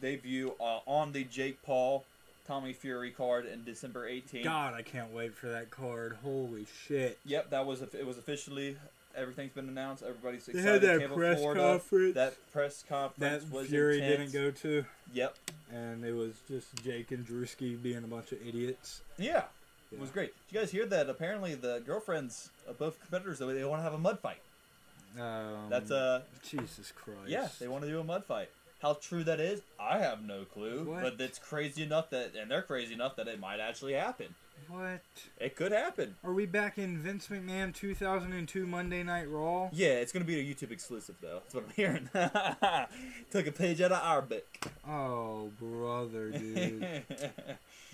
debut uh, on the Jake Paul Tommy Fury card in December 18th. God, I can't wait for that card. Holy shit! Yep, that was it was officially everything's been announced. Everybody's excited. They had that press Florida. conference That press that conference was Fury intense. didn't go to, Yep. and it was just Jake and Drewski being a bunch of idiots. Yeah. It was great. Did you guys hear that? Apparently, the girlfriends of both competitors they want to have a mud fight. Um, That's a Jesus Christ. yeah, they want to do a mud fight. How true that is, I have no clue. What? But it's crazy enough that, and they're crazy enough that it might actually happen. What? It could happen. Are we back in Vince McMahon 2002 Monday Night Raw? Yeah, it's gonna be a YouTube exclusive though. That's what I'm hearing. *laughs* Took a page out of our book. Oh, brother, *laughs* dude.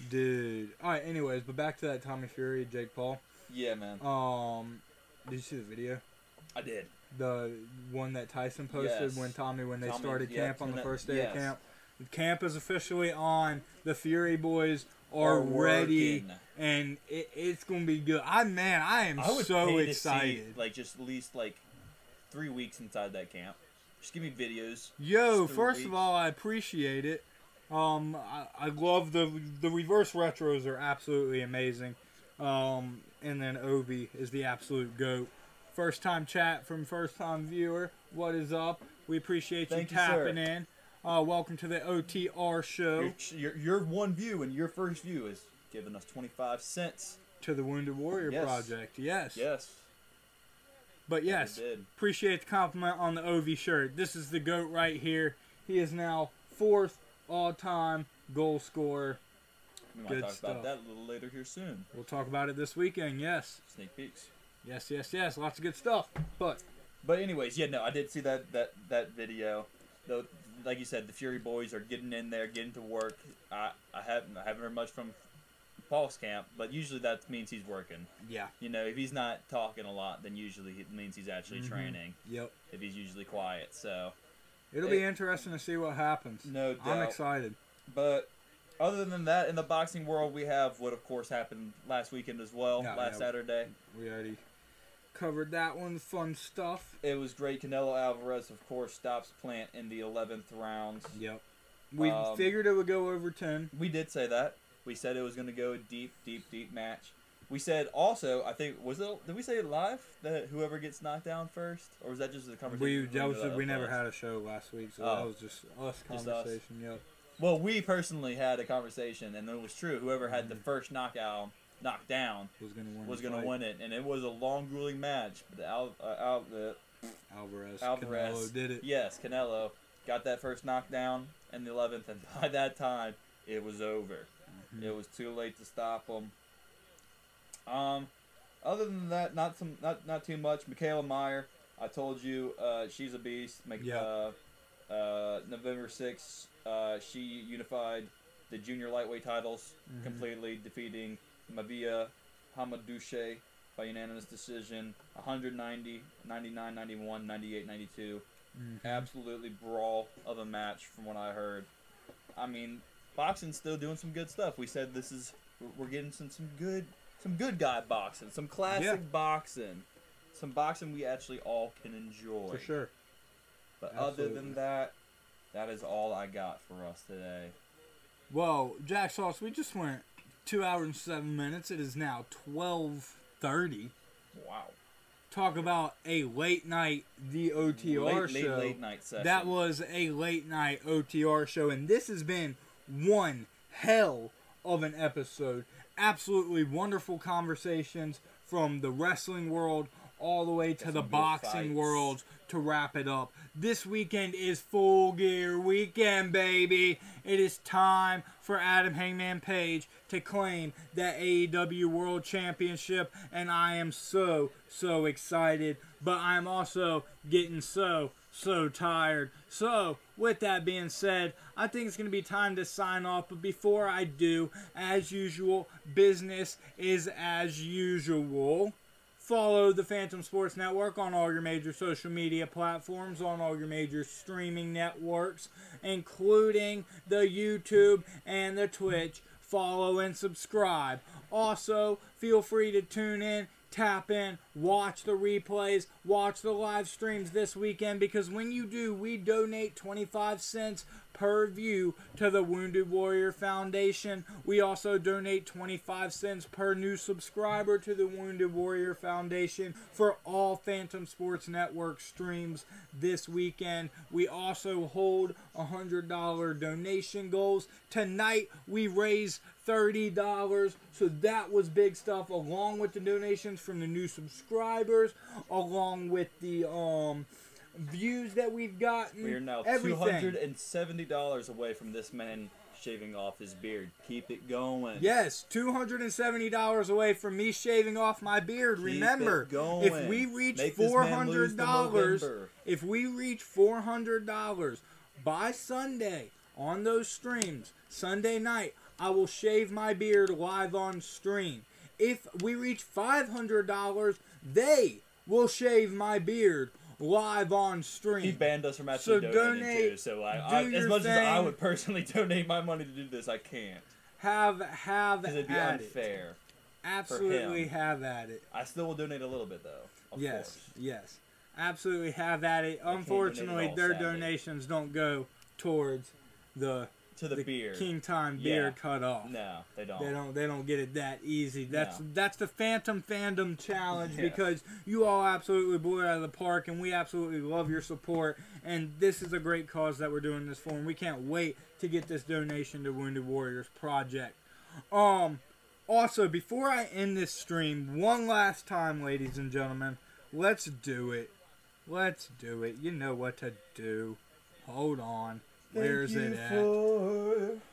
dude. Alright, anyways, but back to that Tommy Fury, Jake Paul. yeah, man. Um, did you see the video? I did. The one that Tyson posted Yes. when Tommy, when they Tommy, started yeah, camp on the first day yes. of camp. Camp is officially on. The Fury boys are, Are ready, and it, it's gonna be good. I man, I am I would so excited. see, like just at least like three weeks inside that camp. Just give me videos. Yo, first three of all, I appreciate it. Um, I, I love the the reverse retros are absolutely amazing. Um, and then Obi is the absolute goat. First time chat from first time viewer. What is up? We appreciate Thank you you, sir. tapping in. Uh, welcome to the OTR show Your, your, your one view and your first view is giving us 25 cents. to the Wounded Warrior Yes. Project. Yes. Yes. But yes, We did. appreciate the compliment on the OV shirt. This is the goat right here. He is now fourth all-time goal scorer. We might Good talk stuff. about that a little later here soon. We'll talk about it this weekend. Yes, Sneak peeks. Yes, yes, yes. Lots of good stuff. But But anyways, yeah, no, I did see that that that video. Though, like you said, the Fury Boys are getting in there, getting to work. I I haven't I haven't heard much from Paul's camp, but usually that means he's working. yeah, You know, if he's not talking a lot, then usually it means he's actually Mhm. training. yep. If he's usually quiet, so It'll Hey. be interesting to see what happens. no doubt. I'm excited. But other than that, in the boxing world, we have what, of course, happened last weekend as well. Last. Saturday, We already covered that one. Fun stuff. it was great. Canelo Alvarez, of course, stops Plant in the eleventh round. Yep. We Um, figured it would go over ten. We did say that. We said it was going to go a deep, deep, deep match. We said also, I think was it? Did we say it live that whoever gets knocked down first, or was that just a conversation? We that was the- we never had a show last week, so Oh. that was just us Just us. conversation. Yep. Well, we personally had a conversation, and it was true. Whoever had the Mhm. first knockout, knockdown, Was gonna win. was going to win it, and it was a long, grueling match. But the Al, uh, Al, the Alvarez. Alvarez Canelo did it. Yes, Canelo got that first knockdown in the eleventh, and by *laughs* that time, it was over. Mhm. It was too late to stop him. Um, other than that, not some, not not too much. Mikaela Mayer, I told you, uh, she's a beast. Make, Yeah. uh, uh, November sixth, uh, she unified the junior lightweight titles Mhm. completely, defeating Maiva Hamadouche by unanimous decision 190, 99, 91, 98, 92 Mhm. absolutely brawl of a match from what I heard. I mean, boxing's still doing some good stuff. We said this is we're- getting some some good some good guy boxing, some classic Yeah. boxing, some boxing we actually all can enjoy. For sure. But other than that, that is all I got for us today. Whoa, Jack Sauce, we just went two hours and seven minutes. It is now twelve thirty. Wow. Talk about a late night the OTR late, show. late, late night session. That was a late night OTR show, and this has been one hell of an episode. Absolutely wonderful conversations from the wrestling world all the way to the boxing world to wrap it up. This weekend is full gear weekend, baby. It is time for Adam Hangman Page to claim that AEW World Championship, and I am so, so excited. But I'm also getting so, so tired. So, with that being said, I think it's going to be time to sign off. But before I do, as usual, business is as usual. Follow the Fantom Sports Network on all your major social media platforms, on all your major streaming networks, including the YouTube and the Twitch. Follow and subscribe. Also, feel free to tune in, tap in, watch the replays, watch the live streams this weekend because when you do, we donate 25 cents per view to the Wounded Warrior Foundation. We also donate 25 cents per new subscriber to the Wounded Warrior Foundation for all Fantom Sports Network streams this weekend. We also hold $100 donation goals. Tonight we raised $30. So that was big stuff along with the donations from the new subscribers, along with the um views that we've gotten. we are now two everything. hundred and seventy dollars away from this man shaving off his beard. Keep it going. Yes, two hundred and seventy dollars away from me shaving off my beard. Keep Remember, if we reach Make this four man lose hundred the dollars, if we reach four hundred dollars by Sunday on those streams, Sunday night, I will shave my beard live on stream. If we reach five hundred dollars, they will shave my beard live on stream. He banned us from actually So donating donate, too. So I, I as much as I would personally *laughs* donate my money to do this, I can't have have because it'd be at it. unfair. Absolutely have at it. I still will donate a little bit though. Yes, course. yes, absolutely have at it. donate it Unfortunately, all, their sadly. donations don't go towards the To the, beard. King Time Yeah. cut off. No, they don't. They don't. They don't get it that easy. That's No. that's the Fantom Fandom Challenge *laughs* Yes. because you all absolutely blew it out of the park, and we absolutely love your support. And this is a great cause that we're doing this for, and we can't wait to get this donation to Wounded Warriors Project. Um, also, before I end this stream, one last time, ladies and gentlemen, let's do it. Let's do it. You know what to do. Hold on. Where's it at?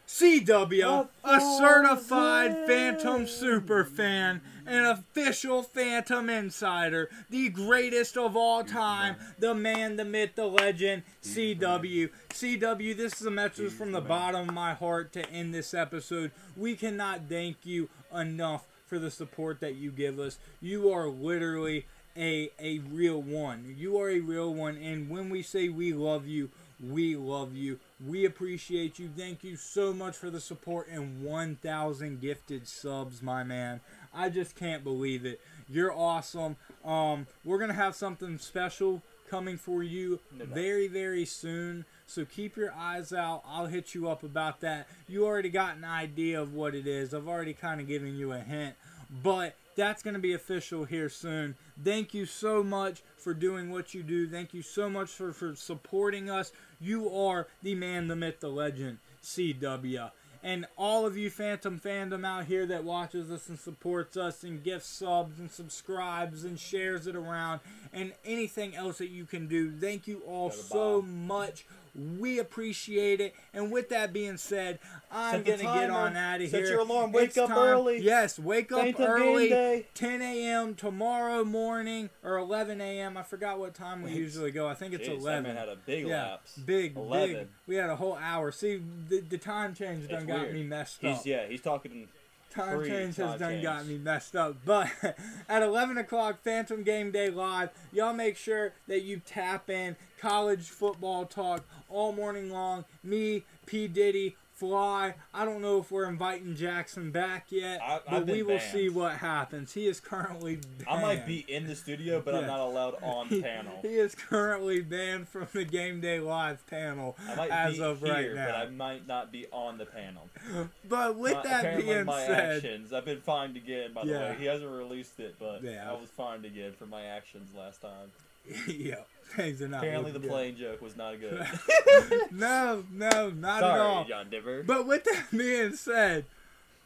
CW, a certified Fantom super fan, an official Fantom insider, the greatest of all time, the man, the myth, the legend, CW. CW, this is a message from the bottom of my heart to end this episode. We cannot thank you enough for the support that you give us. You are literally a a real one. You are a real one, and when we say we love you, we love you. We appreciate you. Thank you so much for the support and 1,000 gifted subs, my man. I just can't believe it. You're awesome. Um, we're gonna have something special coming for you No very, very soon. So keep your eyes out. I'll hit you up about that. You already got an idea of what it is. I've already kind of given you a hint, but that's going to be official here soon. Thank you so much for doing what you do. Thank you so much for, for supporting us. You are the man, the myth, the legend, CW. And all of you Fantom fandom out here that watches us and supports us and gifts subs and subscribes and shares it around and anything else that you can do, thank you all so much. We appreciate it. And with that being said, I'm going to get on out of here. Set your alarm. Wake It's up time- early. Yes, wake up game early. day. 10 a.m. tomorrow morning or 11 a.m. I forgot what time we usually go. I think it's Jeez, that 11. man had a big yeah, lapse. big, big. We had a whole hour. See, the, the time change done It's got weird. me messed He's up. yeah, he's talking. Time Free change has done change. got me messed up. But *laughs* at 11 o'clock, Fantom Game Day Live, y'all make sure that you tap in college football talk all morning long. Me, P. Diddy, fly. I don't know if we're inviting Jackson back yet, I- but we will banned. see what happens. He is currently banned. I might be in the studio, but Yeah. I'm not allowed on *laughs* the panel. He is currently banned from the Game Day Live panel as of here, right now. but I might not be on the panel. *laughs* But with My- that being my said, actions. I've been fined again, by the way. He hasn't released it, but Yeah. I was fined again for my actions last time. *laughs* yeah, things are not. Apparently, the plane joke was not good. good. *laughs* no, no, not at all. John Diver. But with that *laughs* being said,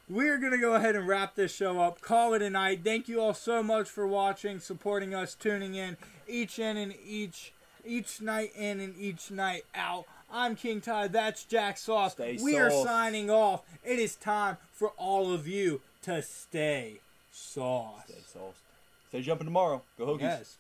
we're going to go ahead and wrap this show up. Call it a night. Thank you all so much for watching, supporting us, tuning in each in and each each night in and each night out. I'm King Ty. That's Jack Sauce. Stay we are signing off. It is time for all of you to stay sauce. Stay sauced. Stay jumping tomorrow. Go Hokies. Yes.